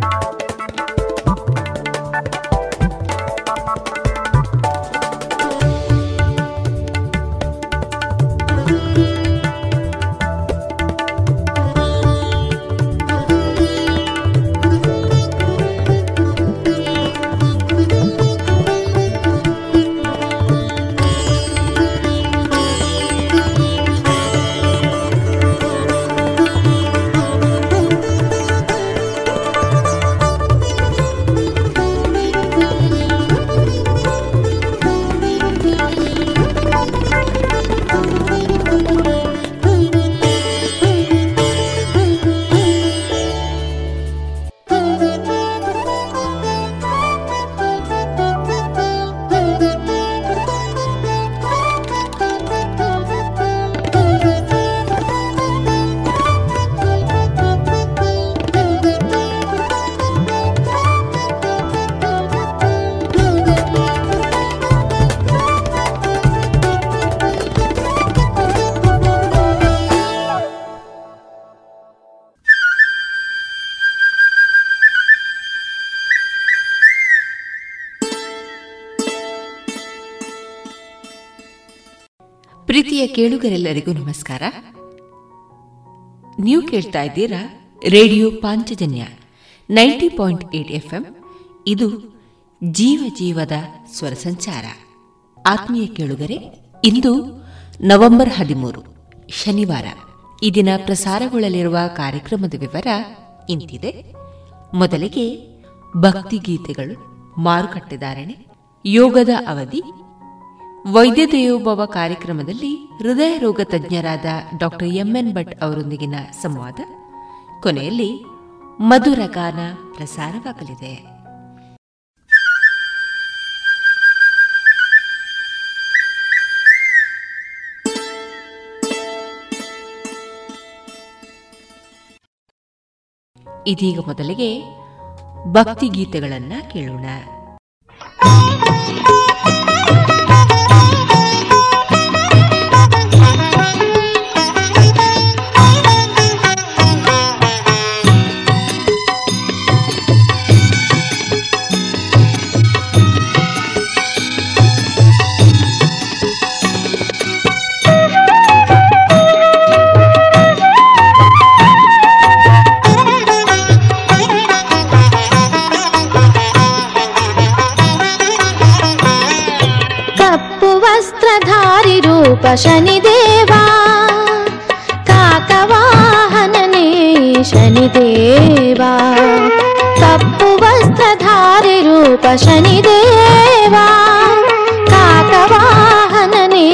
you ಕೇಳುಗರೆಲ್ಲರಿಗೂ ನಮಸ್ಕಾರ. ನೀವು ಕೇಳ್ತಾ ಇದ್ದೀರಾ radio Panchajanya ninety point eight F ಇದು ಜೀವ ಜೀವದ ಸ್ವರ ಸಂಚಾರ. ಆತ್ಮೀಯ ಕೇಳುಗರೆ, ಇಂದು ನವೆಂಬರ್ ಹದಿಮೂರು, ಶನಿವಾರ. ಈ ದಿನ ಪ್ರಸಾರಗೊಳ್ಳಲಿರುವ ಕಾರ್ಯಕ್ರಮದ ವಿವರ ಇಂತಿದೆ. ಮೊದಲಿಗೆ ಭಕ್ತಿಗೀತೆಗಳು ಮಾರುಕಟ್ಟೆದಾರಣೆ ಯೋಗದ ಅವಧಿ ವೈದ್ಯ ದೇವೋಭವ ಕಾರ್ಯಕ್ರಮದಲ್ಲಿ ಹೃದಯ ರೋಗ ತಜ್ಞರಾದ ಡಾಕ್ಟರ್ ಎಂಎನ್ ಭಟ್ ಅವರೊಂದಿಗಿನ ಸಂವಾದ. ಕೊನೆಯಲ್ಲಿ ಮಧುರ ಗಾನ ಪ್ರಸಾರವಾಗಲಿದೆ. ಇದೀಗ ಮೊದಲಿಗೆ ಭಕ್ತಿ ಗೀತೆಗಳನ್ನ ಕೇಳೋಣ. शनिदेवा काकवाहनने शनिदेवा कप्पु वस्त्रधारिरूप शनिदेवा काकवाहनने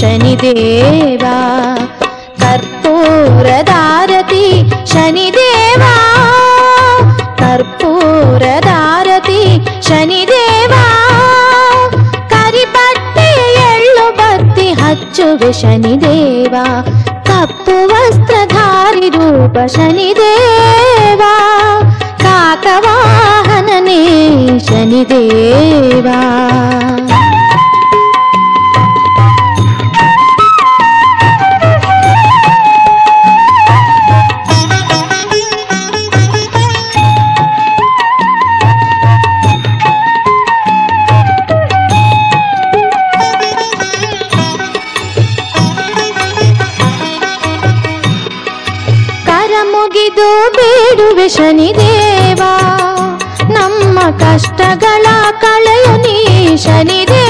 शनिदेवा शनिदेवा तप्तु वस्त्रधारिरूप शनिदेवा काकवाहनने शनिदेव। ಶನಿದೇವಾ ನಮ್ಮ ಕಷ್ಟಗಳ ಕಳೆಯ ನೀ ಶನಿದೇವಾ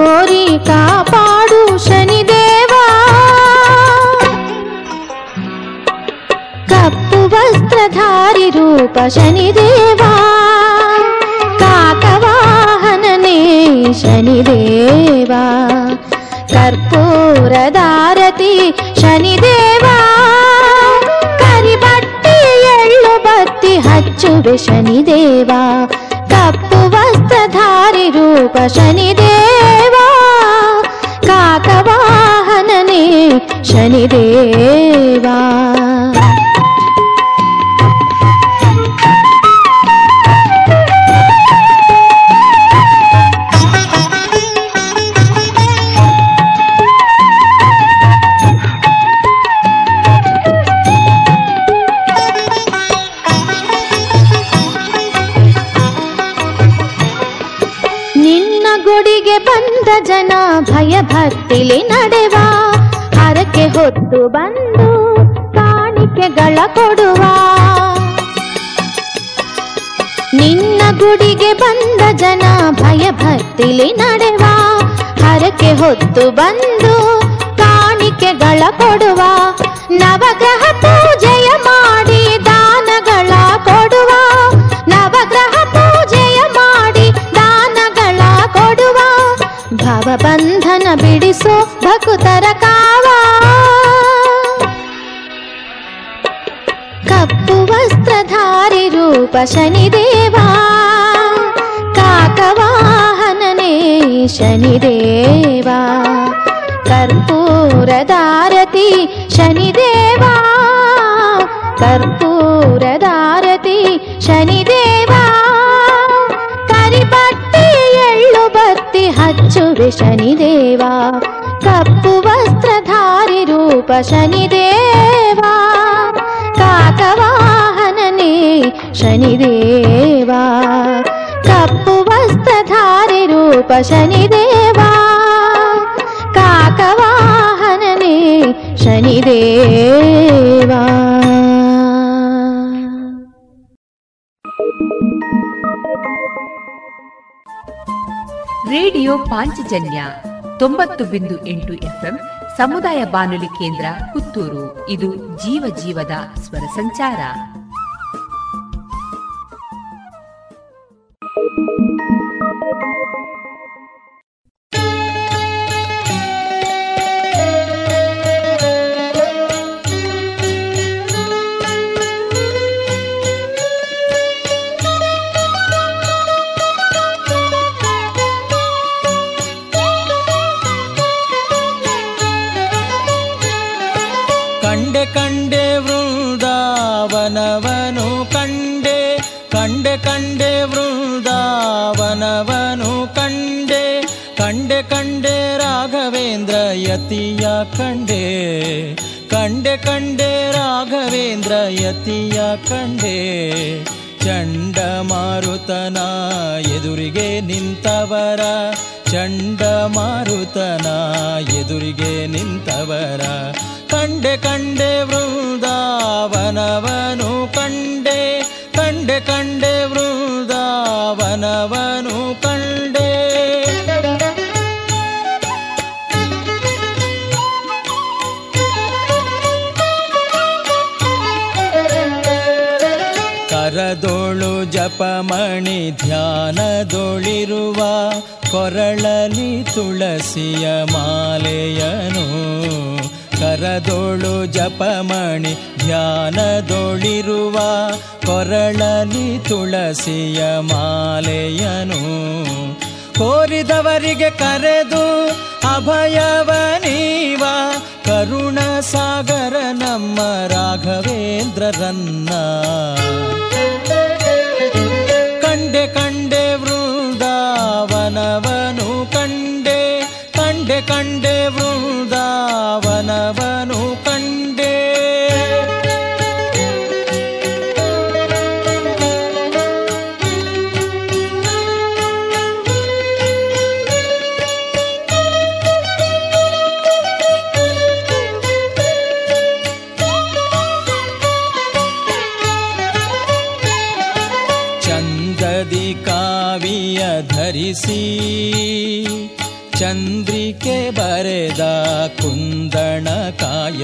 पाडु शनिदेवाप्ु वस्त्रधारि रूप शनिदेवा काकवाहनने शनिदेवा कर्पूरधारति शनिदेवा करिबट्टि एल् बि हुवि शनिदेवा कप् वस्त्रधारिरूप शनिदे ಶನಿದೇವಾ ಹೊತ್ತು ಬಂದು ಕಾಣಿಕೆಗಳ ಕೊಡುವ. ನಿನ್ನ ಗುಡಿಗೆ ಬಂದ ಜನ ಭಯ ಭಕ್ತಿಲಿ ನಡೆವ. ಹರಕೆ ಹೊತ್ತು ಬಂದು ಕಾಣಿಕೆಗಳ ಕೊಡುವ. ನವಗ್ರಹ ಪೂಜೆಯ ಮಾಡಿ शनिदेवा काकवाहनने शनिदेवा कर्पूरदारति शनिदेवा कर्पूरदारति शनिदेवा करिबत् एु बति हुरि शनिदेवा कर्पूवस्त्रधारिरूप शनिदे ಶನಿದೇವ ಕಪ್ಪು ವಸ್ತ್ರಧಾರಿ ರೂಪ ಶನಿದೇವಾ ಕಾಕವಾಹನನೇ ಶನಿದೇವಾ ರೇಡಿಯೋ ಪಾಂಚಜನ್ಯ ತೊಂಬತ್ತು ಬಿಂದು ಎಂಟು ಎಫ್ಎಂ ಸಮುದಾಯ ಬಾನುಲಿ ಕೇಂದ್ರ ಪುತ್ತೂರು. ಇದು ಜೀವ ಜೀವದ ಸ್ವರ ಸಂಚಾರ. ಕಂಡೆ ಕಂಡೆ ಕಂಡೆ ರಾಘವೇಂದ್ರ ಯತಿಯ ಕಂಡೆ. ಚಂಡಮಾರುತನ ಎದುರಿಗೆ ನಿಂತವರ, ಚಂಡಮಾರುತನ ಎದುರಿಗೆ ನಿಂತವರ. ಕಂಡೆ ಕಂಡೆ ವೃಂದಾವನವನು ಕಂಡೆ ಕಂಡೆ ಕಂಡೆ ಜಪಮಣಿ ಧ್ಯಾನದೊಳಿರುವ ಕೊರಳಲಿ ತುಳಸಿಯ ಮಾಲೆಯನು. ಕರದೊಳು ಜಪಮಣಿ ಧ್ಯಾನದೊಳಿರುವ ಕೊರಳಲಿ ತುಳಸಿಯ ಮಾಲೆಯನು. ಕೋರಿದವರಿಗೆ ಕರೆದು ಅಭಯವ ನೀವ, ಕರುಣ ಸಾಗರ ನಮ್ಮ ರಾಘವೇಂದ್ರರನ್ನ.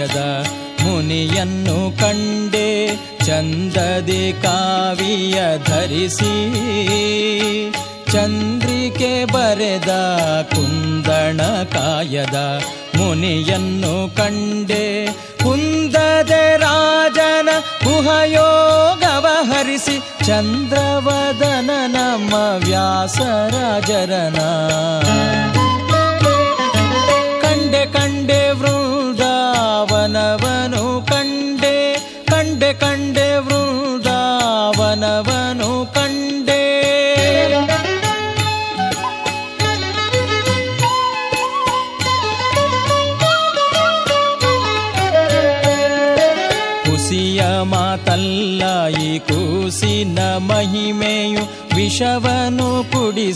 ಕಾಯದ ಮುನಿಯನ್ನು ಕಂಡೆ ಚಂದದಿ ಕಾವಿಯ ಧರಿಸಿ. ಚಂದ್ರಿಕೆ ಬರೆದ ಕುಂದಣ ಕಾಯದ ಮುನಿಯನ್ನು ಕಂಡೆ. ಕುಂದದ ರಾಜನ ಗುಹಯೋಗವ ಹರಿಸಿ. ಚಂದ್ರವದನ ನಮ್ಮ ವ್ಯಾಸರಾಜರನ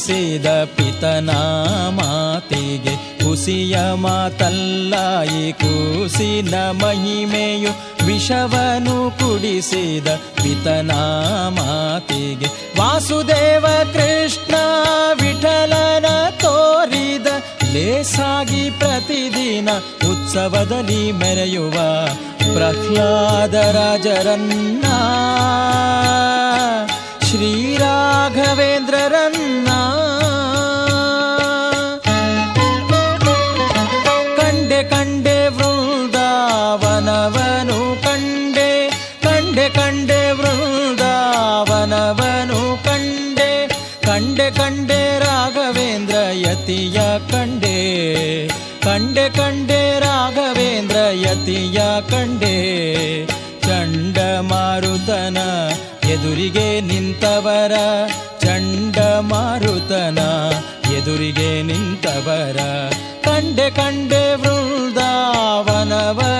ಕುಡಿಸಿದ ಪಿತನ ಮಾತಿಗೆ ಕುಸಿಯ ಮಾತಲ್ಲಾಯಿ ಕೂಸಿನ ಮಹಿಮೆಯು ವಿಷವನು ಕುಡಿಸಿದ ಪಿತನ ಮಾತಿಗೆ. ವಾಸುದೇವ ಕೃಷ್ಣ ವಿಠಲನ ತೋರಿದ ಲೇಸಾಗಿ ಪ್ರತಿದಿನ ಉತ್ಸವದಲ್ಲಿ ಮೆರೆಯುವ ಪ್ರಹ್ಲಾದ ರಾಜರನ್ನ. ಶ್ರೀರಾಘವೇಂದ್ರರನ್ನ ಕಂಡೆ ಕಂಡೆ ವೃಂದಾವನವನು ಕಂಡೆ ಕಂಡೆ ಕಂಡೆ ವೃಂದಾವನವನು ಕಂಡೆ ಕಂಡೆ ಕಂಡೆ ರಾಘವೇಂದ್ರ ಯತಿಯ ಕಂಡೆ ಕಂಡೆ ಕಂಡೆ ರಾಘವೇಂದ್ರ ಯತಿಯ ಕಂಡೆ, ಚಂಡಮಾರುತನ ಎದುರಿಗೆ ನಿಂತವರ ಚಂಡಮಾರುತನ ಎದುರಿಗೆ ನಿಂತವರ. ಕಂಡೆ ಕಂಡೆ ವೃಂದಾವನವನು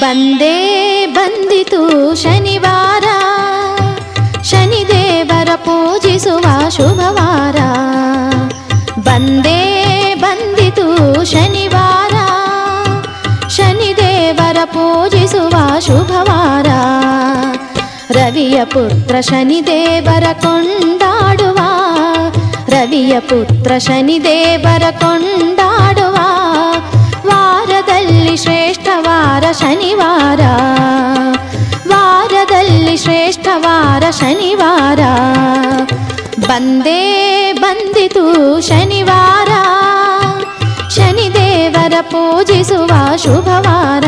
ಬಂದೇ ಬಂದಿತು ಶನಿವಾರ. ಶನಿದೇವರ ಪೂಜಿಸುವ ಶುಭವಾರ. ಬಂದೇ ಬಂದಿತು ಶನಿವಾರ. ಶನಿದೇವರ ಪೂಜಿಸುವ ಶುಭವಾರ. ರವಿಯ ಪುತ್ರ ಶನಿದೇವರ ಕೊಂಡಾಡುವ. ರವಿಯ ಪುತ್ರ ಶನಿದೇವರ ಕೊಂಡಾಡುವ. ವಾರ ಶನಿವಾರ. ವಾರದಲ್ಲಿ ಶ್ರೇಷ್ಠ ವಾರ ಶನಿವಾರ. ಬಂದೇ ಬಂದಿತು ಶನಿವಾರ. ಶನಿದೇವರ ಪೂಜಿಸುವ ಶುಭವಾರ.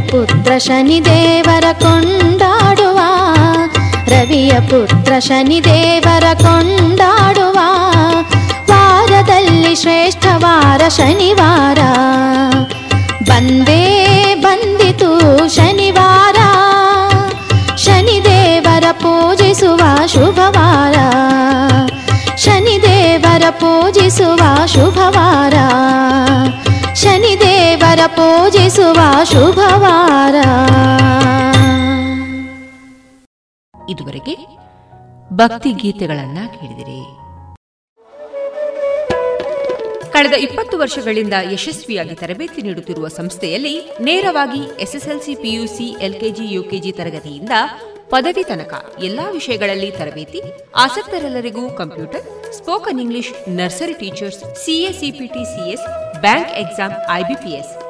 ಪುತ್ರ ಶನಿ ದೇವರ ಕೊಂಡಾಡುವ. ರವಿಯ ಪುತ್ರ ಶನಿ ದೇವರ ಕೊಂಡಾಡುವ. ವಾರದಲ್ಲಿ ಶ್ರೇಷ್ಠವಾರ ಶನಿವಾರ. ಬಂದೇ ಬಂದಿತು ಶನಿವಾರ. ಶನಿ ದೇವರ ಪೂಜಿಸುವ ಶುಭವಾರ. ಶನಿ ದೇವರ ಪೂಜಿಸುವ ಶುಭವಾರ. ಶನಿದೇವರ ಪೂಜಿಸುವ ಶುಭವಾರ. ಇದುವರೆಗೆ ಭಕ್ತಿ ಗೀತೆಗಳನ್ನ ಕೇಳಿದಿರಿ. ಕಳೆದ ಇಪ್ಪತ್ತು ವರ್ಷಗಳಿಂದ ಯಶಸ್ವಿಯಾಗಿ ತರಬೇತಿ ನೀಡುತ್ತಿರುವ ಸಂಸ್ಥೆಯಲ್ಲಿ ನೇರವಾಗಿ ಎಸ್ಎಸ್ಎಲ್ಸಿ, ಪಿಯುಸಿ, ಎಲ್ಕೆಜಿ, ಯುಕೆಜಿ ತರಗತಿಯಿಂದ ಪದವಿ ತನಕ ಎಲ್ಲಾ ವಿಷಯಗಳಲ್ಲಿ ತರಬೇತಿ, ಆಸಕ್ತರೆಲ್ಲರಿಗೂ computer, spoken English, nursery teachers CA CPT CS bank exam IBPS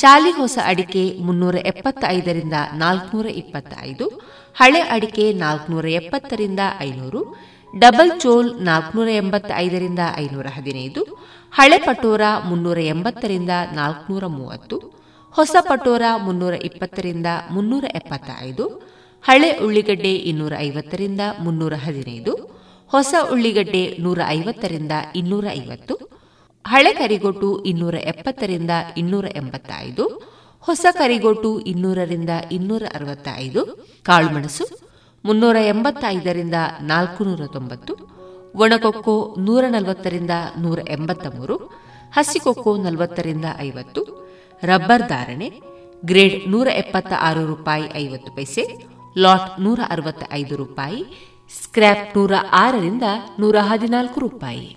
ಚಾಲಿ ಹೊಸ ಅಡಿಕೆ ಮುನ್ನೂರ ಎಪ್ಪತ್ತೈದರಿಂದ ನಾಲ್ಕುನೂರ ಇಪ್ಪತ್ತೈದು, ಹಳೆ ಅಡಿಕೆ ನಾಲ್ಕನೂರ ಎಪ್ಪತ್ತರಿಂದ ಐನೂರು, ಡಬಲ್ ಚೋಲ್ ನಾಲ್ಕನೂರ ಎಂಬತ್ತೈದರಿಂದ ಐನೂರ ಹದಿನೈದು, ಹಳೆ ಪಟೋರ ಮುನ್ನೂರ ಎಂಬತ್ತರಿಂದ ನಾಲ್ಕುನೂರ ಮೂವತ್ತು, ಹೊಸ ಪಟೋರ ಮುನ್ನೂರ ಇಪ್ಪತ್ತರಿಂದ ಮುನ್ನೂರ ಎಪ್ಪತ್ತೈದು, ಹಳೆ ಉಳ್ಳಿಗಡ್ಡೆ ಇನ್ನೂರ ಐವತ್ತರಿಂದ ಮುನ್ನೂರ ಹದಿನೈದು, ಹೊಸ ಉಳ್ಳಿಗಡ್ಡೆ ನೂರ ಐವತ್ತರಿಂದ ಇನ್ನೂರ ಐವತ್ತು ಹಳೆ ಕರಿಗೊಟ್ಟು ಇನ್ನೂರ ಎಪ್ಪತ್ತರಿಂದ ಇನ್ನೂರ ಎಂಬತ್ತೈದು, ಹೊಸ ಕರಿಗೊಟ್ಟು ಇನ್ನೂರರಿಂದ ಇನ್ನೂರ ಅರವತ್ತೈದು, ಕಾಳುಮೆಣಸು ಮುನ್ನೂರ ಎಂಬತ್ತೈದರಿಂದ ನಾಲ್ಕುನೂರ ತೊಂಬತ್ತು, ಒಣಕೊಕ್ಕೋ ನೂರ ನಲವತ್ತರಿಂದ ನೂರ ಎಂಬತ್ತ ಮೂರು ಹಸಿಕೊಕ್ಕೋ ನಲವತ್ತರಿಂದ ಐವತ್ತು, ರಬ್ಬರ್ ಧಾರಣೆ ಗ್ರೇಡ್ ನೂರ ಎಪ್ಪತ್ತ ಆರು ರೂಪಾಯಿ ಐವತ್ತು ಪೈಸೆ, ಲಾಟ್ ನೂರ ಅರವತ್ತ ಐದು ರೂಪಾಯಿ, ಸ್ಕ್ರ್ಯಾಪ್ ನೂರ ಆರರಿಂದ ನೂರ ಹದಿನಾಲ್ಕು ರೂಪಾಯಿ.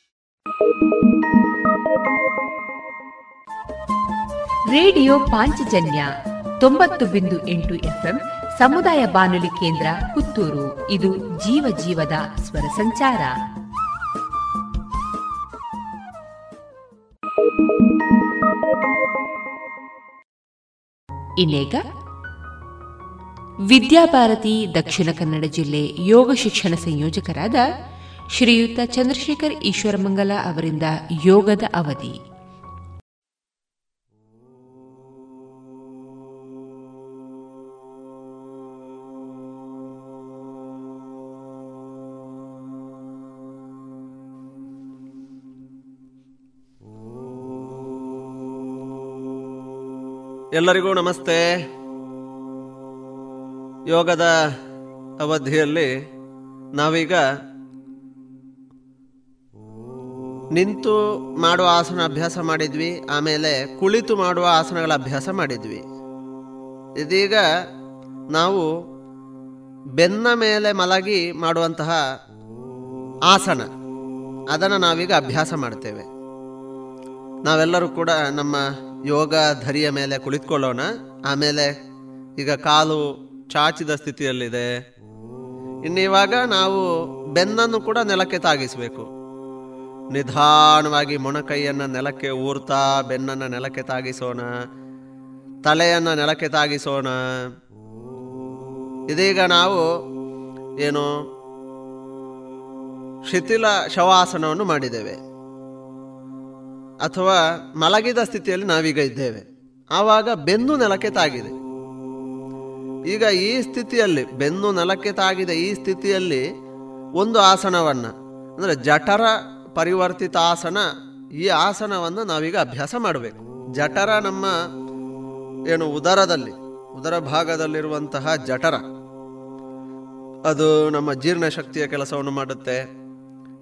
ರೇಡಿಯೋ ಪಾಂಚಜನ್ಯ ತೊಂಬತ್ತು ಬಿಂದು ಎಂಟು ಎಫ್ಎಂ ಸಮುದಾಯ ಬಾನುಲಿ ಕೇಂದ್ರ ಪುತ್ತೂರು. ಇದು ಜೀವ ಜೀವದ ಸ್ವರ ಸಂಚಾರ. ಇನ್ನೇಗ ವಿದ್ಯಾಭಾರತಿ ದಕ್ಷಿಣ ಕನ್ನಡ ಜಿಲ್ಲೆ ಯೋಗ ಶಿಕ್ಷಣ ಸಂಯೋಜಕರಾದ ಶ್ರೀಯುತ ಚಂದ್ರಶೇಖರ್ ಈಶ್ವರಮಂಗಲ ಅವರಿಂದ ಯೋಗದ ಅವಧಿ. ಎಲ್ಲರಿಗೂ ನಮಸ್ತೆ. ಯೋಗದ ಅವಧಿಯಲ್ಲಿ ನಾವೀಗ ನಿಂತು ಮಾಡುವ ಆಸನ ಅಭ್ಯಾಸ ಮಾಡಿದ್ವಿ, ಆಮೇಲೆ ಕುಳಿತು ಮಾಡುವ ಆಸನಗಳ ಅಭ್ಯಾಸ ಮಾಡಿದ್ವಿ. ಇದೀಗ ನಾವು ಬೆನ್ನ ಮೇಲೆ ಮಲಗಿ ಮಾಡುವಂತಹ ಆಸನ, ಅದನ್ನು ನಾವೀಗ ಅಭ್ಯಾಸ ಮಾಡ್ತೇವೆ. ನಾವೆಲ್ಲರೂ ಕೂಡ ನಮ್ಮ ಯೋಗ ಧರಿಯ ಮೇಲೆ ಕುಳಿತುಕೊಳ್ಳೋಣ. ಆಮೇಲೆ ಈಗ ಕಾಲು ಚಾಚಿದ ಸ್ಥಿತಿಯಲ್ಲಿದೆ. ಇನ್ನಿವಾಗ ನಾವು ಬೆನ್ನನ್ನು ಕೂಡ ನೆಲಕ್ಕೆ ತಾಗಿಸಬೇಕು. ನಿಧಾನವಾಗಿ ಮೊಣಕೈಯನ್ನು ನೆಲಕ್ಕೆ ಊರ್ತಾ ಬೆನ್ನನ್ನು ನೆಲಕ್ಕೆ ತಾಗಿಸೋಣ. ತಲೆಯನ್ನು ನೆಲಕ್ಕೆ ತಾಗಿಸೋಣ. ಇದೀಗ ನಾವು ಏನು? ಶಿಥಿಲ ಶವಾಸನವನ್ನು ಮಾಡಿದ್ದೇವೆ. ಅಥವಾ ಮಲಗಿದ ಸ್ಥಿತಿಯಲ್ಲಿ ನಾವೀಗ ಇದ್ದೇವೆ. ಆವಾಗ ಬೆನ್ನು ನೆಲಕ್ಕೆ ತಾಗಿದೆ. ಈಗ ಈ ಸ್ಥಿತಿಯಲ್ಲಿ, ಬೆನ್ನು ನೆಲಕ್ಕೆ ತಾಗಿದೆ ಈ ಸ್ಥಿತಿಯಲ್ಲಿ ಒಂದು ಆಸನವನ್ನು, ಅಂದರೆ ಜಠರ ಪರಿವರ್ತಿತ ಆಸನ, ಈ ಆಸನವನ್ನು ನಾವೀಗ ಅಭ್ಯಾಸ ಮಾಡಬೇಕು. ಜಠರ ನಮ್ಮ, ಏನು, ಉದರದಲ್ಲಿ, ಉದರ ಭಾಗದಲ್ಲಿರುವಂತಹ ಜಠರ. ಅದು ನಮ್ಮ ಜೀರ್ಣಶಕ್ತಿಯ ಕೆಲಸವನ್ನು ಮಾಡುತ್ತೆ.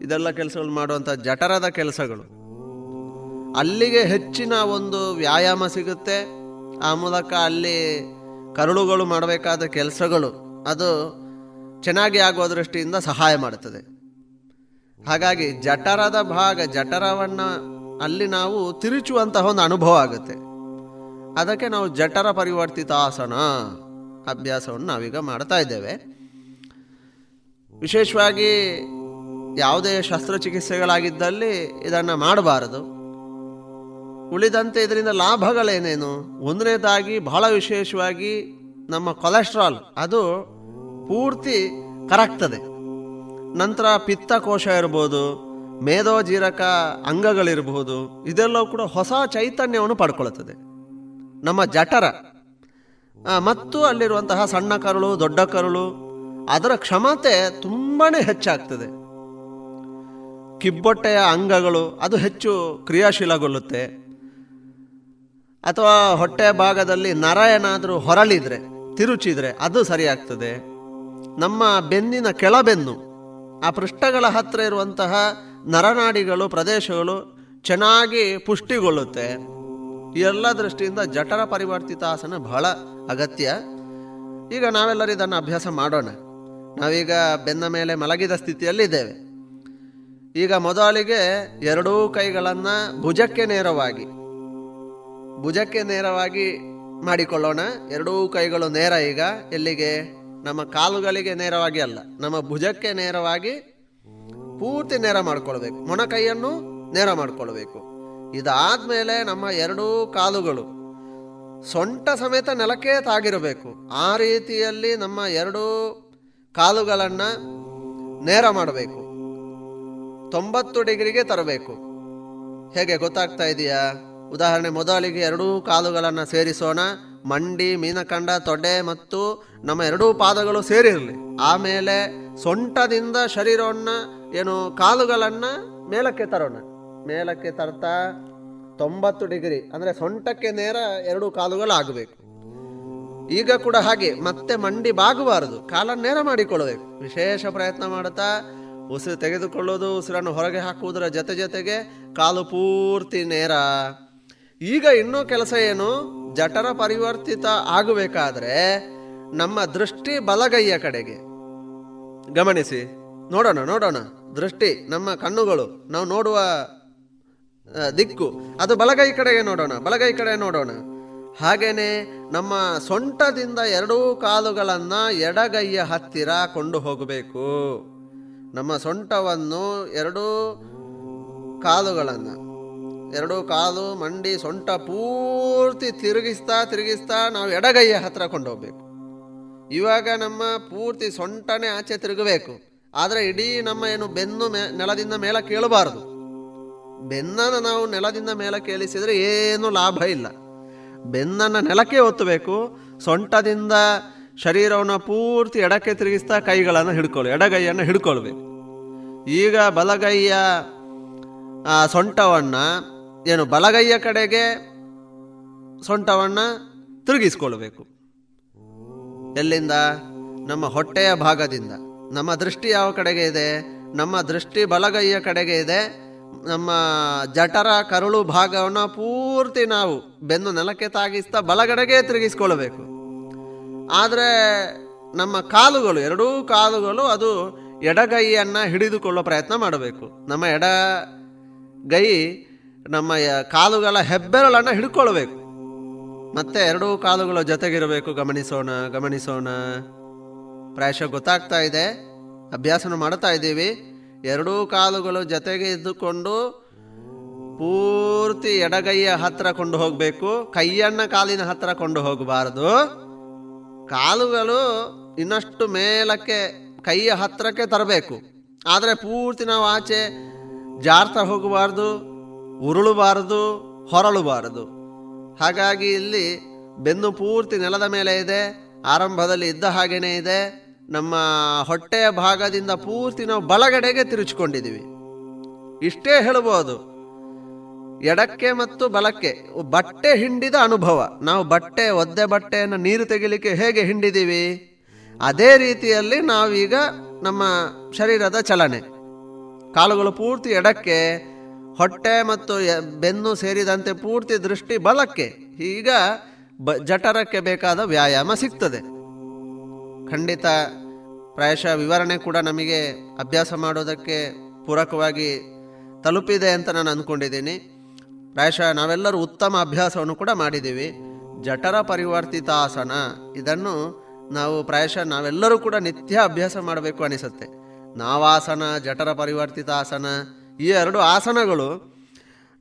ಇದೆಲ್ಲ ಕೆಲಸಗಳು ಮಾಡುವಂಥ ಜಠರದ ಕೆಲಸಗಳು. ಅಲ್ಲಿಗೆ ಹೆಚ್ಚಿನ ಒಂದು ವ್ಯಾಯಾಮ ಸಿಗುತ್ತೆ. ಆ ಮೂಲಕ ಅಲ್ಲಿ ಕರುಳುಗಳು ಮಾಡಬೇಕಾದ ಕೆಲಸಗಳು ಅದು ಚೆನ್ನಾಗಿ ಆಗುವ ದೃಷ್ಟಿಯಿಂದ ಸಹಾಯ ಮಾಡುತ್ತದೆ. ಹಾಗಾಗಿ ಜಠರದ ಭಾಗ, ಜಠರವನ್ನು ಅಲ್ಲಿ ನಾವು ತಿರುಚುವಂತಹ ಒಂದು ಅನುಭವ ಆಗುತ್ತೆ. ಅದಕ್ಕೆ ನಾವು ಜಠರ ಪರಿವರ್ತಿತ ಆಸನ ಅಭ್ಯಾಸವನ್ನು ನಾವೀಗ ಮಾಡ್ತಾ ಇದ್ದೇವೆ. ವಿಶೇಷವಾಗಿ ಯಾವುದೇ ಶಸ್ತ್ರಚಿಕಿತ್ಸೆಗಳಾಗಿದ್ದಲ್ಲಿ ಇದನ್ನು ಮಾಡಬಾರದು. ಉಳಿದಂತೆ ಇದರಿಂದ ಲಾಭಗಳೇನೇನು? ಒಂದನೇದಾಗಿ ಬಹಳ ವಿಶೇಷವಾಗಿ ನಮ್ಮ ಕೊಲೆಸ್ಟ್ರಾಲ್, ಅದು ಪೂರ್ತಿ ಕರಗ್ತದೆ. ನಂತರ ಪಿತ್ತಕೋಶ ಇರ್ಬೋದು ಮೇಧೋಜೀರಕ ಅಂಗಗಳಿರಬಹುದು ಇದೆಲ್ಲವೂ ಕೂಡ ಹೊಸ ಚೈತನ್ಯವನ್ನು ಪಡ್ಕೊಳ್ತದೆ. ನಮ್ಮ ಜಠರ ಮತ್ತು ಅಲ್ಲಿರುವಂತಹ ಸಣ್ಣ ಕರುಳು, ದೊಡ್ಡ ಕರುಳು, ಅದರ ಕ್ಷಮತೆ ತುಂಬಾ ಹೆಚ್ಚಾಗ್ತದೆ. ಕಿಬ್ಬೊಟ್ಟೆಯ ಅಂಗಗಳು, ಅದು ಹೆಚ್ಚು ಕ್ರಿಯಾಶೀಲಗೊಳ್ಳುತ್ತೆ. ಅಥವಾ ಹೊಟ್ಟೆ ಭಾಗದಲ್ಲಿ ನರ ಏನಾದರೂ ಹೊರಳಿದ್ರೆ, ತಿರುಚಿದ್ರೆ ಅದು ಸರಿಯಾಗ್ತದೆ. ನಮ್ಮ ಬೆನ್ನಿನ ಕೆಳಬೆನ್ನು, ಆ ಪೃಷ್ಠಗಳ ಹತ್ತಿರ ಇರುವಂತಹ ನರನಾಡಿಗಳು, ಪ್ರದೇಶಗಳು ಚೆನ್ನಾಗಿ ಪುಷ್ಟಿಗೊಳ್ಳುತ್ತೆ. ಎಲ್ಲ ದೃಷ್ಟಿಯಿಂದ ಜಠರ ಪರಿವರ್ತಿತ ಆಸನ ಬಹಳ ಅಗತ್ಯ. ಈಗ ನಾವೆಲ್ಲರೂ ಇದನ್ನು ಅಭ್ಯಾಸ ಮಾಡೋಣ. ನಾವೀಗ ಬೆನ್ನ ಮೇಲೆ ಮಲಗಿದ ಸ್ಥಿತಿಯಲ್ಲಿದ್ದೇವೆ. ಈಗ ಮೊದಲಿಗೆ ಎರಡೂ ಕೈಗಳನ್ನು ಭುಜಕ್ಕೆ ನೇರವಾಗಿ ಭುಜಕ್ಕೆ ನೇರವಾಗಿ ಮಾಡಿಕೊಳ್ಳೋಣ. ಎರಡೂ ಕೈಗಳು ನೇರ ಈಗ. ಎಲ್ಲಿಗೆ? ನಮ್ಮ ಕಾಲುಗಳಿಗೆ ನೇರವಾಗಿ ಅಲ್ಲ. ನಮ್ಮ ಭುಜಕ್ಕೆ ನೇರವಾಗಿ ಪೂರ್ತಿ ನೇರ ಮಾಡ್ಕೊಳ್ಬೇಕು. ಮೊಣಕೈಯನ್ನು ನೇರ ಮಾಡ್ಕೊಳ್ಬೇಕು. ಇದಾದ್ಮೇಲೆ ನಮ್ಮ ಎರಡೂ ಕಾಲುಗಳು ಸೊಂಟ ಸಮೇತ ನೆಲಕ್ಕೆ ತಾಗಿರಬೇಕು. ಆ ರೀತಿಯಲ್ಲಿ ನಮ್ಮ ಎರಡೂ ಕಾಲುಗಳನ್ನು ನೇರ ಮಾಡಬೇಕು. ತೊಂಬತ್ತು ಡಿಗ್ರಿಗೆ ತರಬೇಕು. ಹೇಗೆ ಗೊತ್ತಾಗ್ತಾ ಇದೆಯಾ? ಉದಾಹರಣೆ, ಮೊದಲಿಗೆ ಎರಡೂ ಕಾಲುಗಳನ್ನು ಸೇರಿಸೋಣ. ಮಂಡಿ, ಮೀನಕಂಡ, ತೊಡೆ ಮತ್ತು ನಮ್ಮ ಎರಡೂ ಪಾದಗಳು ಸೇರಿರಲಿ. ಆಮೇಲೆ ಸೊಂಟದಿಂದ ಶರೀರವನ್ನು, ಏನು, ಕಾಲುಗಳನ್ನು ಮೇಲಕ್ಕೆ ತರೋಣ. ಮೇಲಕ್ಕೆ ತರ್ತಾ ತೊಂಬತ್ತು ಡಿಗ್ರಿ, ಅಂದರೆ ಸೊಂಟಕ್ಕೆ ನೇರ ಎರಡು ಕಾಲುಗಳು ಆಗಬೇಕು ಈಗ ಕೂಡ ಹಾಗೆ, ಮತ್ತೆ ಮಂಡಿ ಬಾಗಬಾರದು, ಕಾಲನ್ನು ನೇರ ಮಾಡಿಕೊಳ್ಳಬೇಕು. ವಿಶೇಷ ಪ್ರಯತ್ನ ಮಾಡುತ್ತಾ, ಉಸಿರು ತೆಗೆದುಕೊಳ್ಳೋದು, ಉಸಿರನ್ನು ಹೊರಗೆ ಹಾಕುವುದರ ಜೊತೆ ಜೊತೆಗೆ ಕಾಲು ಪೂರ್ತಿ ನೇರ. ಈಗ ಇನ್ನೂ ಕೆಲಸ ಏನು? ಜಠರ ಪರಿವರ್ತಿತ ಆಗಬೇಕಾದ್ರೆ ನಮ್ಮ ದೃಷ್ಟಿ ಬಲಗೈಯ ಕಡೆಗೆ. ಗಮನಿಸಿ. ನೋಡೋಣ ನೋಡೋಣ. ದೃಷ್ಟಿ, ನಮ್ಮ ಕಣ್ಣುಗಳು. ನಾವು ನೋಡುವ ದಿಕ್ಕು. ಅದು ಬಲಗೈ ಕಡೆಗೆ ನೋಡೋಣ, ಬಲಗೈ ಕಡೆ ನೋಡೋಣ. ಹಾಗೇನೆ ನಮ್ಮ ಸೊಂಟದಿಂದ ಎರಡೂ ಕಾಲುಗಳನ್ನು ಎಡಗೈಯ ಹತ್ತಿರ ಕೊಂಡು ಹೋಗಬೇಕು. ನಮ್ಮ ಸೊಂಟವನ್ನು ಎರಡೂ ಕಾಲುಗಳನ್ನು. ಎರಡೂ ಕಾಲು ಮಂಡಿ ಸೊಂಟ ಪೂರ್ತಿ ತಿರುಗಿಸ್ತಾ ತಿರುಗಿಸ್ತಾ ನಾವು ಎಡಗೈಯ ಹತ್ರ ಕೊಂಡೋಗ್ಬೇಕು. ಇವಾಗ ನಮ್ಮ ಪೂರ್ತಿ ಸೊಂಟನೇ ಆಚೆ ತಿರುಗಬೇಕು. ಆದರೆ ಇಡೀ ನಮ್ಮ ಏನು ಬೆನ್ನು ಮೇ, ನೆಲದಿಂದ ಮೇಲೆ ಕೇಳಬಾರದು. ಬೆನ್ನನ್ನು ನಾವು ನೆಲದಿಂದ ಮೇಲೆ ಕೇಳಿಸಿದರೆ ಏನು ಲಾಭ ಇಲ್ಲ. ಬೆನ್ನನ್ನು ನೆಲಕ್ಕೆ ಒತ್ತಬೇಕು. ಸೊಂಟದಿಂದ ಶರೀರವನ್ನು ಪೂರ್ತಿ ಎಡಕ್ಕೆ ತಿರುಗಿಸ್ತಾ ಕೈಗಳನ್ನು ಹಿಡ್ಕೊಳ್ಳಿ, ಎಡಗೈಯನ್ನು ಹಿಡ್ಕೊಳ್ಬೇಕು. ಈಗ ಬಲಗೈಯ ಸೊಂಟವನ್ನು ಏನು ಬಲಗೈಯ ಕಡೆಗೆ ಸೊಂಟವನ್ನು ತಿರುಗಿಸ್ಕೊಳ್ಬೇಕು ಎಲ್ಲಿಂದ? ನಮ್ಮ ಹೊಟ್ಟೆಯ ಭಾಗದಿಂದ. ನಮ್ಮ ದೃಷ್ಟಿ ಯಾವ ಕಡೆಗೆ ಇದೆ? ನಮ್ಮ ದೃಷ್ಟಿ ಬಲಗೈಯ ಕಡೆಗೆ ಇದೆ. ನಮ್ಮ ಜಠರ ಕರುಳು ಭಾಗವನ್ನು ಪೂರ್ತಿ ನಾವು ಬೆನ್ನು ನೆಲಕ್ಕೆ ತಾಗಿಸ್ತಾ ಬಲಗಡೆಗೆ ತಿರುಗಿಸ್ಕೊಳ್ಬೇಕು ಆದರೆ ನಮ್ಮ ಕಾಲುಗಳು, ಎರಡೂ ಕಾಲುಗಳು ಅದು ಎಡಗೈಯನ್ನು ಹಿಡಿದುಕೊಳ್ಳೋ ಪ್ರಯತ್ನ ಮಾಡಬೇಕು. ನಮ್ಮ ಎಡ ಗೈ ನಮ್ಮ ಕಾಲುಗಳ ಹೆಬ್ಬೆರಳನ್ನು ಹಿಡ್ಕೊಳ್ಬೇಕು. ಮತ್ತೆ ಎರಡೂ ಕಾಲುಗಳು ಜೊತೆಗಿರಬೇಕು. ಗಮನಿಸೋಣ ಗಮನಿಸೋಣ. ಪ್ರಾಯಶಃ ಗೊತ್ತಾಗ್ತಾ ಇದೆ. ಅಭ್ಯಾಸನ ಮಾಡ್ತಾ ಇದ್ದೀವಿ. ಎರಡೂ ಕಾಲುಗಳು ಜೊತೆಗೆ ಇದ್ದುಕೊಂಡು ಪೂರ್ತಿ ಎಡಗೈಯ ಹತ್ತಿರ ಕೊಂಡು ಹೋಗಬೇಕು. ಕೈಯನ್ನ ಕಾಲಿನ ಹತ್ತಿರ ಕೊಂಡು ಹೋಗಬಾರದು. ಕಾಲುಗಳು ಇನ್ನಷ್ಟು ಮೇಲಕ್ಕೆ, ಕೈಯ ಹತ್ತಿರಕ್ಕೆ ತರಬೇಕು. ಆದರೆ ಪೂರ್ತಿ ನಾವು ಆಚೆ ಜಾರ್ತಾ ಹೋಗಬಾರ್ದು. ಉರುಳಬಾರದು, ಹೊರಳಬಾರದು. ಹಾಗಾಗಿ ಇಲ್ಲಿ ಬೆನ್ನು ಪೂರ್ತಿ ನೆಲದ ಮೇಲೆ ಇದೆ, ಆರಂಭದಲ್ಲಿ ಇದ್ದ ಹಾಗೇನೇ ಇದೆ. ನಮ್ಮ ಹೊಟ್ಟೆಯ ಭಾಗದಿಂದ ಪೂರ್ತಿ ನಾವು ಬಲಗಡೆಗೆ ತಿರುಚಿಕೊಂಡಿದ್ದೀವಿ. ಇಷ್ಟೇ ಹೇಳ್ಬೋದು ಎಡಕ್ಕೆ ಮತ್ತು ಬಲಕ್ಕೆ ಬಟ್ಟೆ ಹಿಂಡಿದ ಅನುಭವ. ನಾವು ಬಟ್ಟೆ, ಒದ್ದೆ ಬಟ್ಟೆಯನ್ನು ನೀರು ತೆಗಿಲಿಕ್ಕೆ ಹೇಗೆ ಹಿಂಡಿದ್ದೀವಿ? ಅದೇ ರೀತಿಯಲ್ಲಿ ನಾವೀಗ ನಮ್ಮ ಶರೀರದ ಚಲನೆ. ಕಾಲುಗಳು ಪೂರ್ತಿ ಎಡಕ್ಕೆ ಹೊಟ್ಟೆ ಮತ್ತು ಬೆನ್ನು ಸೇರಿದಂತೆ ಪೂರ್ತಿ ದೃಷ್ಟಿ ಬಲಕ್ಕೆ, ಈಗ ಬ, ಜಠರಕ್ಕೆ ಬೇಕಾದ ವ್ಯಾಯಾಮ ಸಿಗ್ತದೆ. ಖಂಡಿತ ಪ್ರಾಯಶಃ ವಿವರಣೆ ಕೂಡ ನಮಗೆ ಅಭ್ಯಾಸ ಮಾಡೋದಕ್ಕೆ ಪೂರಕವಾಗಿ ತಲುಪಿದೆ ಅಂತ ನಾನು ಅಂದ್ಕೊಂಡಿದ್ದೀನಿ ಪ್ರಾಯಶಃ ನಾವೆಲ್ಲರೂ ಉತ್ತಮ ಅಭ್ಯಾಸವನ್ನು ಕೂಡ ಮಾಡಿದ್ದೀವಿ. ಜಠರ ಪರಿವರ್ತಿತಾಸನ ಇದನ್ನು ನಾವು ಪ್ರಾಯಶಃ ನಾವೆಲ್ಲರೂ ಕೂಡ ನಿತ್ಯ ಅಭ್ಯಾಸ ಮಾಡಬೇಕು ಅನಿಸುತ್ತೆ. ನಾವಾಸನ, ಜಠರ ಪರಿವರ್ತಿತಾಸನ ಈ ಎರಡು ಆಸನಗಳು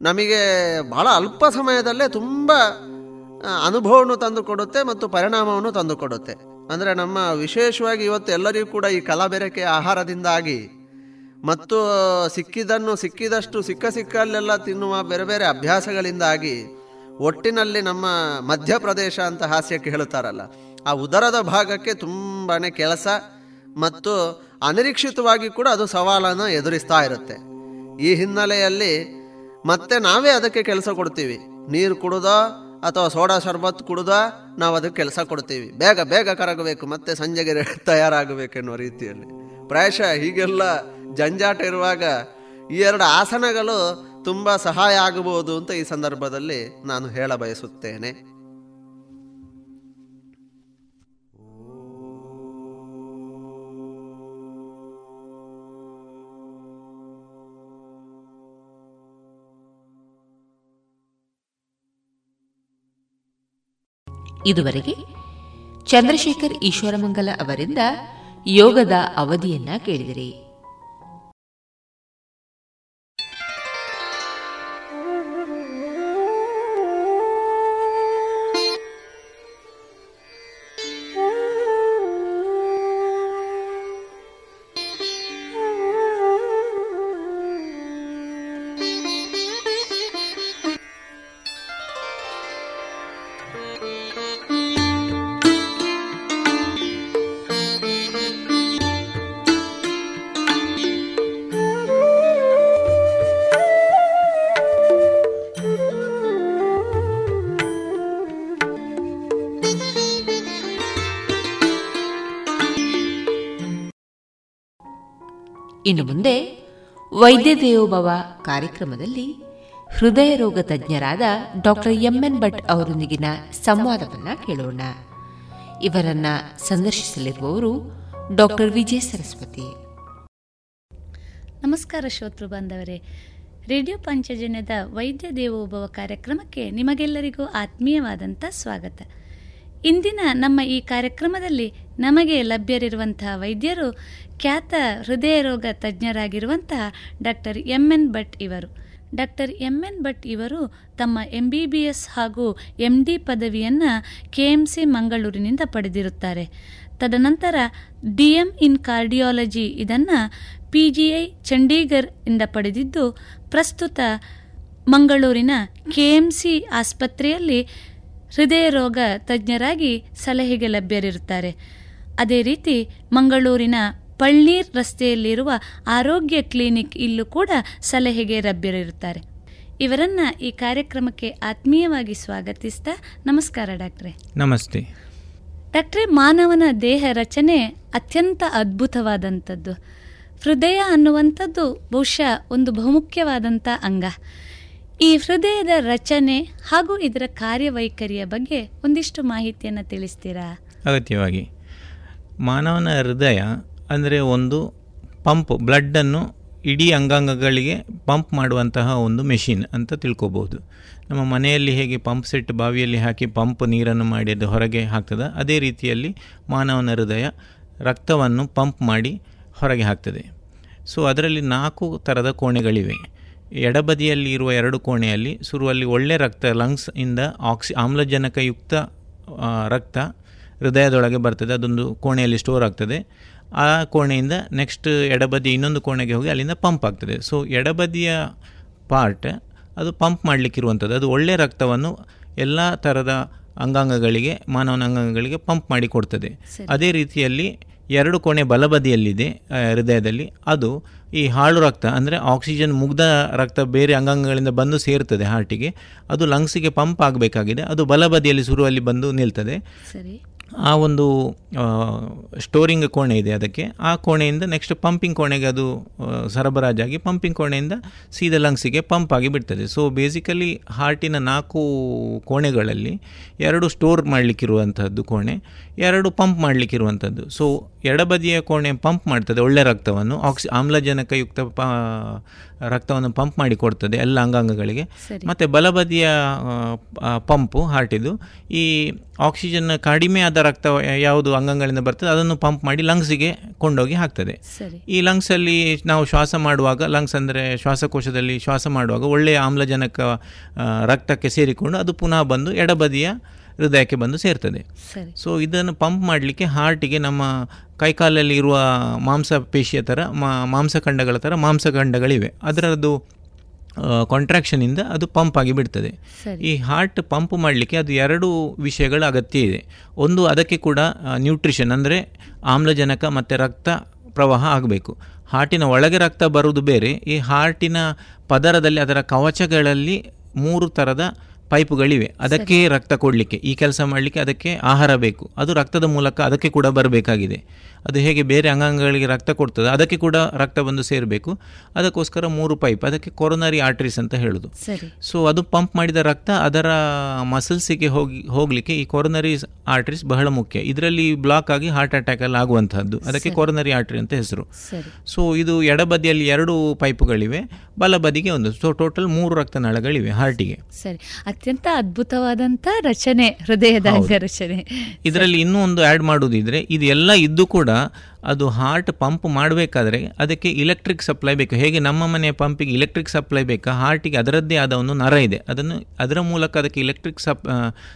ನಮಗೆ ಬಹಳ ಅಲ್ಪ ಸಮಯದಲ್ಲೇ ತುಂಬ ಅನುಭವವನ್ನು ತಂದುಕೊಡುತ್ತೆ ಮತ್ತು ಪರಿಣಾಮವನ್ನು ತಂದುಕೊಡುತ್ತೆ ಅಂದರೆ ನಮ್ಮ ವಿಶೇಷವಾಗಿ ಇವತ್ತು ಎಲ್ಲರಿಗೂ ಕೂಡ ಈ ಕಲಬೆರಕೆ ಆಹಾರದಿಂದಾಗಿ ಮತ್ತು ಸಿಕ್ಕಿದನ್ನು ಸಿಕ್ಕಿದಷ್ಟು ಸಿಕ್ಕ ಸಿಕ್ಕಲ್ಲೆಲ್ಲ ತಿನ್ನುವ ಬೇರೆ ಬೇರೆ ಅಭ್ಯಾಸಗಳಿಂದಾಗಿ ಒಟ್ಟಿನಲ್ಲಿ ನಮ್ಮ ಮಧ್ಯಪ್ರದೇಶ ಅಂತ ಹಾಸ್ಯಕ್ಕೆ ಹೇಳುತ್ತಾರಲ್ಲ, ಆ ಉದರದ ಭಾಗಕ್ಕೆ ತುಂಬಾ ಕೆಲಸ ಮತ್ತು ಅನಿರೀಕ್ಷಿತವಾಗಿ ಕೂಡ ಅದು ಸವಾಲನ್ನು ಎದುರಿಸ್ತಾ ಇರುತ್ತೆ. ಈ ಹಿನ್ನೆಲೆಯಲ್ಲಿ ಮತ್ತೆ ನಾವೇ ಅದಕ್ಕೆ ಕೆಲಸ ಕೊಡ್ತೀವಿ. ನೀರು ಕುಡುದೋ ಅಥವಾ ಸೋಡಾ ಶರ್ಬತ್ ಕುಡುದೋ ನಾವು ಅದಕ್ಕೆ ಕೆಲಸ ಕೊಡ್ತೀವಿ. ಬೇಗ ಬೇಗ ಕರಗಬೇಕು, ಮತ್ತೆ ಸಂಜೆಗೆ ತಯಾರಾಗಬೇಕೆನ್ನುವ ರೀತಿಯಲ್ಲಿ. ಪ್ರಾಯಶಃ ಹೀಗೆಲ್ಲ ಜಂಜಾಟ ಇರುವಾಗ ಈ ಎರಡು ಆಸನಗಳು ತುಂಬ ಸಹಾಯ ಆಗಬಹುದು ಅಂತ ಈ ಸಂದರ್ಭದಲ್ಲಿ ನಾನು ಹೇಳ ಬಯಸುತ್ತೇನೆ. ಇದುವರೆಗೆ ಚಂದ್ರಶೇಖರ್ ಈಶ್ವರಮಂಗಲ ಅವರಿಂದ ಯೋಗದ ಅವಧಿಯನ್ನ ಕೇಳಿದಿರಿ. ಇನ್ನು ಮುಂದೆ ವೈದ್ಯ ದೇವೋಭವ ಕಾರ್ಯಕ್ರಮದಲ್ಲಿ ಹೃದಯ ರೋಗ ತಜ್ಞರಾದ ಡಾಕ್ಟರ್ ಎಂಎನ್ ಭಟ್ ಅವರೊಂದಿಗಿನ ಸಂವಾದವನ್ನು ಕೇಳೋಣ. ಇವರನ್ನ ಸಂದರ್ಶಿಸಲಿರುವವರು ಡಾಕ್ಟರ್ ವಿಜಯ ಸರಸ್ವತಿ. ನಮಸ್ಕಾರ ಶ್ರೋತೃ ಬಾಂಧವರೇ. ರೇಡಿಯೋ ಪಂಚಜನ್ಯದ ವೈದ್ಯ ದೇವೋಭವ ಕಾರ್ಯಕ್ರಮಕ್ಕೆ ನಿಮಗೆಲ್ಲರಿಗೂ ಆತ್ಮೀಯವಾದಂಥ ಸ್ವಾಗತ. ಇಂದಿನ ನಮ್ಮ ಈ ಕಾರ್ಯಕ್ರಮದಲ್ಲಿ ನಮಗೆ ಲಭ್ಯರಿರುವಂತಹ ವೈದ್ಯರು ಖ್ಯಾತ ಹೃದಯ ರೋಗ ತಜ್ಞರಾಗಿರುವಂತಹ ಡಾಕ್ಟರ್ ಎಂ ಎನ್ ಭಟ್ ಇವರು. ಡಾಕ್ಟರ್ ಎಂ ಎನ್ ಭಟ್ ಇವರು ತಮ್ಮ ಎಂ ಬಿ ಬಿ ಎಸ್ ಹಾಗೂ ಎಂ ಡಿ ಪದವಿಯನ್ನು ಕೆ ಎಂ ಸಿ ಮಂಗಳೂರಿನಿಂದ ಪಡೆದಿರುತ್ತಾರೆ. ತದನಂತರ ಡಿ ಎಂ ಇನ್ ಕಾರ್ಡಿಯಾಲಜಿ ಇದನ್ನು ಪಿ ಜಿ ಐ ಚಂಡೀಗರ್ ಇಂದ ಪಡೆದಿದ್ದು, ಪ್ರಸ್ತುತ ಮಂಗಳೂರಿನ ಕೆ ಎಂ ಸಿ ಆಸ್ಪತ್ರೆಯಲ್ಲಿ ಹೃದಯ ರೋಗ ತಜ್ಞರಾಗಿ ಸಲಹೆಗೆ ಲಭ್ಯರಿರುತ್ತಾರೆ. ಅದೇ ರೀತಿ ಮಂಗಳೂರಿನ ಪಳ್ನೀರ್ ರಸ್ತೆಯಲ್ಲಿರುವ ಆರೋಗ್ಯ ಕ್ಲಿನಿಕ್ ಇಲ್ಲೂ ಕೂಡ ಸಲಹೆಗೆ ಲಭ್ಯರಿರುತ್ತಾರೆ. ಇವರನ್ನ ಈ ಕಾರ್ಯಕ್ರಮಕ್ಕೆ ಆತ್ಮೀಯವಾಗಿ ಸ್ವಾಗತಿಸ್ತಾ ನಮಸ್ಕಾರ ಡಾಕ್ಟ್ರೆ. ನಮಸ್ತೆ. ಡಾಕ್ಟ್ರೆ ಮಾನವನ ದೇಹ ರಚನೆ ಅತ್ಯಂತ ಅದ್ಭುತವಾದಂಥದ್ದು. ಹೃದಯ ಅನ್ನುವಂಥದ್ದು ಬಹುಶಃ ಒಂದು ಬಹುಮುಖ್ಯವಾದಂಥ ಅಂಗ. ಈ ಹೃದಯದ ರಚನೆ ಹಾಗೂ ಇದರ ಕಾರ್ಯವೈಖರಿಯ ಬಗ್ಗೆ ಒಂದಿಷ್ಟು ಮಾಹಿತಿಯನ್ನು ತಿಳಿಸ್ತೀರಾ? ಅಗತ್ಯವಾಗಿ. ಮಾನವನ ಹೃದಯ ಅಂದರೆ ಒಂದು ಪಂಪ್ ಬ್ಲಡ್ಡನ್ನು ಇಡೀ ಅಂಗಾಂಗಗಳಿಗೆ ಪಂಪ್ ಮಾಡುವಂತಹ ಒಂದು ಮೆಷಿನ್ ಅಂತ ತಿಳ್ಕೊಬೋದು ನಮ್ಮ ಮನೆಯಲ್ಲಿ ಹೇಗೆ ಪಂಪ್ ಸೆಟ್ ಬಾವಿಯಲ್ಲಿ ಹಾಕಿ ಪಂಪ್ ನೀರನ್ನು ಮಾಡಿ ಅದು ಹೊರಗೆ ಹಾಕ್ತದೆ, ಅದೇ ರೀತಿಯಲ್ಲಿ ಮಾನವನ ಹೃದಯ ರಕ್ತವನ್ನು ಪಂಪ್ ಮಾಡಿ ಹೊರಗೆ ಹಾಕ್ತದೆ. ಸೊ ಅದರಲ್ಲಿ ನಾಲ್ಕು ಥರದ ಕೋಣೆಗಳಿವೆ. ಎಡಬದಿಯಲ್ಲಿ ಇರುವ ಎರಡು ಕೋಣೆಯಲ್ಲಿ ಶುರುವಲ್ಲಿ ಒಳ್ಳೆ ರಕ್ತ ಲಂಗ್ಸ್ ಇಂದ ಆಕ್ಸಿ ಆಮ್ಲಜನಕಯುಕ್ತ ರಕ್ತ ಹೃದಯದೊಳಗೆ ಬರ್ತದೆ. ಅದೊಂದು ಕೋಣೆಯಲ್ಲಿ ಸ್ಟೋರ್ ಆಗ್ತದೆ. ಆ ಕೋಣೆಯಿಂದ ನೆಕ್ಸ್ಟ್ ಎಡಬದಿ ಇನ್ನೊಂದು ಕೋಣೆಗೆ ಹೋಗಿ ಅಲ್ಲಿಂದ ಪಂಪ್ ಆಗ್ತದೆ. ಸೊ ಎಡಬದಿಯ ಪಾರ್ಟ್ ಅದು ಪಂಪ್ ಮಾಡಲಿಕ್ಕಿರುವಂಥದ್ದು. ಅದು ಒಳ್ಳೆಯ ರಕ್ತವನ್ನು ಎಲ್ಲ ಥರದ ಅಂಗಾಂಗಗಳಿಗೆ ಮಾನವನ ಅಂಗಾಂಗಗಳಿಗೆ ಪಂಪ್ ಮಾಡಿ ಕೊಡ್ತದೆ. ಅದೇ ರೀತಿಯಲ್ಲಿ ಎರಡು ಕೋಣೆ ಬಲಬದಿಯಲ್ಲಿದೆ ಹೃದಯದಲ್ಲಿ. ಅದು ಈ ಹಾಳು ರಕ್ತ ಅಂದರೆ ಆಕ್ಸಿಜನ್ ಮುಗ್ದ ರಕ್ತ ಬೇರೆ ಅಂಗಾಂಗಗಳಿಂದ ಬಂದು ಸೇರ್ತದೆ ಹಾರ್ಟಿಗೆ. ಅದು ಲಂಗ್ಸಿಗೆ ಪಂಪ್ ಆಗಬೇಕಾಗಿದೆ. ಅದು ಬಲಬದಿಯಲ್ಲಿ ಸುರುವಲ್ಲಿ ಬಂದು ನಿಲ್ತದೆ. ಆ ಒಂದು ಸ್ಟೋರಿಂಗ್ ಕೋಣೆ ಇದೆ ಅದಕ್ಕೆ. ಆ ಕೋಣೆಯಿಂದ ನೆಕ್ಸ್ಟ್ ಪಂಪಿಂಗ್ ಕೋಣೆಗೆ ಅದು ಸರಬರಾಜಾಗಿ ಪಂಪಿಂಗ್ ಕೋಣೆಯಿಂದ ಸೀದಾ ಲಂಗ್ಸಿಗೆ ಪಂಪ್ ಆಗಿ ಬಿಡ್ತದೆ. ಸೊ ಬೇಸಿಕಲಿ ಹಾರ್ಟಿನ ನಾಲ್ಕು ಕೋಣೆಗಳಲ್ಲಿ ಎರಡು ಸ್ಟೋರ್ ಮಾಡಲಿಕ್ಕಿರುವಂಥದ್ದು ಕೋಣೆ. ಎರಡು ಪಂಪ್ ಮಾಡಲಿಕ್ಕಿರುವಂಥದ್ದು ಸೊ ಎಡಬದಿಯ ಕೋಣೆ ಪಂಪ್ ಮಾಡ್ತದೆ ಒಳ್ಳೆ ರಕ್ತವನ್ನು. ಆಕ್ಸಿ ಆಮ್ಲಜನಕಯುಕ್ತ ಪ ರಕ್ತವನ್ನು ಪಂಪ್ ಮಾಡಿ ಕೊಡ್ತದೆ ಎಲ್ಲ ಅಂಗಾಂಗಗಳಿಗೆ. ಮತ್ತು ಬಲಬದಿಯ ಪಂಪು ಹಾರ್ಟಿದು ಈ ಆಕ್ಸಿಜನ್ ಕಡಿಮೆ ಆದ ರಕ್ತ ಯಾವುದು ಅಂಗಗಳಿಂದ ಬರ್ತದೆ ಅದನ್ನು ಪಂಪ್ ಮಾಡಿ ಲಂಗ್ಸಿಗೆ ಕೊಂಡೋಗಿ ಹಾಕ್ತದೆ. ಈ ಲಂಗ್ಸಲ್ಲಿ ನಾವು ಶ್ವಾಸ ಮಾಡುವಾಗ ಲಂಗ್ಸ್ ಅಂದರೆ ಶ್ವಾಸಕೋಶದಲ್ಲಿ ಶ್ವಾಸ ಮಾಡುವಾಗ ಒಳ್ಳೆಯ ಆಮ್ಲಜನಕ ರಕ್ತಕ್ಕೆ ಸೇರಿಕೊಂಡು ಅದು ಪುನಃ ಬಂದು ಎಡಬದಿಯ ಹೃದಯಕ್ಕೆ ಬಂದು ಸೇರ್ತದೆ. ಸೊ ಇದನ್ನು ಪಂಪ್ ಮಾಡಲಿಕ್ಕೆ ಹಾರ್ಟಿಗೆ ನಮ್ಮ ಕೈಕಾಲಲ್ಲಿ ಇರುವ ಮಾಂಸಪೇಶಿಯ ಥರ ಮಾಂಸಖಂಡಗಳ ಥರ ಮಾಂಸಖಂಡಗಳಿವೆ. ಅದರದ್ದು ಕಾಂಟ್ರಾಕ್ಷನಿಂದ ಅದು ಪಂಪ್ ಆಗಿ ಬಿಡ್ತದೆ. ಈ ಹಾರ್ಟ್ ಪಂಪ್ ಮಾಡಲಿಕ್ಕೆ ಅದು ಎರಡು ವಿಷಯಗಳ ಅಗತ್ಯ ಇದೆ. ಒಂದು ಅದಕ್ಕೆ ಕೂಡ ನ್ಯೂಟ್ರಿಷನ್ ಅಂದರೆ ಆಮ್ಲಜನಕ ಮತ್ತು ರಕ್ತ ಪ್ರವಾಹ ಆಗಬೇಕು. ಹಾರ್ಟಿನ ಒಳಗೆ ರಕ್ತ ಬರುವುದು ಬೇರೆ. ಈ ಹಾರ್ಟಿನ ಪದರದಲ್ಲಿ ಅದರ ಕವಚಗಳಲ್ಲಿ ಮೂರು ಥರದ ಪೈಪುಗಳಿವೆ. ಅದಕ್ಕೆ ರಕ್ತ ಕೊಡಲಿಕ್ಕೆ ಈ ಕೆಲಸ ಮಾಡಲಿಕ್ಕೆ ಅದಕ್ಕೆ ಆಹಾರ ಬೇಕು. ಅದು ರಕ್ತದ ಮೂಲಕ ಅದಕ್ಕೆ ಕೂಡ ಬರಬೇಕಾಗಿದೆ. ಅದು ಹೇಗೆ ಬೇರೆ ಅಂಗಾಂಗಗಳಿಗೆ ರಕ್ತ ಕೊಡ್ತದೆ ಅದಕ್ಕೆ ಕೂಡ ರಕ್ತ ಬಂದು ಸೇರಬೇಕು. ಅದಕ್ಕೋಸ್ಕರ ಮೂರು ಪೈಪ್ ಅದಕ್ಕೆ ಕೊರೋನರಿ ಆರ್ಟ್ರೀಸ್ ಅಂತ ಹೇಳೋದು. ಸೊ ಅದು ಪಂಪ್ ಮಾಡಿದ ರಕ್ತ ಅದರ ಮಸಲ್ಸಿಗೆ ಹೋಗಿ ಹೋಗಲಿಕ್ಕೆ ಈ ಕೊರೋನರಿ ಆರ್ಟ್ರೀಸ್ ಬಹಳ ಮುಖ್ಯ. ಇದರಲ್ಲಿ ಬ್ಲಾಕ್ ಆಗಿ ಹಾರ್ಟ್ ಅಟ್ಯಾಕ್ ಅಲ್ಲಿ ಆಗುವಂತಹದ್ದು. ಅದಕ್ಕೆ ಕೊರೋನರಿ ಆರ್ಟ್ರಿ ಅಂತ ಹೆಸರು. ಸರಿ. ಸೊ ಇದು ಎಡಬದಿಯಲ್ಲಿ ಎರಡು ಪೈಪ್ಗಳಿವೆ ಬಲಬದಿಗೆ ಒಂದು. ಸೊ ಟೋಟಲ್ ಮೂರು ರಕ್ತನಾಳಗಳಿವೆ ಹಾರ್ಟಿಗೆ. ಸರಿ. ಅತ್ಯಂತ ಅದ್ಭುತವಾದಂತ ರಚನೆ ಹೃದಯದ ಅಂಗರಚನೆ. ಇದರಲ್ಲಿ ಇನ್ನೂ ಒಂದು ಆ್ಯಡ್ ಮಾಡೋದಿದ್ರೆ ಇದೆಲ್ಲ ಇದ್ದು ಕೂಡ ಅದು ಹಾರ್ಟ್ ಪಂಪ್ ಮಾಡಬೇಕಾದ್ರೆ ಅದಕ್ಕೆ ಇಲೆಕ್ಟ್ರಿಕ್ ಸಪ್ಲೈ ಬೇಕು. ಹೇಗೆ ನಮ್ಮ ಮನೆಯ ಪಂಪಿಗೆ ಇಲೆಕ್ಟ್ರಿಕ್ ಸಪ್ಲೈ ಬೇಕಾ? ಹಾರ್ಟಿಗೆ ಅದರದ್ದೇ ಆದ ಒಂದು ನರ ಇದೆ. ಅದನ್ನು ಅದರ ಮೂಲಕ ಅದಕ್ಕೆ ಇಲೆಕ್ಟ್ರಿಕ್ ಸಪ್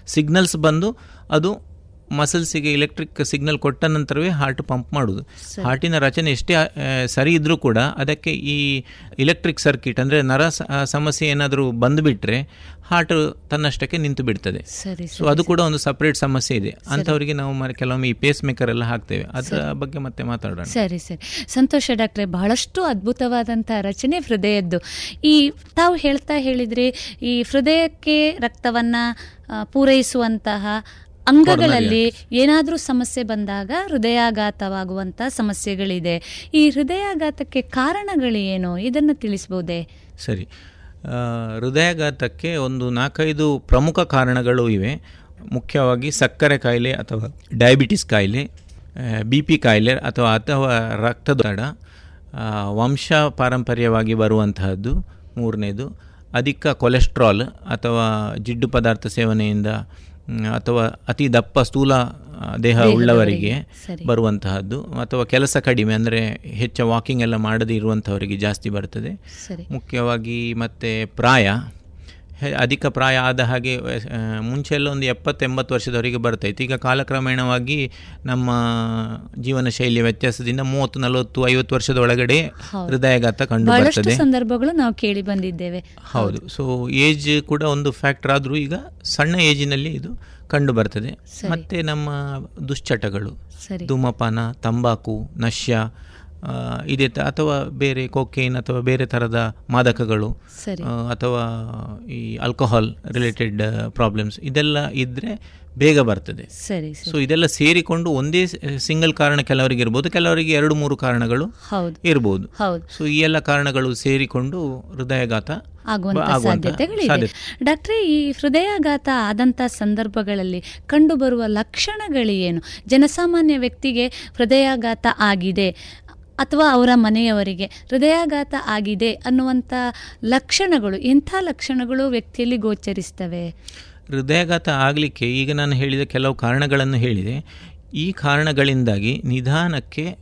ಸಿಗ್ನಲ್ಸ್ ಬಂದು ಅದು ಮಸಲ್ಸಿಗೆ ಎಲೆಕ್ಟ್ರಿಕ್ ಸಿಗ್ನಲ್ ಕೊಟ್ಟ ನಂತರವೇ ಹಾರ್ಟ್ ಪಂಪ್ ಮಾಡೋದು. ಹಾರ್ಟಿನ ರಚನೆ ಎಷ್ಟೇ ಸರಿ ಇದ್ದರೂ ಕೂಡ ಅದಕ್ಕೆ ಈ ಎಲೆಕ್ಟ್ರಿಕ್ ಸರ್ಕಿಟ್ ಅಂದರೆ ನರ ಸಮಸ್ಯೆ ಏನಾದರೂ ಬಂದುಬಿಟ್ರೆ ಹಾರ್ಟ್ ತನ್ನಷ್ಟಕ್ಕೆ ನಿಂತು ಬಿಡ್ತದೆ. ಸರಿ ಸೊ ಅದು ಕೂಡ ಒಂದು ಸಪ್ರೇಟ್ ಸಮಸ್ಯೆ ಇದೆ. ಅಂಥವರಿಗೆ ನಾವು ಕೆಲವೊಮ್ಮೆ ಈ ಪೇಸ್ ಮೇಕರ್ ಎಲ್ಲ ಹಾಕ್ತೇವೆ. ಅದರ ಬಗ್ಗೆ ಮತ್ತೆ ಮಾತಾಡೋಣ. ಸರಿ ಸರಿ. ಸಂತೋಷ ಡಾಕ್ಟ್ರೆ ಬಹಳಷ್ಟು ಅದ್ಭುತವಾದಂಥ ರಚನೆ ಹೃದಯದ್ದು. ಈ ತಾವು ಹೇಳ್ತಾ ಹೇಳಿದರೆ ಈ ಹೃದಯಕ್ಕೆ ರಕ್ತವನ್ನು ಪೂರೈಸುವಂತಹ ಅಂಗಗಳಲ್ಲಿ ಏನಾದರೂ ಸಮಸ್ಯೆ ಬಂದಾಗ ಹೃದಯಾಘಾತವಾಗುವಂಥ ಸಮಸ್ಯೆಗಳಿದೆ. ಈ ಹೃದಯಾಘಾತಕ್ಕೆ ಕಾರಣಗಳೇನು? ಇದನ್ನು ತಿಳಿಸ್ಬೋದೇ? ಸರಿ. ಹೃದಯಾಘಾತಕ್ಕೆ ಒಂದು ನಾಲ್ಕೈದು ಪ್ರಮುಖ ಕಾರಣಗಳು ಇವೆ. ಮುಖ್ಯವಾಗಿ ಸಕ್ಕರೆ ಕಾಯಿಲೆ ಅಥವಾ ಡಯಾಬಿಟಿಸ್ ಕಾಯಿಲೆ ಬಿ ಪಿ ಕಾಯಿಲೆ ಅಥವಾ ಅಥವಾ ರಕ್ತದೊತ್ತಡ ಆ, ವಂಶ ಪಾರಂಪರ್ಯವಾಗಿ ಬರುವಂತಹದ್ದು. ಮೂರನೇದು ಅಧಿಕ ಕೊಲೆಸ್ಟ್ರಾಲ್ ಅಥವಾ ಜಿಡ್ಡು ಪದಾರ್ಥ ಸೇವನೆಯಿಂದ ಅಥವಾ ಅತಿ ದಪ್ಪ ಸ್ಥೂಲ ದೇಹ ಉಳ್ಳವರಿಗೆ. ಬರುವಂತಹದ್ದು ಅಥವಾ ಕೆಲಸ ಕಡಿಮೆ ಅಂದರೆ ಹೆಚ್ಚು ವಾಕಿಂಗ್ ಎಲ್ಲ ಮಾಡದೇ ಇರುವಂಥವರಿಗೆ ಜಾಸ್ತಿ ಬರ್ತದೆ ಮುಖ್ಯವಾಗಿ ಮತ್ತೆ ಪ್ರಾಯ ಅಧಿಕ ಪ್ರಾಯ ಆದ ಹಾಗೆ ಆ, ಮುಂಚೆ ಎಲ್ಲ ಒಂದು ಎಪ್ಪತ್ತೆಂಬತ್ತು ವರ್ಷದವರೆಗೆ ಬರ್ತಾಯಿತ್ತು ಈಗ ಕಾಲಕ್ರಮೇಣವಾಗಿ ನಮ್ಮ ಜೀವನ ಶೈಲಿಯ ವ್ಯತ್ಯಾಸದಿಂದ ಮೂವತ್ತು ನಲವತ್ತು ಐವತ್ತು ವರ್ಷದ ಒಳಗಡೆ ಹೌದು. ಹೃದಯಾಘಾತ ಕಂಡು ಬರ್ತದೆ. ಸಂದರ್ಭಗಳು ನಾವು ಕೇಳಿ ಬಂದಿದ್ದೇವೆ. ಹೌದು. ಸೊ ಏಜ್ ಕೂಡ ಒಂದು ಫ್ಯಾಕ್ಟರ್ ಆದರೂ ಈಗ ಸಣ್ಣ ಏಜಿನಲ್ಲಿ ಇದು ಕಂಡು ಬರ್ತದೆ. ಮತ್ತೆ ನಮ್ಮ ದುಶ್ಚಟಗಳು. ಧೂಮಪಾನ ತಂಬಾಕು ನಶ್ಯ ಇದೆ ಅಥವಾ ಬೇರೆ ಕೊಕೇನ್ ಅಥವಾ ಬೇರೆ ಥರದ ಮಾದಕಗಳು ಅಥವಾ ಈ ಆಲ್ಕೋಹಾಲ್ ರಿಲೇಟೆಡ್ ಪ್ರಾಬ್ಲಮ್ಸ್ ಇದೆಲ್ಲ ಇದ್ದರೆ ಬೇಗ ಬರ್ತದೆ. ಸರಿ ಸೊ ಇದೆಲ್ಲ ಸೇರಿಕೊಂಡು ಒಂದೇ ಸಿಂಗಲ್ ಕಾರಣ ಕೆಲವರಿಗೆ ಇರ್ಬೋದು ಕೆಲವರಿಗೆ ಎರಡು ಮೂರು ಕಾರಣಗಳು ಇರ್ಬೋದು. ಸೊ ಈ ಎಲ್ಲ ಕಾರಣಗಳು ಸೇರಿಕೊಂಡು ಹೃದಯಾಘಾತ ಆಗುವಂತ ಆಗುವಂತ ಸಾಧ್ಯತೆಗಳಿದೆ. ಸಾಧ್ಯತೆ. ಡಾಕ್ಟ್ರೆ ಈ ಹೃದಯಾಘಾತ ಆದಂತ ಸಂದರ್ಭಗಳಲ್ಲಿ ಕಂಡುಬರುವ ಲಕ್ಷಣಗಳೇನು? ಜನಸಾಮಾನ್ಯ ವ್ಯಕ್ತಿಗೆ ಹೃದಯಾಘಾತ ಆಗಿದೆ ಅಥವಾ ಅವರ ಮನೆಯವರಿಗೆ ಹೃದಯಾಘಾತ ಆಗಿದೆ ಅನ್ನುವಂಥ ಲಕ್ಷಣಗಳು, ಎಂಥ ಲಕ್ಷಣಗಳು ವ್ಯಕ್ತಿಯಲ್ಲಿ ಗೋಚರಿಸ್ತವೆ? ಹೃದಯಾಘಾತ ಆಗಲಿಕ್ಕೆ ಈಗ ನಾನು ಹೇಳಿದ ಕೆಲವು ಕಾರಣಗಳನ್ನು ಹೇಳಿದೆ. ಈ ಕಾರಣಗಳಿಂದಾಗಿ ನಿಧಾನಕ್ಕೆ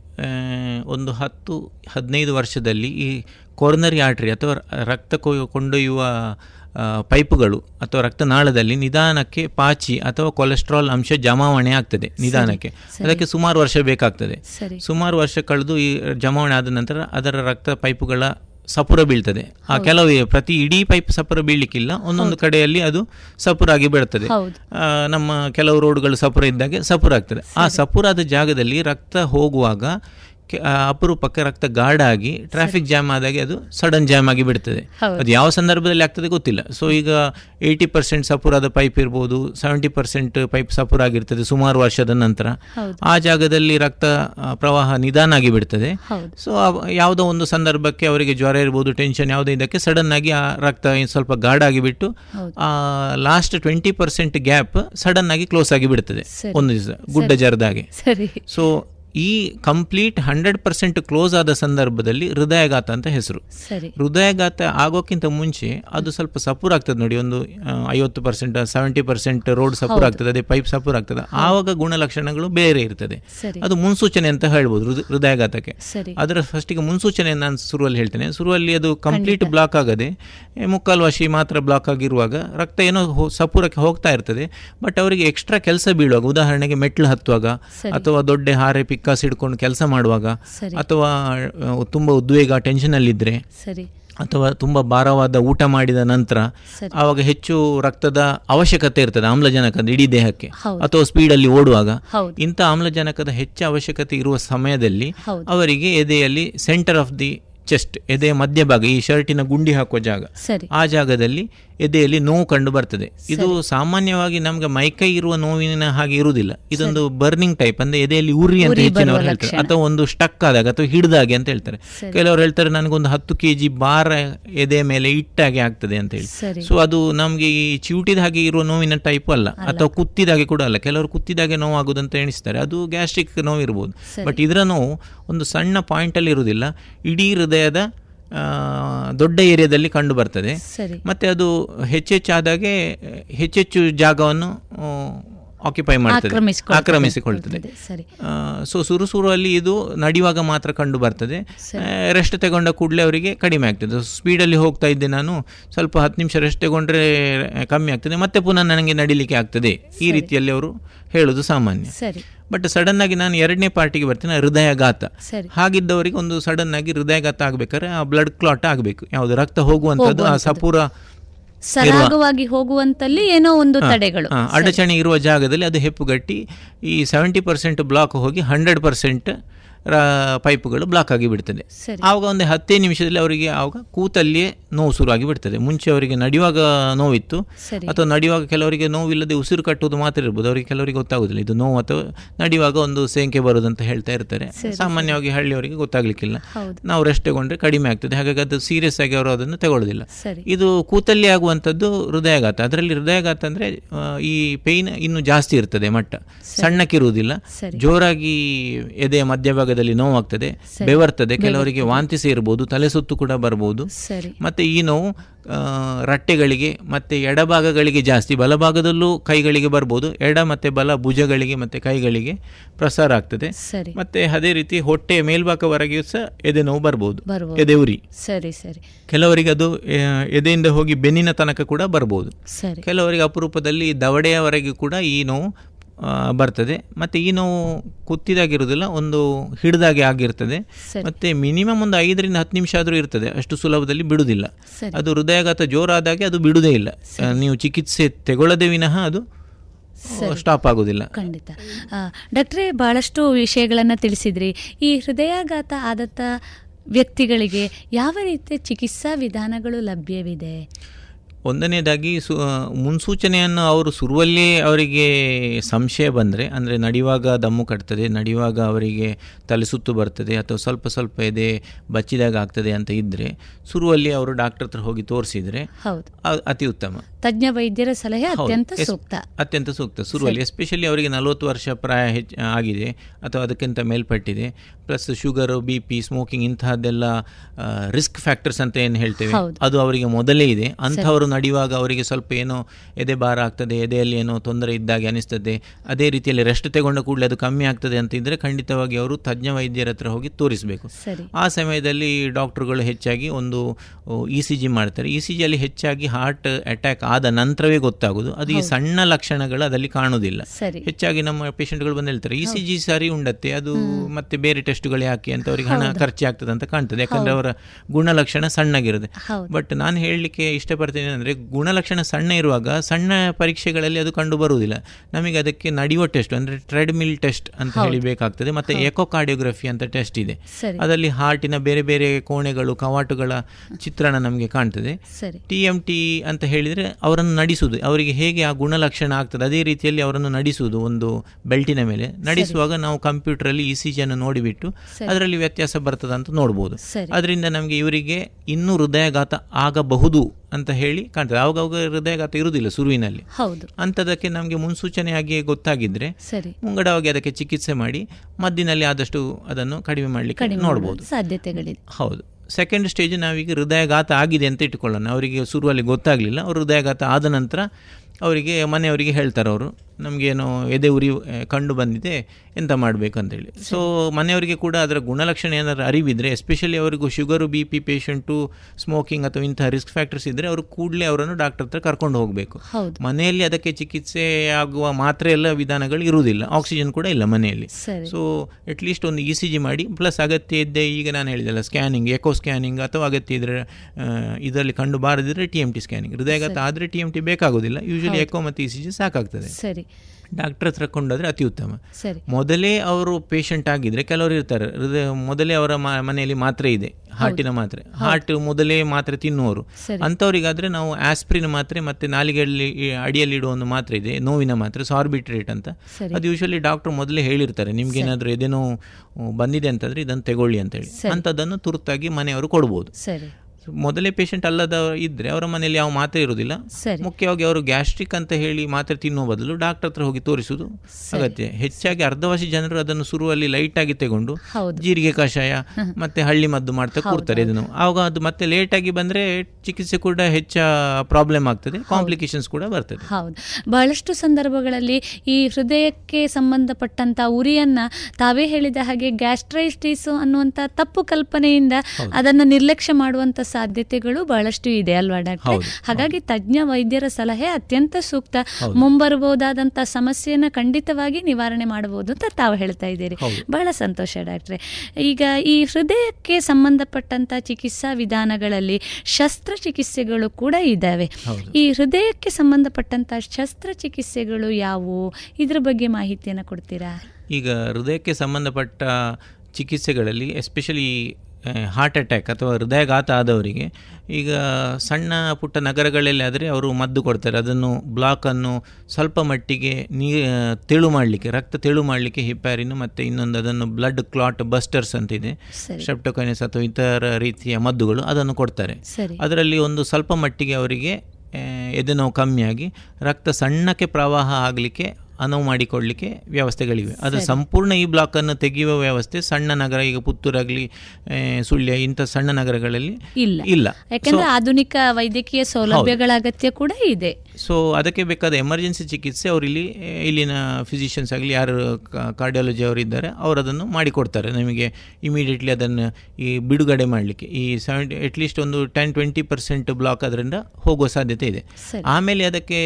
ಒಂದು ಹತ್ತು, ಹದಿನೈದು ವರ್ಷದಲ್ಲಿ ಈ ಕೊರ್ನರಿ ಆರ್ಟ್ರಿ ಅಥವಾ ರಕ್ತ ಕೊಯ್- ಕೊಂಡೊಯ್ಯುವ ಪೈಪುಗಳು ಅಥವಾ ರಕ್ತನಾಳದಲ್ಲಿ ನಿಧಾನಕ್ಕೆ ಪಾಚಿ ಅಥವಾ ಕೊಲೆಸ್ಟ್ರಾಲ್ ಅಂಶ ಜಮಾವಣೆ ಆಗ್ತದೆ ನಿಧಾನಕ್ಕೆ. ಅದಕ್ಕೆ ಸುಮಾರು ವರ್ಷ ಬೇಕಾಗ್ತದೆ. ಸುಮಾರು ವರ್ಷ ಕಳೆದು ಈ ಜಮಾವಣೆ ಆದ ನಂತರ ಅದರ ರಕ್ತ ಪೈಪುಗಳ ಸಪುರ ಬೀಳ್ತದೆ. ಆ ಕೆಲವು ಪ್ರತಿ ಇಡೀ ಪೈಪ್ ಸಪುರ ಬೀಳಲಿಕ್ಕಿಲ್ಲ ಒಂದೊಂದು ಕಡೆಯಲ್ಲಿ ಅದು ಸಪುರಾಗಿ ಬೀಳ್ತದೆ. ನಮ್ಮ ಕೆಲವು ರೋಡ್ಗಳು ಸಪುರ ಇದ್ದಾಗೆ ಸಪುರ ಆಗ್ತದೆ. ಆ ಸಪುರಾದ ಜಾಗದಲ್ಲಿ ರಕ್ತ ಹೋಗುವಾಗ ಅಪರೂಪಕ್ಕೆ ರಕ್ತ ಗಾಢಾಗಿ ಟ್ರಾಫಿಕ್ ಜಾಮ್ ಆದಾಗೆ ಅದು ಸಡನ್ ಜಾಮ್ ಆಗಿ ಬಿಡ್ತದೆ. ಅದು ಯಾವ ಸಂದರ್ಭದಲ್ಲಿ ಆಗ್ತದೆ ಗೊತ್ತಿಲ್ಲ. ಸೊ ಈಗ ಏಯ್ಟಿ ಪರ್ಸೆಂಟ್ ಸಪುರಾದ ಪೈಪ್ ಇರ್ಬೋದು ಸೆವೆಂಟಿ ಪರ್ಸೆಂಟ್ ಪೈಪ್ ಸಪುರ ಆಗಿರ್ತದೆ ಸುಮಾರು ವರ್ಷದ ನಂತರ. ಆ ಜಾಗದಲ್ಲಿ ರಕ್ತ ಪ್ರವಾಹ ನಿಧಾನ ಆಗಿ ಬಿಡ್ತದೆ. ಸೊ ಯಾವುದೋ ಒಂದು ಸಂದರ್ಭಕ್ಕೆ ಅವರಿಗೆ ಜ್ವರ ಇರ್ಬೋದು ಟೆನ್ಷನ್ ಯಾವುದೇ ಇದಕ್ಕೆ ಸಡನ್ ಆಗಿ ಆ ರಕ್ತ ಸ್ವಲ್ಪ ಗಾರ್ಡ್ ಆಗಿಬಿಟ್ಟು. Last twenty percent gap sudden ಆಗಿ ಕ್ಲೋಸ್ ಆಗಿ ಬಿಡ್ತದೆ. ಒಂದು ದಿವಸ ಗುಡ್ಡ ಜರದಾಗೆ. ಸರಿ. ಸೊ ಈ ಕಂಪ್ಲೀಟ್ ಹಂಡ್ರೆಡ್ ಪರ್ಸೆಂಟ್ ಕ್ಲೋಸ್ ಆದ ಸಂದರ್ಭದಲ್ಲಿ ಹೃದಯಾಘಾತ ಅಂತ ಹೆಸರು. ಸರಿ. ಹೃದಯಾಘಾತ ಆಗೋಕ್ಕಿಂತ ಮುಂಚೆ ಅದು ಸ್ವಲ್ಪ ಸಪೂರ್ ಆಗ್ತದೆ ನೋಡಿ ಒಂದು ಐವತ್ತು ಪರ್ಸೆಂಟ್ ಸೆವೆಂಟಿ ಪರ್ಸೆಂಟ್ ರೋಡ್ ಸಪೂರ್ ಆಗ್ತದೆ ಅದೇ ಪೈಪ್ ಸಪೂರ್ ಆಗ್ತದೆ. ಆವಾಗ ಗುಣಲಕ್ಷಣಗಳು ಬೇರೆ ಇರ್ತದೆ. ಅದು ಮುನ್ಸೂಚನೆ ಅಂತ ಹೇಳ್ಬೋದು ಹೃದ- ಹೃದಯಾಘಾತಕ್ಕೆ. ಅದರ ಫಸ್ಟಿಗೆ ಮುನ್ಸೂಚನೆ ನಾನು ಶುರುವಲ್ಲಿ ಹೇಳ್ತೇನೆ. ಶುರುವಲ್ಲಿ ಅದು ಕಂಪ್ಲೀಟ್ ಬ್ಲಾಕ್ ಆಗದೆ ಮುಕ್ಕಾಲು ವಶಿ ಮಾತ್ರ ಬ್ಲಾಕ್ ಆಗಿರುವಾಗ ರಕ್ತ ಏನೋ ಸಪೂರಕ್ಕೆ ಹೋಗ್ತಾ ಇರ್ತದೆ. ಬಟ್ ಅವರಿಗೆ ಎಕ್ಸ್ಟ್ರಾ ಕೆಲಸ ಬೀಳುವಾಗ ಉದಾಹರಣೆಗೆ ಮೆಟ್ಲು ಹತ್ತುವಾಗ ಅಥವಾ ದೊಡ್ಡ ಹಾರೆ ಪಿಕ್ಕಾಸ್ ಹಿಡ್ಕೊಂಡು ಕೆಲಸ ಮಾಡುವಾಗ ಅಥವಾ ತುಂಬ ಉದ್ವೇಗ ಟೆನ್ಷನಲ್ಲಿದ್ದರೆ ಸರಿ. ಅಥವಾ ತುಂಬ ಭಾರವಾದ ಊಟ ಮಾಡಿದ ನಂತರ ಆವಾಗ ಹೆಚ್ಚು ರಕ್ತದ ಅವಶ್ಯಕತೆ ಇರ್ತದೆ ಆಮ್ಲಜನಕದ ಇಡೀ ದೇಹಕ್ಕೆ. ಅಥವಾ ಸ್ಪೀಡಲ್ಲಿ ಓಡುವಾಗ. ಇಂಥ ಆಮ್ಲಜನಕದ ಹೆಚ್ಚು ಅವಶ್ಯಕತೆ ಇರುವ ಸಮಯದಲ್ಲಿ ಅವರಿಗೆ ಎದೆಯಲ್ಲಿ ಸೆಂಟರ್ ಆಫ್ ದಿ ಚೆಸ್ಟ್ ಎದೆಯ ಮಧ್ಯಭಾಗ ಈ ಶರ್ಟಿನ ಗುಂಡಿ ಹಾಕುವ ಜಾಗ ಆ ಜಾಗದಲ್ಲಿ ಎದೆಯಲ್ಲಿ ನೋವು ಕಂಡು ಬರ್ತದೆ. ಇದು ಸಾಮಾನ್ಯವಾಗಿ ನಮ್ಗೆ ಮೈಕೈ ಇರುವ ನೋವಿನ ಹಾಗೆ ಇರುವುದಿಲ್ಲ. ಇದೊಂದು ಬರ್ನಿಂಗ್ ಟೈಪ್ ಅಂದ್ರೆ ಎದೆಯಲ್ಲಿ ಉರಿ ಅಂತ ಹೆಚ್ಚಿನವರು ಹೇಳ್ತಾರೆ. ಅಥವಾ ಒಂದು ಸ್ಟಕ್ ಆದಾಗ ಅಥವಾ ಹಿಡಿದಾಗೆ ಅಂತ ಹೇಳ್ತಾರೆ. ಕೆಲವರು ಹೇಳ್ತಾರೆ ನನಗೊಂದು ಹತ್ತು ಕೆ ಜಿ ಭಾರ ಎದೆ ಮೇಲೆ ಇಟ್ಟಾಗೆ ಆಗ್ತದೆ ಅಂತ ಹೇಳಿ. ಸೊ ಅದು ನಮಗೆ ಈ ಚಿವುಟಿದ ಹಾಗೆ ಇರುವ ನೋವಿನ ಟೈಪ್ ಅಲ್ಲ. ಅಥವಾ ಕುತ್ತಿದಾಗೆ ಕೂಡ ಅಲ್ಲ. ಕೆಲವರು ಕುತ್ತಿದಾಗೆ ನೋವು ಆಗುದಂತ ಎಣಿಸ್ತಾರೆ. ಅದು ಗ್ಯಾಸ್ಟ್ರಿಕ್ ನೋವು ಇರ್ಬೋದು. ಬಟ್ ಇದರ ನೋವು ಒಂದು ಸಣ್ಣ ಪಾಯಿಂಟಲ್ಲಿ ಇರುವುದಿಲ್ಲ. ಇಡೀ ಹೃದಯದ ದೊಡ್ಡ ಏರಿಯಾದಲ್ಲಿ ಕಂಡು ಬರ್ತದೆ. ಮತ್ತೆ ಅದು ಹೆಚ್ಚೆಚ್ಚಾದಾಗೆ ಹೆಚ್ಚೆಚ್ಚು ಜಾಗವನ್ನು ಆಕ್ಯುಪೈ ಮಾಡ್ತದೆ. ಆಕ್ರಮಿಸಿಕೊಳ್ತದೆ. ಸೊ ಸುರು ಅಲ್ಲಿ ಇದು ನಡೆಯುವಾಗ ಮಾತ್ರ ಕಂಡು ಬರ್ತದೆ. ರೆಸ್ಟ್ ತಗೊಂಡ ಕೂಡಲೇ ಅವರಿಗೆ ಕಡಿಮೆ ಆಗ್ತದೆ. ಸ್ಪೀಡಲ್ಲಿ ಹೋಗ್ತಾ ಇದ್ದೆ ನಾನು ಸ್ವಲ್ಪ ಹತ್ತು ನಿಮಿಷ ರೆಸ್ಟ್ ತಗೊಂಡ್ರೆ ಕಮ್ಮಿ ಆಗ್ತದೆ. ಮತ್ತೆ ಪುನಃ ನನಗೆ ನಡಿಲಿಕ್ಕೆ ಆಗ್ತದೆ. ಈ ರೀತಿಯಲ್ಲಿ ಅವರು ಹೇಳೋದು ಸಾಮಾನ್ಯ. ಸರಿ. ಬಟ್ ಸಡನ್ ಆಗಿ ನಾನು ಎರಡನೇ ಪಾರ್ಟಿಗೆ ಬರ್ತೀನಿ ಹೃದಯಾಘಾತ. ಹಾಗಿದ್ದವರಿಗೆ ಒಂದು ಸಡನ್ ಆಗಿ ಹೃದಯಾಘಾತ ಆಗ್ಬೇಕಾದ್ರೆ ಆ ಬ್ಲಡ್ ಕ್ಲಾಟ್ ಆಗಬೇಕು. ಯಾವುದು ರಕ್ತ ಹೋಗುವಂಥದ್ದು ಆ ಸಪೂರ ಸರಾಗವಾಗಿ ಹೋಗುವಂತಲ್ಲಿ ಏನೋ ಒಂದು ತಡೆಗಳು. ಅಡಚಣೆ ಇರುವ ಜಾಗದಲ್ಲಿ ಅದು ಹೆಪ್ಪುಗಟ್ಟಿ ಈ ಸೆವೆಂಟಿ ಪರ್ಸೆಂಟ್ ಬ್ಲಾಕ್ ಹೋಗಿ ಹಂಡ್ರೆಡ್ ಪರ್ಸೆಂಟ್ ಪೈಪುಗಳು ಬ್ಲಾಕ್ ಆಗಿ ಬಿಡ್ತದೆ. ಆವಾಗ ಒಂದು ಹತ್ತೇ ನಿಮಿಷದಲ್ಲಿ ಅವರಿಗೆ ಆವಾಗ ಕೂತಲ್ಲಿಯೇ ನೋವು ಶುರುವಾಗಿ ಬಿಡ್ತದೆ. ಮುಂಚೆ ಅವರಿಗೆ ನಡೆಯುವಾಗ ನೋವಿತ್ತು. ಅಥವಾ ನಡೆಯುವಾಗ ಕೆಲವರಿಗೆ ನೋವಿಲ್ಲದೆ ಉಸಿರು ಕಟ್ಟುವುದು ಮಾತ್ರ ಇರ್ಬೋದು. ಅವರಿಗೆ ಕೆಲವರಿಗೆ ಗೊತ್ತಾಗುದಿಲ್ಲ. ಇದು ನೋವು ಅಥವಾ ನಡೆಯುವಾಗ ಒಂದು ಸೇಂಕೆ ಅಂತ ಹೇಳ್ತಾ ಇರ್ತಾರೆ. ಸಾಮಾನ್ಯವಾಗಿ ಹಳ್ಳಿಯವರಿಗೆ ಗೊತ್ತಾಗ್ಲಿಕ್ಕಿಲ್ಲ. ನಾವು ರೆಸ್ಟ್ ತಗೊಂಡ್ರೆ ಕಡಿಮೆ ಆಗ್ತದೆ. ಹಾಗಾಗಿ ಅದು ಸೀರಿಯಸ್ ಆಗಿ ಅವರು ಅದನ್ನು ತಗೊಳ್ಳೋದಿಲ್ಲ ಇದು ಕೂತಲ್ಲಿ ಆಗುವಂಥದ್ದು ಹೃದಯಾಘಾತ. ಅದರಲ್ಲಿ ಹೃದಯಾಘಾತ ಅಂದ್ರೆ ಈ ಪೇಯ್ನ್ ಇನ್ನು ಜಾಸ್ತಿ ಇರ್ತದೆ ಮಟ್ಟ. ಸಣ್ಣಕ್ಕಿರುವುದಿಲ್ಲ. ಜೋರಾಗಿ ಎದೆಯ ಮಧ್ಯಭಾಗದಲ್ಲಿ ನೋವಾಗ್ತದೆ. ಬೆವರ್ತದೆ ಕೆಲವರಿಗೆ ವಾಂತಿ ಸೇರ್ಬೋದು ತಲೆ ಸುತ್ತು ಕೂಡ ಬರ್ಬೋದು. ಮತ್ತೆ ಈ ನೋವು ರಟ್ಟೆಗಳಿಗೆ ಮತ್ತೆ ಎಡಭಾಗಗಳಿಗೆ ಜಾಸ್ತಿ ಬಲಭಾಗದಲ್ಲೂ ಕೈಗಳಿಗೆ ಬರ್ಬೋದು ಎಡ ಮತ್ತೆ ಬಲ ಭುಜಗಳಿಗೆ ಮತ್ತೆ ಕೈಗಳಿಗೆ ಪ್ರಸಾರ ಆಗ್ತದೆ. ಮತ್ತೆ ಅದೇ ರೀತಿ ಹೊಟ್ಟೆ ಮೇಲ್ಭಾಗವರೆಗೂ ಸಹ ಎದೆ ನೋವು ಬರ್ಬೋದು. ಎದೆ ಉರಿ. ಸರಿ ಸರಿ. ಕೆಲವರಿಗೆ ಅದು ಎದೆಯಿಂದ ಹೋಗಿ ಬೆನ್ನಿನ ತನಕ ಕೂಡ ಬರ್ಬೋದು. ಕೆಲವರಿಗೆ ಅಪರೂಪದಲ್ಲಿ ದವಡೆಯವರೆಗೂ ಕೂಡ ಈ ನೋವು ಬರ್ತದೆ. ಮತ್ತು ಈ ನೋವು ಕುತ್ತಿದಾಗಿರುವುದಿಲ್ಲ ಒಂದು ಹಿಡಿದಾಗೆ ಆಗಿರ್ತದೆ. ಮತ್ತೆ ಮಿನಿಮಮ್ ಒಂದು ಐದರಿಂದ ಹತ್ತು ನಿಮಿಷ ಆದರೂ ಇರ್ತದೆ. ಅಷ್ಟು ಸುಲಭದಲ್ಲಿ ಬಿಡುವುದಿಲ್ಲ. ಅದು ಹೃದಯಾಘಾತ ಜೋರಾದಾಗೆ ಅದು ಬಿಡುವುದೇ ಇಲ್ಲ. ನೀವು ಚಿಕಿತ್ಸೆ ತೆಗೊಳ್ಳದೆ ವಿನಃ ಅದು ಸ್ಟಾಪ್ ಆಗೋದಿಲ್ಲ ಖಂಡಿತ. ಡಾಕ್ಟ್ರೆ ಬಹಳಷ್ಟು ವಿಷಯಗಳನ್ನು ತಿಳಿಸಿದ್ರಿ. ಈ ಹೃದಯಾಘಾತ ಆದಂಥ ವ್ಯಕ್ತಿಗಳಿಗೆ ಯಾವ ರೀತಿಯ ಚಿಕಿತ್ಸಾ ವಿಧಾನಗಳು ಲಭ್ಯವಿದೆ? ಒಂದನೇದಾಗಿ ಸು ಮುನ್ಸೂಚನೆಯನ್ನು ಅವರು ಶುರುವಲ್ಲೇ ಅವರಿಗೆ ಸಂಶಯ ಬಂದರೆ ಅಂದರೆ ನಡೆಯುವಾಗ ದಮ್ಮು ಕಟ್ತದೆ ನಡೆಯುವಾಗ ಅವರಿಗೆ ತಲೆ ಸುತ್ತು ಬರ್ತದೆ ಅಥವಾ ಸ್ವಲ್ಪ ಸ್ವಲ್ಪ ಎದೆ ಬಚ್ಚಿದಾಗ ಆಗ್ತದೆ ಅಂತ ಇದ್ದರೆ ಸುರುವಲ್ಲಿ ಅವರು ಡಾಕ್ಟರ್ ಹತ್ರ ಹೋಗಿ ತೋರಿಸಿದರೆ ಹೌದು. ಅತಿ ಉತ್ತಮ. ತಜ್ಞ ವೈದ್ಯರ ಸಲಹೆ ಅತ್ಯಂತ ಸೂಕ್ತ. ಅತ್ಯಂತ ಸೂಕ್ತ. ಶುರುವಲ್ಲಿ ಎಸ್ಪೆಷಲಿ ಅವರಿಗೆ ನಲವತ್ತು ವರ್ಷ ಪ್ರಾಯ ಹೆಚ್ಚು ಆಗಿದೆ ಅಥವಾ ಅದಕ್ಕಿಂತ ಮೇಲ್ಪಟ್ಟಿದೆ plus sugar B P smoking ಇಂತಹದ್ದೆಲ್ಲ risk factors ಅಂತ ಏನು ಹೇಳ್ತೇವೆ ಅದು ಅವರಿಗೆ ಮೊದಲೇ ಇದೆ. ಅಂಥವರು ನಡೆಯುವಾಗ ಅವರಿಗೆ ಸ್ವಲ್ಪ ಏನೋ ಎದೆ ಭಾರ ಆಗ್ತದೆ ಎದೆಯಲ್ಲಿ ಏನೋ ತೊಂದರೆ ಇದ್ದಾಗೆ ಅನಿಸ್ತದೆ ಅದೇ ರೀತಿಯಲ್ಲಿ ರೆಸ್ಟ್ ತಗೊಂಡ ಕೂಡಲೇ ಅದು ಕಮ್ಮಿ ಆಗ್ತದೆ ಅಂತ ಇದ್ದರೆ ಖಂಡಿತವಾಗಿ ಅವರು ತಜ್ಞ ವೈದ್ಯರ ಹತ್ರ ಹೋಗಿ ತೋರಿಸಬೇಕು. ಆ ಸಮಯದಲ್ಲಿ ಡಾಕ್ಟರ್ಗಳು ಹೆಚ್ಚಾಗಿ ಒಂದು ಇ ಸಿ ಜಿ ಮಾಡ್ತಾರೆ. ಇ ಸಿ ಜಿಯಲ್ಲಿ ಹೆಚ್ಚಾಗಿ ಹಾರ್ಟ್ ಅಟ್ಯಾಕ್ ಆದ ನಂತರವೇ ಗೊತ್ತಾಗೋದು. ಅದು ಈ ಸಣ್ಣ ಲಕ್ಷಣಗಳು ಅದಲ್ಲಿ ಕಾಣುವುದಿಲ್ಲ ಹೆಚ್ಚಾಗಿ ನಮ್ಮ ಪೇಷಂಟ್ಗಳು ಬಂದು ಹೇಳ್ತಾರೆ ಇ ಸಿ ಜಿ ಸರಿ ಉಂಡತ್ತೆ ಅದು ಮತ್ತೆ ಬೇರೆ ಟೆಸ್ಟ್ಗಳು ಯಾಕೆ ಅಂತ ಅವರಿಗೆ ಹಣ ಖರ್ಚಾಗ್ತದೆ ಅಂತ ಕಾಣ್ತದೆ. ಯಾಕಂದ್ರೆ ಅವರ ಗುಣಲಕ್ಷಣ ಸಣ್ಣಗಿರುತ್ತೆ. ಬಟ್ ನಾನು ಹೇಳಲಿಕ್ಕೆ ಇಷ್ಟಪಡ್ತೇನೆ ಅಂದರೆ ಗುಣಲಕ್ಷಣ ಸಣ್ಣ ಇರುವಾಗ ಸಣ್ಣ ಪರೀಕ್ಷೆಗಳಲ್ಲಿ ಅದು ಕಂಡು ಬರುವುದಿಲ್ಲ. ನಮಗೆ ಅದಕ್ಕೆ ನಡೆಯುವ ಟೆಸ್ಟ್ ಅಂದರೆ ಟ್ರೆಡ್ಮಿಲ್ ಟೆಸ್ಟ್ ಅಂತ ಹೇಳಿ ಬೇಕಾಗ್ತದೆ. ಮತ್ತು ಎಕೋ ಕಾರ್ಡಿಯೋಗ್ರಫಿ ಅಂತ ಟೆಸ್ಟ್ ಇದೆ. ಅದರಲ್ಲಿ ಹಾರ್ಟಿನ ಬೇರೆ ಬೇರೆ ಕೋಣೆಗಳು ಕವಾಟುಗಳ ಚಿತ್ರಣ ನಮಗೆ ಕಾಣ್ತದೆ. ಟಿ ಎಂ ಟಿ ಅಂತ ಹೇಳಿದರೆ ಅವರನ್ನು ನಡೆಸುವುದು. ಅವರಿಗೆ ಹೇಗೆ ಆ ಗುಣಲಕ್ಷಣ ಆಗ್ತದೆ ಅದೇ ರೀತಿಯಲ್ಲಿ ಅವರನ್ನು ನಡೆಸುವುದು ಒಂದು ಬೆಲ್ಟಿನ ಮೇಲೆ. ನಡೆಸುವಾಗ ನಾವು ಕಂಪ್ಯೂಟರಲ್ಲಿ ಇ ಸಿ ಜಿಯನ್ನು ನೋಡಿಬಿಟ್ಟು ಅದರಲ್ಲಿ ವ್ಯತ್ಯಾಸ ಬರ್ತದೆ ಅಂತ ನೋಡ್ಬೋದು ಅದರಿಂದ ನಮಗೆ ಇವರಿಗೆ ಇನ್ನೂ ಹೃದಯಾಘಾತ ಆಗಬಹುದು ಅಂತ ಹೇಳಿ ಕಾಣ್ತದೆ. ಆವಾಗ ಅವಾಗ ಹೃದಯಾಘಾತ ಇರುವುದಿಲ್ಲ ಸುರುವಿನಲ್ಲಿ ಹೌದು. ಅಂಥದಕ್ಕೆ ನಮಗೆ ಮುನ್ಸೂಚನೆಯಾಗಿ ಗೊತ್ತಾಗಿದ್ರೆ ಸರಿ. ಮುಂಗಡವಾಗಿ ಅದಕ್ಕೆ ಚಿಕಿತ್ಸೆ ಮಾಡಿ ಮದ್ದಿನಲ್ಲಿ ಆದಷ್ಟು ಅದನ್ನು ಕಡಿಮೆ ಮಾಡಲಿಕ್ಕೆ ನೋಡಬಹುದು ನೋಡ್ಬೋದು. ಸಾಧ್ಯತೆಗಳಿದೆ. ಹೌದು. ಸೆಕೆಂಡ್ ಸ್ಟೇಜ್ ನಾವೀಗ ಹೃದಯಾಘಾತ ಆಗಿದೆ ಅಂತ ಇಟ್ಕೊಳ್ಳೋಣ. ಅವರಿಗೆ ಸುರುವಲ್ಲಿ ಗೊತ್ತಾಗಲಿಲ್ಲ. ಅವರು ಹೃದಯಾಘಾತ ಆದ ನಂತರ ಅವರಿಗೆ ಮನೆಯವರಿಗೆ ಹೇಳ್ತಾರೆ ಅವರು. ನಮಗೇನೋ ಎದೆ ಉರಿ ಕಂಡು ಬಂದಿದೆ ಎಂತ ಮಾಡಬೇಕು ಅಂತೇಳಿ ಸೊ ಮನೆಯವರಿಗೆ ಕೂಡ ಅದರ ಗುಣಲಕ್ಷಣ ಏನಾದರೂ ಅರಿವಿದ್ರೆ ಎಸ್ಪೆಷಲಿ ಅವರಿಗೂ sugar B P patient smoking ಅಥವಾ ಇಂಥ ರಿಸ್ಕ್ ಫ್ಯಾಕ್ಟರ್ಸ್ ಇದ್ದರೆ ಅವರು ಕೂಡಲೇ ಅವರನ್ನು ಡಾಕ್ಟರ್ ಹತ್ರ ಕರ್ಕೊಂಡು ಹೋಗಬೇಕು. ಹೌದು. ಮನೆಯಲ್ಲಿ ಅದಕ್ಕೆ ಚಿಕಿತ್ಸೆ ಆಗುವ ಮಾತ್ರ ಎಲ್ಲ ವಿಧಾನಗಳು ಇರುವುದಿಲ್ಲ. ಆಕ್ಸಿಜನ್ ಕೂಡ ಇಲ್ಲ ಮನೆಯಲ್ಲಿ. ಸೊ ಅಟ್ಲೀಸ್ಟ್ ಒಂದು ಇ ಸಿ ಜಿ ಮಾಡಿ ಪ್ಲಸ್ ಅಗತ್ಯ ಇದ್ದೇ ಈಗ ನಾನು ಹೇಳಿದಲ್ಲ ಸ್ಕ್ಯಾನಿಂಗ್ ಎಕೋ ಸ್ಕ್ಯಾನಿಂಗ್ ಅಥವಾ ಅಗತ್ಯ ಇದ್ರೆ ಇದರಲ್ಲಿ ಕಂಡು ಬಾರದಿದ್ರೆ ಟಿ ಎಂ ಟಿ ಸ್ಕ್ಯಾನಿಂಗ್ ಹೃದಯಾಘಾತ ಆದರೆ ಟಿ ಎಂ ಟಿ ಬೇಕಾಗೋದಿಲ್ಲ. ಯೂಶಲಿ ಎಕೋ ಮತ್ತು ಇ ಸಿ ಜಿ ಸಾಕಾಗ್ತದೆ. ಸರಿ. ಡಾಕ್ಟರ್ ಹತ್ರ ಕೊಂಡೋದ್ರೆ ಅತಿ ಉತ್ತಮ. ಸರಿ. ಮೊದಲೇ ಅವರು ಪೇಷಂಟ್ ಆಗಿದ್ರೆ ಕೆಲವರು ಇರ್ತಾರೆ. ಹೃದಯ ಮೊದಲೇ ಅವರ ಮನೆಯಲ್ಲಿ ಮಾತ್ರೆ ಇದೆ. ಹಾರ್ಟಿನ ಮಾತ್ರೆ. ಹಾರ್ಟ್ ಮೊದಲೇ ಮಾತ್ರೆ ತಿನ್ನುವರು. ಅಂಥವರಿಗಾದ್ರೆ ನಾವು ಆಸ್ಪ್ರಿನ್ ಮಾತ್ರೆ ಮತ್ತೆ ನಾಲಿಗೆಯಲ್ಲಿ ಅಡಿಯಲ್ಲಿ ಇಡುವ ಒಂದು ಮಾತ್ರೆ ಇದೆ. ನೋವಿನ ಮಾತ್ರೆ ಸಾರ್ಬಿಟ್ರೇಟ್ ಅಂತ. ಅದು ಯೂಶಲಿ ಡಾಕ್ಟರ್ ಮೊದಲೇ ಹೇಳಿರ್ತಾರೆ. ನಿಮ್ಗೆ ಏನಾದರೂ ಇದೇನೋ ಬಂದಿದೆ ಅಂತಂದ್ರೆ ಇದನ್ನು ತಗೊಳ್ಳಿ ಅಂತ ಹೇಳಿ. ಅಂತದನ್ನು ಅಂಥದ್ದನ್ನು ತುರ್ತಾಗಿ ಮನೆಯವರು ಕೊಡ್ಬೋದು. ಮೊದಲೇ ಪೇಷಂಟ್ ಅಲ್ಲದ ಇದ್ರೆ ಅವರ ಮನೆಯಲ್ಲಿ ಯಾವ ಮಾತ್ರೆ ಇರುವುದಿಲ್ಲ. ಸರಿ. ಮುಖ್ಯವಾಗಿ ಅವರು ಗ್ಯಾಸ್ಟ್ರಿಕ್ ಅಂತ ಹೇಳಿ ಮಾತ್ರೆ ತಿನ್ನುವ ಬದಲು ಡಾಕ್ಟರ್ ಹತ್ರ ಹೋಗಿ ತೋರಿಸುವುದು ಅಗತ್ಯ. ಹೆಚ್ಚಾಗಿ ಅರ್ಧವಾಸಿ ಜನರು ಅದನ್ನು ಶುರುವಲ್ಲಿ ಲೈಟ್ ಆಗಿ ತಗೊಂಡು. ಜೀರಿಗೆ ಕಷಾಯ ಮತ್ತೆ ಹಳ್ಳಿ ಮದ್ದು ಮಾಡ್ತಾ ಕೂರ್ತಾರೆ ಇದನ್ನು ಆವಾಗ ಅದು ಮತ್ತೆ ಲೇಟ್ ಆಗಿ ಬಂದ್ರೆ ಚಿಕಿತ್ಸೆ ಕೂಡ ಹೆಚ್ಚ ಪ್ರಾಬ್ಲಮ್ ಆಗ್ತದೆ ಕಾಂಪ್ಲಿಕೇಶನ್ಸ್ ಕೂಡ ಬರ್ತದೆ. ಹೌದು. ಬಹಳಷ್ಟು ಸಂದರ್ಭಗಳಲ್ಲಿ ಈ ಹೃದಯಕ್ಕೆ ಸಂಬಂಧಪಟ್ಟಂತ ಉರಿಯನ್ನ ತಾವೇ ಹೇಳಿದ ಹಾಗೆ ಗ್ಯಾಸ್ಟ್ರೈಟಿಸ್ ಅನ್ನುವಂತ ತಪ್ಪು ಕಲ್ಪನೆಯಿಂದ ಅದನ್ನು ನಿರ್ಲಕ್ಷ್ಯ ಮಾಡುವಂತ ಸಾಧ್ಯತೆಗಳು ಬಹಳಷ್ಟು ಇದೆ ಅಲ್ವಾ ಡಾಕ್ಟರ್? ಹಾಗಾಗಿ ತಜ್ಞ ವೈದ್ಯರ ಸಲಹೆ ಅತ್ಯಂತ ಸೂಕ್ತ. ಮುಂಬರಬಹುದಾದಂತಹ ಮುಂಬರಬಹುದಾದಂತ ಸಮಸ್ಯೆಯನ್ನ ಖಂಡಿತವಾಗಿ ನಿವಾರಣೆ ಮಾಡಬಹುದು ಅಂತ ತಾವು ಹೇಳ್ತಾ ಇದ್ದೀರಿ. ಬಹಳ ಸಂತೋಷ ಡಾಕ್ಟ್ರೆ. ಈಗ ಈ ಹೃದಯಕ್ಕೆ ಸಂಬಂಧಪಟ್ಟಂತಹ ಚಿಕಿತ್ಸಾ ವಿಧಾನಗಳಲ್ಲಿ ಶಸ್ತ್ರಚಿಕಿತ್ಸೆಗಳು ಕೂಡ ಇದ್ದಾವೆ. ಈ ಹೃದಯಕ್ಕೆ ಸಂಬಂಧಪಟ್ಟಂತ ಶಸ್ತ್ರಚಿಕಿತ್ಸೆಗಳು ಯಾವುವು? ಇದ್ರ ಬಗ್ಗೆ ಮಾಹಿತಿಯನ್ನು ಕೊಡ್ತೀರಾ? ಈಗ ಹೃದಯಕ್ಕೆ ಸಂಬಂಧಪಟ್ಟ ಚಿಕಿತ್ಸೆಗಳಲ್ಲಿ ಎಸ್ಪೆಷಲಿ ಹಾರ್ಟ್ ಅಟ್ಯಾಕ್ ಅಥವಾ ಹೃದಯಘಾತ ಆದವರಿಗೆ ಈಗ ಸಣ್ಣ ಪುಟ್ಟ ನಗರಗಳಲ್ಲಿ ಆದರೆ ಅವರು ಮದ್ದು ಕೊಡ್ತಾರೆ. ಅದನ್ನು ಬ್ಲಾಕನ್ನು ಸ್ವಲ್ಪ ಮಟ್ಟಿಗೆ ನೀ ತೆಳು ಮಾಡಲಿಕ್ಕೆ ರಕ್ತ ತೆಳು ಮಾಡಲಿಕ್ಕೆ ಹಿಪ್ಯಾರಿನ್ ಮತ್ತು ಇನ್ನೊಂದು ಅದನ್ನು ಬ್ಲಡ್ ಕ್ಲಾಟ್ ಬಸ್ಟರ್ಸ್ ಅಂತ ಇದೆ ಸರಿ. ಸ್ಟ್ರೆಪ್ಟೋಕೈನಸ್ ಅಥವಾ ಇತರ ರೀತಿಯ ಮದ್ದುಗಳು ಅದನ್ನು ಕೊಡ್ತಾರೆ. ಅದರಲ್ಲಿ ಒಂದು ಸ್ವಲ್ಪ ಮಟ್ಟಿಗೆ ಅವರಿಗೆ ಎದೆ ನೋವು ಕಮ್ಮಿಯಾಗಿ ರಕ್ತ ಸಣ್ಣಕ್ಕೆ ಪ್ರವಾಹ ಆಗಲಿಕ್ಕೆ ಅನುವು ಮಾಡಿಕೊಡ್ಲಿಕ್ಕೆ ವ್ಯವಸ್ಥೆಗಳಿವೆ. ಅದು ಸಂಪೂರ್ಣ ಈ ಬ್ಲಾಕನ್ನು ತೆಗೆಯುವ ವ್ಯವಸ್ಥೆ ಸಣ್ಣ ನಗರ ಈಗ ಪುತ್ತೂರಾಗಲಿ ಸುಳ್ಯ ಇಂಥ ಸಣ್ಣ ನಗರಗಳಲ್ಲಿ ಇಲ್ಲ. ಇಲ್ಲ. ಯಾಕಂದ್ರೆ ಆಧುನಿಕ ವೈದ್ಯಕೀಯ ಸೌಲಭ್ಯಗಳ ಅಗತ್ಯ ಕೂಡ ಇದೆ. ಸೊ ಅದಕ್ಕೆ ಬೇಕಾದ ಎಮರ್ಜೆನ್ಸಿ ಚಿಕಿತ್ಸೆ ಅವರು ಇಲ್ಲಿ ಇಲ್ಲಿನ ಫಿಸಿಷಿಯನ್ಸ್ ಆಗಲಿ ಯಾರು ಕಾರ್ಡಿಯಾಲಜಿ ಅವರು ಇದ್ದಾರೆ ಅವರು ಅದನ್ನು ಮಾಡಿಕೊಡ್ತಾರೆ. ನಿಮಗೆ ಇಮಿಡಿಯೇಟ್ಲಿ ಅದನ್ನು ಈ ಬಿಡುಗಡೆ ಮಾಡಲಿಕ್ಕೆ. ಈ ಸೆವೆಂಟಿ ಅಟ್ಲೀಸ್ಟ್ ಒಂದು ಟೆನ್ ಟ್ವೆಂಟಿ ಪರ್ಸೆಂಟ್ ಬ್ಲಾಕ್ ಅದರಿಂದ ಹೋಗುವ ಸಾಧ್ಯತೆ ಇದೆ. ಆಮೇಲೆ ಅದಕ್ಕೆ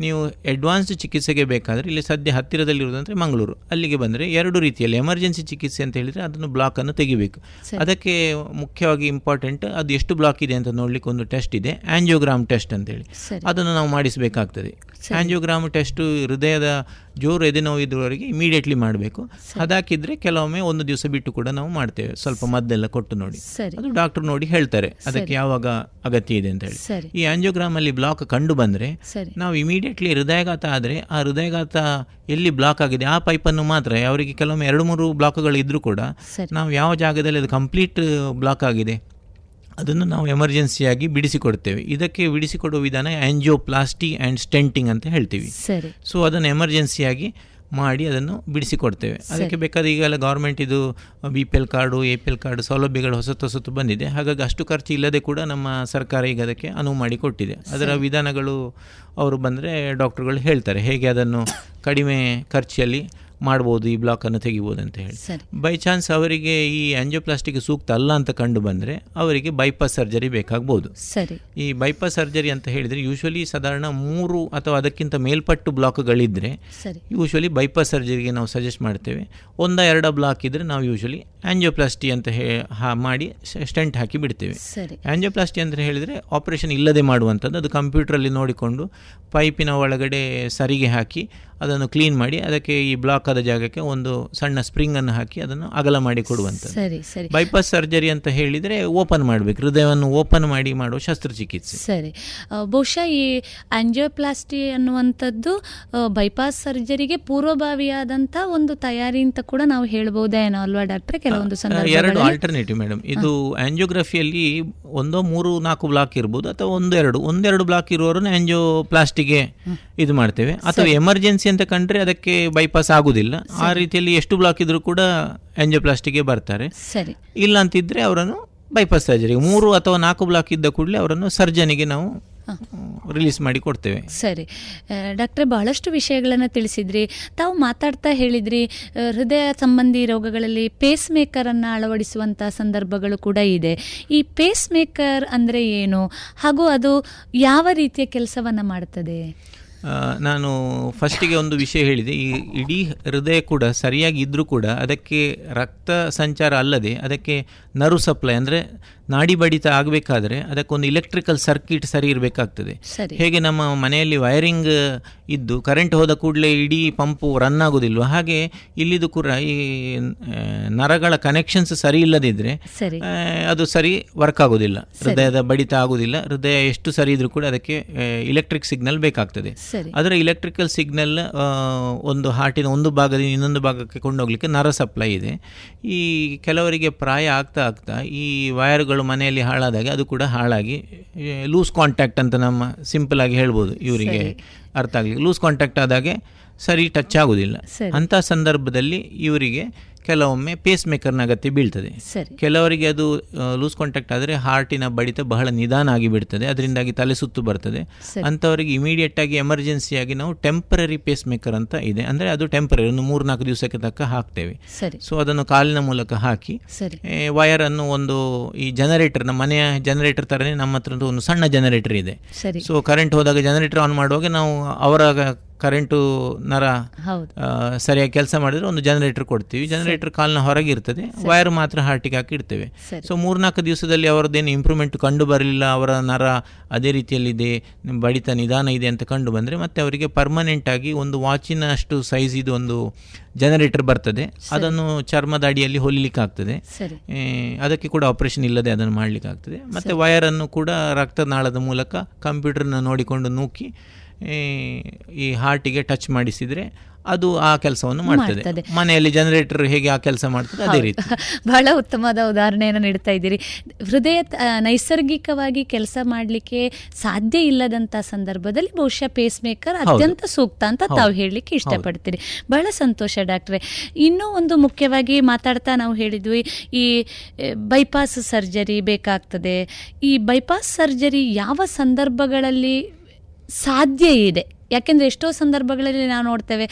ನೀವು ಅಡ್ವಾನ್ಸ್ಡ್ ಚಿಕಿತ್ಸೆಗೆ ಬೇಕಾದರೆ ಇಲ್ಲಿ ಸದ್ಯ ಹತ್ತಿರದಲ್ಲಿರುವುದಂದರೆ ಮಂಗಳೂರು. ಅಲ್ಲಿಗೆ ಬಂದರೆ ಎರಡು ರೀತಿಯಲ್ಲಿ ಎಮರ್ಜೆನ್ಸಿ ಚಿಕಿತ್ಸೆ ಅಂತ ಹೇಳಿದರೆ ಅದನ್ನು ಬ್ಲಾಕನ್ನು ತೆಗಿಬೇಕು. ಅದಕ್ಕೆ ಮುಖ್ಯವಾಗಿ ಇಂಪಾರ್ಟೆಂಟ್ ಅದು ಎಷ್ಟು ಬ್ಲಾಕ್ ಇದೆ ಅಂತ ನೋಡಲಿಕ್ಕೆ ಒಂದು ಟೆಸ್ಟ್ ಇದೆ ಆ್ಯಂಜಿಯೋಗ್ರಾಮ್ ಟೆಸ್ಟ್ ಅಂತೇಳಿ. ಅದನ್ನು ನಾವು ಮಾಡಿಸಬೇಕಾಗ್ತದೆ. ಆಂಜಿಯೋಗ್ರಾಮ್ ಟೆಸ್ಟು ಹೃದಯದ ಜೋರು ಎದೆನೋವು ಇದ್ದವರಿಗೆ ಇಮಿಡಿಯೇಟ್ಲಿ ಮಾಡಬೇಕು. ಅದಾಕಿದ್ರೆ ಕೆಲವೊಮ್ಮೆ ಒಂದು ದಿವಸ ಬಿಟ್ಟು ಕೂಡ ನಾವು ಮಾಡ್ತೇವೆ. ಸ್ವಲ್ಪ ಮದ್ದೆಲ್ಲ ಕೊಟ್ಟು ನೋಡಿ. ಅದು ಡಾಕ್ಟರ್ ನೋಡಿ ಹೇಳ್ತಾರೆ. ಅದಕ್ಕೆ ಯಾವಾಗ ಅಗತ್ಯ ಇದೆ ಅಂತ ಹೇಳಿ. ಈ ಆಂಜಿಯೋಗ್ರಾಮ್ ಅಲ್ಲಿ ಬ್ಲಾಕ್ ಕಂಡು ಬಂದ್ರೆ ನಾವು ಇಮಿಡಿಯೇಟ್ಲಿ ಹೃದಯಾಘಾತ ಆದ್ರೆ ಆ ಹೃದಯಘಾತ ಎಲ್ಲಿ ಬ್ಲಾಕ್ ಆಗಿದೆ? ಆ ಪೈಪನ್ನು ಮಾತ್ರ ಅವರಿಗೆ ಕೆಲವೊಮ್ಮೆ ಎರಡು ಮೂರು ಬ್ಲಾಕ್ಗಳು ಇದ್ರೂ ಕೂಡ ನಾವು ಯಾವ ಜಾಗದಲ್ಲಿ ಅದು ಕಂಪ್ಲೀಟ್ ಬ್ಲಾಕ್ ಆಗಿದೆ? ಅದನ್ನು ನಾವು ಎಮರ್ಜೆನ್ಸಿಯಾಗಿ ಬಿಡಿಸಿಕೊಡ್ತೇವೆ. ಇದಕ್ಕೆ ಬಿಡಿಸಿಕೊಡುವ ವಿಧಾನ ಆ್ಯಂಜಿಯೋಪ್ಲಾಸ್ಟಿ ಆ್ಯಂಡ್ ಸ್ಟೆಂಟಿಂಗ್ ಅಂತ ಹೇಳ್ತೀವಿ. ಸೊ ಅದನ್ನು ಎಮರ್ಜೆನ್ಸಿಯಾಗಿ ಮಾಡಿ ಅದನ್ನು ಬಿಡಿಸಿಕೊಡ್ತೇವೆ. ಅದಕ್ಕೆ ಬೇಕಾದ ಈಗೆಲ್ಲ ಗೌರ್ಮೆಂಟ್ ಇದು B P L card A P L card ಸೌಲಭ್ಯಗಳು ಹೊಸತು ಹೊಸತು ಬಂದಿದೆ. ಹಾಗಾಗಿ ಅಷ್ಟು ಖರ್ಚು ಇಲ್ಲದೆ ಕೂಡ ನಮ್ಮ ಸರ್ಕಾರ ಈಗ ಅದಕ್ಕೆ ಅನುವು ಮಾಡಿಕೊಟ್ಟಿದೆ ಅದರ ವಿಧಾನಗಳು ಅವರು ಬಂದರೆ ಡಾಕ್ಟರ್ಗಳು ಹೇಳ್ತಾರೆ. ಹೇಗೆ ಅದನ್ನು ಕಡಿಮೆ ಖರ್ಚಲ್ಲಿ ಮಾಡ್ಬೋದು ಈ ಬ್ಲಾಕನ್ನು ತೆಗಿಬೋದು ಅಂತ ಹೇಳಿ. ಬೈ ಚಾನ್ಸ್ ಅವರಿಗೆ ಈ ಆಂಜಿಯೋಪ್ಲಾಸ್ಟಿಕ್ ಸೂಕ್ತ ಅಲ್ಲ ಅಂತ ಕಂಡು ಬಂದರೆ ಅವರಿಗೆ ಬೈಪಾಸ್ ಸರ್ಜರಿ ಬೇಕಾಗ್ಬೋದು. ಸರಿ. ಈ ಬೈಪಾಸ್ ಸರ್ಜರಿ ಅಂತ ಹೇಳಿದರೆ ಯೂಶ್ವಲಿ ಸಾಧಾರಣ ಮೂರು ಅಥವಾ ಅದಕ್ಕಿಂತ ಮೇಲ್ಪಟ್ಟು ಬ್ಲಾಕ್ಗಳಿದ್ದರೆ ಯೂಶ್ವಲಿ ಬೈಪಾಸ್ ಸರ್ಜರಿಗೆ ನಾವು ಸಜೆಸ್ಟ್ ಮಾಡ್ತೇವೆ. ಒಂದ ಎರಡ ಬ್ಲಾಕ್ ಇದ್ದರೆ ನಾವು ಯೂಶ್ವಲಿ ಆಂಜಿಯೋಪ್ಲಾಸ್ಟಿ ಅಂತ ಹೇ ಮಾಡಿ ಸ್ಟೆಂಟ್ ಹಾಕಿ ಬಿಡ್ತೇವೆ. ಸರಿ. ಆಂಜಿಯೋಪ್ಲಾಸ್ಟಿ ಅಂತ ಹೇಳಿದರೆ ಆಪರೇಷನ್ ಇಲ್ಲದೆ ಮಾಡುವಂಥದ್ದು. ಅದು ಕಂಪ್ಯೂಟ್ರಲ್ಲಿ ನೋಡಿಕೊಂಡು ಪೈಪಿನ ಒಳಗಡೆ ಸರಿಗೆ ಹಾಕಿ ಅದನ್ನು ಕ್ಲೀನ್ ಮಾಡಿ ಅದಕ್ಕೆ ಈ ಬ್ಲಾಕ್ ಆದ ಜಾಗಕ್ಕೆ ಒಂದು ಸಣ್ಣ ಸ್ಪ್ರಿಂಗ್ ಅನ್ನು ಹಾಕಿ ಅದನ್ನು ಅಗಲ ಮಾಡಿ ಕೊಡುವಂಥದ್ದು. ಸರಿ ಸರಿ. ಬೈಪಾಸ್ ಸರ್ಜರಿ ಅಂತ ಹೇಳಿದ್ರೆ ಓಪನ್ ಮಾಡಬೇಕು ಹೃದಯವನ್ನು ಓಪನ್ ಮಾಡಿ ಮಾಡುವ ಶಸ್ತ್ರಚಿಕಿತ್ಸೆ. ಸರಿ. ಬಹುಶಃ ಈ ಆಂಜಿಯೋಪ್ಲಾಸ್ಟಿ ಅನ್ನುವಂಥದ್ದು ಬೈಪಾಸ್ ಸರ್ಜರಿಗೆ ಪೂರ್ವಭಾವಿಯಾದಂಥ ಒಂದು ತಯಾರಿ ಅಂತ ಕೂಡ ನಾವು ಹೇಳ್ಬಹುದೇನೋ ಅಲ್ವಾ ಡಾಕ್ಟರ್? ಕೆಲವೊಂದು ಎರಡು ಆಲ್ಟರ್ನೇಟಿವ್ ಮೇಡಮ್ ಇದು ಆಂಜಿಯೋಗ್ರಫಿಯಲ್ಲಿ ಒಂದೋ ಮೂರು ನಾಲ್ಕು ಬ್ಲಾಕ್ ಇರ್ಬೋದು ಅಥವಾ ಒಂದೆರಡು ಒಂದೆರಡು ಬ್ಲಾಕ್ ಇರುವವರನ್ನು ಆಂಜಿಯೋಪ್ಲಾಸ್ಟಿಗೆ ಇದು ಮಾಡ್ತೇವೆ. ಅಥವಾ ಎಮರ್ಜೆನ್ಸಿ ಅಂತ ಕಂಡ್ರೆ ಅದಕ್ಕೆ ಬೈಪಾಸ್ ಆಗುದಿಲ್ಲ. ಆ ರೀತಿಯಲ್ಲಿ ಎಷ್ಟು ಬ್ಲಾಕ್ ಇದ್ರೂ ಕೂಡ ಎಂಜೋಪ್ಲಾಸ್ಟಿಗೆ ಬರ್ತಾರೆ. ಸರಿ. ಇಲ್ಲ ಅಂತಿದ್ರೆ ಅವರನ್ನು ಬೈಪಾಸ್ ಸರ್ಜರಿ ಮೂರು ಅಥವಾ ನಾಲ್ಕು ಬ್ಲಾಕ್ ಇದ್ದ ಕೂಡಲೇ ಅವರನ್ನು ಸರ್ಜನಿಗೆ ನಾವು ರಿಲೀಸ್ ಮಾಡಿ ಕೊಡ್ತೇವೆ. ಸರಿ. ಡಾಕ್ಟ್ರೆ ಬಹಳಷ್ಟು ವಿಷಯಗಳನ್ನು ತಿಳಿಸಿದ್ರಿ. ತಾವು ಮಾತಾಡ್ತಾ ಹೇಳಿದ್ರಿ ಹೃದಯ ಸಂಬಂಧಿ ರೋಗಗಳಲ್ಲಿ ಪೇಸ್ ಮೇಕರನ್ನು ಅಳವಡಿಸುವಂಥ ಸಂದರ್ಭಗಳು ಕೂಡ ಇದೆ. ಈ ಪೇಸ್ ಮೇಕರ್ ಅಂದರೆ ಏನು? ಹಾಗೂ ಅದು ಯಾವ ರೀತಿಯ ಕೆಲಸವನ್ನು ಮಾಡುತ್ತದೆ ಆ, ನಾನು ಫಸ್ಟಿಗೆ ಒಂದು ವಿಷಯ ಹೇಳಿದೆ. ಈ ಇಡೀ ಹೃದಯ ಕೂಡ ಸರಿಯಾಗಿ ಇದ್ದರೂ ಕೂಡ ಅದಕ್ಕೆ ರಕ್ತ ಸಂಚಾರ ಅಲ್ಲದೆ ಅದಕ್ಕೆ ನರು ಸಪ್ಲೈ ಅಂದರೆ ನಾಡಿ ಬಡಿತ ಆಗಬೇಕಾದ್ರೆ ಅದಕ್ಕೊಂದು ಇಲೆಕ್ಟ್ರಿಕಲ್ ಸರ್ಕ್ಯೂಟ್ ಸರಿ ಇರಬೇಕಾಗ್ತದೆ. ಹೇಗೆ ನಮ್ಮ ಮನೆಯಲ್ಲಿ ವೈರಿಂಗ್ ಇದ್ದು ಕರೆಂಟ್ ಹೋದ ಕೂಡಲೇ ಇಡೀ ಪಂಪು ರನ್ ಆಗೋದಿಲ್ವ? ಹಾಗೆ ಇಲ್ಲಿದು ಕೂಡ ಈ ನರಗಳ ಕನೆಕ್ಷನ್ಸ್ ಸರಿ ಇಲ್ಲದಿದ್ದರೆ ಅದು ಸರಿ ವರ್ಕ್ ಆಗೋದಿಲ್ಲ. ಹೃದಯದ ಬಡಿತ ಆಗೋದಿಲ್ಲ. ಹೃದಯ ಎಷ್ಟು ಸರಿ ಇದ್ರೂ ಕೂಡ ಅದಕ್ಕೆ ಇಲೆಕ್ಟ್ರಿಕ್ ಸಿಗ್ನಲ್ ಬೇಕಾಗ್ತದೆ. ಆದರೆ ಅದರ ಇಲೆಕ್ಟ್ರಿಕಲ್ ಸಿಗ್ನಲ್ ಒಂದು ಹಾರ್ಟಿನ ಒಂದು ಭಾಗದಿಂದ ಇನ್ನೊಂದು ಭಾಗಕ್ಕೆ ಕೊಂಡೋಗ್ಲಿಕ್ಕೆ ನರ ಸಪ್ಲೈ ಇದೆ. ಈ ಕೆಲವರಿಗೆ ಪ್ರಾಯ ಆಗ್ತಾ ಆಗ್ತಾ ಈ ಮನೆಯಲ್ಲಿ ಹಾಳಾದಾಗ ಅದು ಕೂಡ ಹಾಳಾಗಿ ಲೂಸ್ ಕಾಂಟ್ಯಾಕ್ಟ್ ಅಂತ ನಮ್ಮ ಸಿಂಪಲ್ ಆಗಿ ಹೇಳ್ಬೋದು ಇವರಿಗೆ ಅರ್ಥ ಆಗಲಿ ಲೂಸ್ ಕಾಂಟ್ಯಾಕ್ಟ್ ಆದಾಗೆ ಸರಿ ಟಚ್ ಆಗೋದಿಲ್ಲ. ಅಂಥ ಸಂದರ್ಭದಲ್ಲಿ ಇವರಿಗೆ ಕೆಲವೊಮ್ಮೆ ಪೇಸ್ ಮೇಕರ್ನ ಅಗತ್ಯ ಬೀಳ್ತದೆ ಕೆಲವರಿಗೆ ಅದು ಲೂಸ್ ಕಾಂಟ್ಯಾಕ್ಟ್ ಆದರೆ ಹಾರ್ಟಿನ ಬಡಿತ ಬಹಳ ನಿಧಾನ ಆಗಿ ಬಿಡ್ತದೆ ಅದರಿಂದಾಗಿ ತಲೆ ಸುತ್ತು ಬರ್ತದೆ. ಅಂಥವರಿಗೆ ಇಮಿಡಿಯೇಟ್ ಆಗಿ ಎಮರ್ಜೆನ್ಸಿಯಾಗಿ ನಾವು ಟೆಂಪರರಿ ಪೇಸ್ ಮೇಕರ್ ಅಂತ ಇದೆ. ಅಂದರೆ ಅದು ಟೆಂಪರರಿ ಒಂದು ಮೂರು ನಾಲ್ಕು ದಿವಸಕ್ಕೆ ತಕ್ಕ ಹಾಕ್ತೇವೆ. ಸೊ ಅದನ್ನು ಕಾಲಿನ ಮೂಲಕ ಹಾಕಿ ವೈರ್ ಅನ್ನು ಒಂದು ಈ ಜನರೇಟರ್ ನಮ್ಮ ಮನೆಯ ಜನರೇಟರ್ ತರನೇ ನಮ್ಮ ಹತ್ರ ಒಂದು ಸಣ್ಣ ಜನರೇಟರ್ ಇದೆ. ಸೊ ಕರೆಂಟ್ ಹೋದಾಗ ಜನರೇಟರ್ ಆನ್ ಮಾಡುವಾಗ ನಾವು ಅವರ ಕರೆಂಟು ನರ ಸರಿಯಾಗಿ ಕೆಲಸ ಮಾಡಿದ್ರೆ ಒಂದು ಜನರೇಟರ್ ಕೊಡ್ತೀವಿ. ಜನರೇಟರ್ ಕಾಲ್ನ ಹೊರಗೆ ಇರ್ತದೆ. ವೈರ್ ಮಾತ್ರ ಹಾರ್ಟಿಗೆ ಹಾಕಿ ಇಡ್ತೇವೆ. ಸೊ ಮೂರ್ನಾಲ್ಕು ದಿವಸದಲ್ಲಿ ಅವರದ್ದೇನು ಇಂಪ್ರೂವ್ಮೆಂಟ್ ಕಂಡು ಬರಲಿಲ್ಲ ಅವರ ನರ ಅದೇ ರೀತಿಯಲ್ಲಿದೆ ಬಡಿತ ನಿಧಾನ ಇದೆ ಅಂತ ಕಂಡು ಬಂದರೆ ಮತ್ತೆ ಅವರಿಗೆ ಪರ್ಮನೆಂಟ್ ಆಗಿ ಒಂದು ವಾಚಿನಷ್ಟು ಸೈಜ್ ಇದು ಒಂದು ಜನರೇಟರ್ ಬರ್ತದೆ. ಅದನ್ನು ಚರ್ಮದ ಅಡಿಯಲ್ಲಿ ಹೊಲಿಲಿಕ್ಕೆ ಆಗ್ತದೆ ಅದಕ್ಕೆ ಕೂಡ ಆಪರೇಷನ್ ಇಲ್ಲದೆ ಅದನ್ನು ಮಾಡಲಿಕ್ಕೆ ಆಗ್ತದೆ ಮತ್ತು ವೈರನ್ನು ಕೂಡ ರಕ್ತನಾಳದ ಮೂಲಕ ಕಂಪ್ಯೂಟರ್ನ ನೋಡಿಕೊಂಡು ನೂಕಿ ಈ ಹಾರ್ಟಿಗೆ ಟಚ್ ಮಾಡಿಸಿದರೆ ಅದು ಆ ಕೆಲಸವನ್ನು ಮಾಡ್ತದೆ. ಮನೆಯಲ್ಲಿ ಜನರೇಟರ್ ಹೇಗೆ ಆ ಕೆಲಸ ಮಾಡ್ತದೆ ಅದೇ ರೀತಿ. ಬಹಳ ಉತ್ತಮವಾದ ಉದಾಹರಣೆಯನ್ನು ನೀಡ್ತಾ ಇದ್ದೀರಿ. ಹೃದಯ ನೈಸರ್ಗಿಕವಾಗಿ ಕೆಲಸ ಮಾಡಲಿಕ್ಕೆ ಸಾಧ್ಯ ಇಲ್ಲದಂತ ಸಂದರ್ಭದಲ್ಲಿ ಬಹುಶಃ ಪೇಸ್ ಮೇಕರ್ ಅತ್ಯಂತ ಸೂಕ್ತ ಅಂತ ತಾವು ಹೇಳಲಿಕ್ಕೆ ಇಷ್ಟಪಡ್ತೀರಿ. ಬಹಳ ಸಂತೋಷ ಡಾಕ್ಟ್ರೆ. ಇನ್ನೂ ಒಂದು ಮುಖ್ಯವಾಗಿ ಮಾತಾಡ್ತಾ ನಾವು ಹೇಳಿದ್ವಿ ಈ ಬೈಪಾಸ್ ಸರ್ಜರಿ ಬೇಕಾಗ್ತದೆ. ಈ ಬೈಪಾಸ್ ಸರ್ಜರಿ ಯಾವ ಸಂದರ್ಭಗಳಲ್ಲಿ ಸಾಧ್ಯ ಇದೆ. ಯಾಕೆಂದರೆ ಎಷ್ಟೋ ಸಂದರ್ಭಗಳಲ್ಲಿ ನಾವು ನೋಡ್ತೇವೆ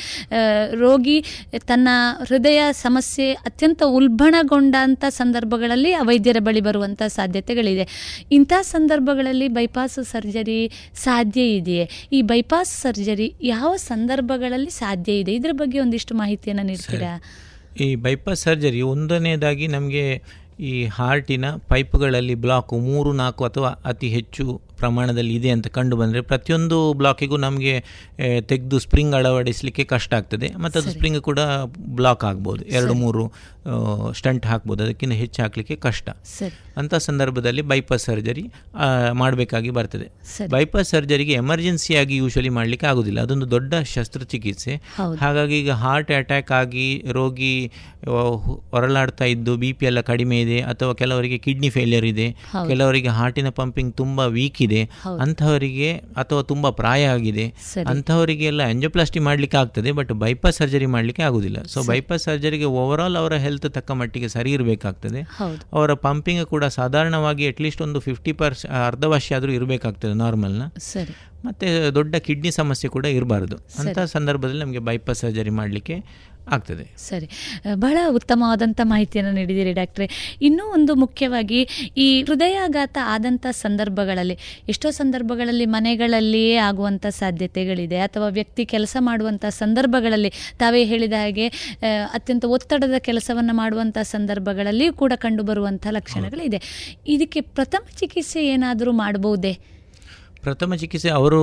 ರೋಗಿ ತನ್ನ ಹೃದಯ ಸಮಸ್ಯೆ ಅತ್ಯಂತ ಉಲ್ಬಣಗೊಂಡಂಥ ಸಂದರ್ಭಗಳಲ್ಲಿ ಆ ವೈದ್ಯರ ಬಳಿ ಬರುವಂಥ ಸಾಧ್ಯತೆಗಳಿದೆ. ಇಂಥ ಸಂದರ್ಭಗಳಲ್ಲಿ ಬೈಪಾಸ್ ಸರ್ಜರಿ ಸಾಧ್ಯ ಇದೆಯೇ? ಈ ಬೈಪಾಸ್ ಸರ್ಜರಿ ಯಾವ ಸಂದರ್ಭಗಳಲ್ಲಿ ಸಾಧ್ಯ ಇದೆ? ಇದರ ಬಗ್ಗೆ ಒಂದಿಷ್ಟು ಮಾಹಿತಿಯನ್ನು ನೀಡ್ತೀರಾ? ಈ ಬೈಪಾಸ್ ಸರ್ಜರಿ ಒಂದನೇದಾಗಿ ನಮಗೆ ಈ ಹಾರ್ಟಿನ ಪೈಪ್ಗಳಲ್ಲಿ ಬ್ಲಾಕು ಮೂರು, ನಾಲ್ಕು ಅಥವಾ ಅತಿ ಹೆಚ್ಚು ಪ್ರಮಾಣದಲ್ಲಿ ಇದೆ ಅಂತ ಕಂಡು ಬಂದರೆ ಪ್ರತಿಯೊಂದು ಬ್ಲಾಕಿಗೂ ನಮಗೆ ತೆಗೆದು ಸ್ಪ್ರಿಂಗ್ ಅಳವಡಿಸಲಿಕ್ಕೆ ಕಷ್ಟ ಆಗ್ತದೆ. ಮತ್ತು ಅದು ಸ್ಪ್ರಿಂಗ್ ಕೂಡ ಬ್ಲಾಕ್ ಆಗ್ಬೋದು. ಎರಡು ಮೂರು ಸ್ಟಂಟ್ ಹಾಕ್ಬೋದು. ಅದಕ್ಕಿಂತ ಹೆಚ್ಚು ಹಾಕಲಿಕ್ಕೆ ಕಷ್ಟ. ಸರಿ. ಅಂಥ ಸಂದರ್ಭದಲ್ಲಿ ಬೈಪಾಸ್ ಸರ್ಜರಿ ಮಾಡಬೇಕಾಗಿ ಬರ್ತದೆ. ಬೈಪಾಸ್ ಸರ್ಜರಿಗೆ ಎಮರ್ಜೆನ್ಸಿಯಾಗಿ ಯೂಶಲಿ ಮಾಡಲಿಕ್ಕೆ ಆಗೋದಿಲ್ಲ. ಅದೊಂದು ದೊಡ್ಡ ಶಸ್ತ್ರಚಿಕಿತ್ಸೆ. ಹಾಗಾಗಿ ಈಗ ಹಾರ್ಟ್ ಅಟ್ಯಾಕ್ ಆಗಿ ರೋಗಿ ಹೊರಲಾಡ್ತಾ ಹೊರಳಾಡ್ತಾ ಇದ್ದು ಬಿ ಪಿ ಎಲ್ಲ ಕಡಿಮೆ ಇದೆ ಅಥವಾ ಕೆಲವರಿಗೆ ಕಿಡ್ನಿ ಫೇಲಿಯರ್ ಇದೆ ಕೆಲವರಿಗೆ ಹಾರ್ಟಿನ ಪಂಪಿಂಗ್ ತುಂಬ ವೀಕ್ ಇದೆ. ಅಂಥವರಿಗೆ ಅಥವಾ ತುಂಬ ಪ್ರಾಯ ಆಗಿದೆ ಅಂಥವರಿಗೆ ಅಂಥವರಿಗೆಲ್ಲ ಎಂಜೋಪ್ಲಾಸ್ಟಿ ಮಾಡಲಿಕ್ಕೆ ಆಗ್ತದೆ ಬಟ್ ಬೈಪಾಸ್ ಸರ್ಜರಿ ಮಾಡಲಿಕ್ಕೆ ಆಗೋದಿಲ್ಲ. ಸೊ ಬೈಪಾಸ್ ಸರ್ಜರಿಗೆ ಓವರಾಲ್ ಅವರ ಹೆಲ್ತ್ ತಕ್ಕ ಮಟ್ಟಿಗೆ ಸರಿ ಇರಬೇಕಾಗ್ತದೆ. ಅವರ ಪಂಪಿಂಗ್ ಕೂಡ ಸಾಧಾರಣವಾಗಿ ಅಟ್ಲೀಸ್ಟ್ ಒಂದು ಫಿಫ್ಟಿ ಪರ್ಸ್ ಅರ್ಧ ವರ್ಷ ಆದರೂ ಇರಬೇಕಾಗ್ತದೆ ನಾರ್ಮಲ್ನ. ಸರಿ. ಮತ್ತು ದೊಡ್ಡ ಕಿಡ್ನಿ ಸಮಸ್ಯೆ ಕೂಡ ಇರಬಾರ್ದು. ಅಂಥ ಸಂದರ್ಭದಲ್ಲಿ ನಮಗೆ ಬೈಪಾಸ್ ಸರ್ಜರಿ ಮಾಡಲಿಕ್ಕೆ ಆಗ್ತದೆ. ಸರಿ. ಬಹಳ ಉತ್ತಮವಾದಂಥ ಮಾಹಿತಿಯನ್ನು ನೀಡಿದ್ದೀರಿ ಡಾಕ್ಟ್ರೆ. ಇನ್ನೂ ಒಂದು ಮುಖ್ಯವಾಗಿ ಈ ಹೃದಯಾಘಾತ ಆದಂಥ ಸಂದರ್ಭಗಳಲ್ಲಿ ಎಷ್ಟೋ ಸಂದರ್ಭಗಳಲ್ಲಿ ಮನೆಗಳಲ್ಲಿಯೇ ಆಗುವಂಥ ಸಾಧ್ಯತೆಗಳಿದೆ ಅಥವಾ ವ್ಯಕ್ತಿ ಕೆಲಸ ಮಾಡುವಂಥ ಸಂದರ್ಭಗಳಲ್ಲಿ ತಾವೇ ಹೇಳಿದ ಹಾಗೆ ಅತ್ಯಂತ ಒತ್ತಡದ ಕೆಲಸವನ್ನು ಮಾಡುವಂಥ ಸಂದರ್ಭಗಳಲ್ಲಿಯೂ ಕೂಡ ಕಂಡುಬರುವಂಥ ಲಕ್ಷಣಗಳಿದೆ. ಇದಕ್ಕೆ ಪ್ರಥಮ ಚಿಕಿತ್ಸೆ ಏನಾದರೂ ಮಾಡಬಹುದೇ? ಪ್ರಥಮ ಚಿಕಿತ್ಸೆ ಅವರು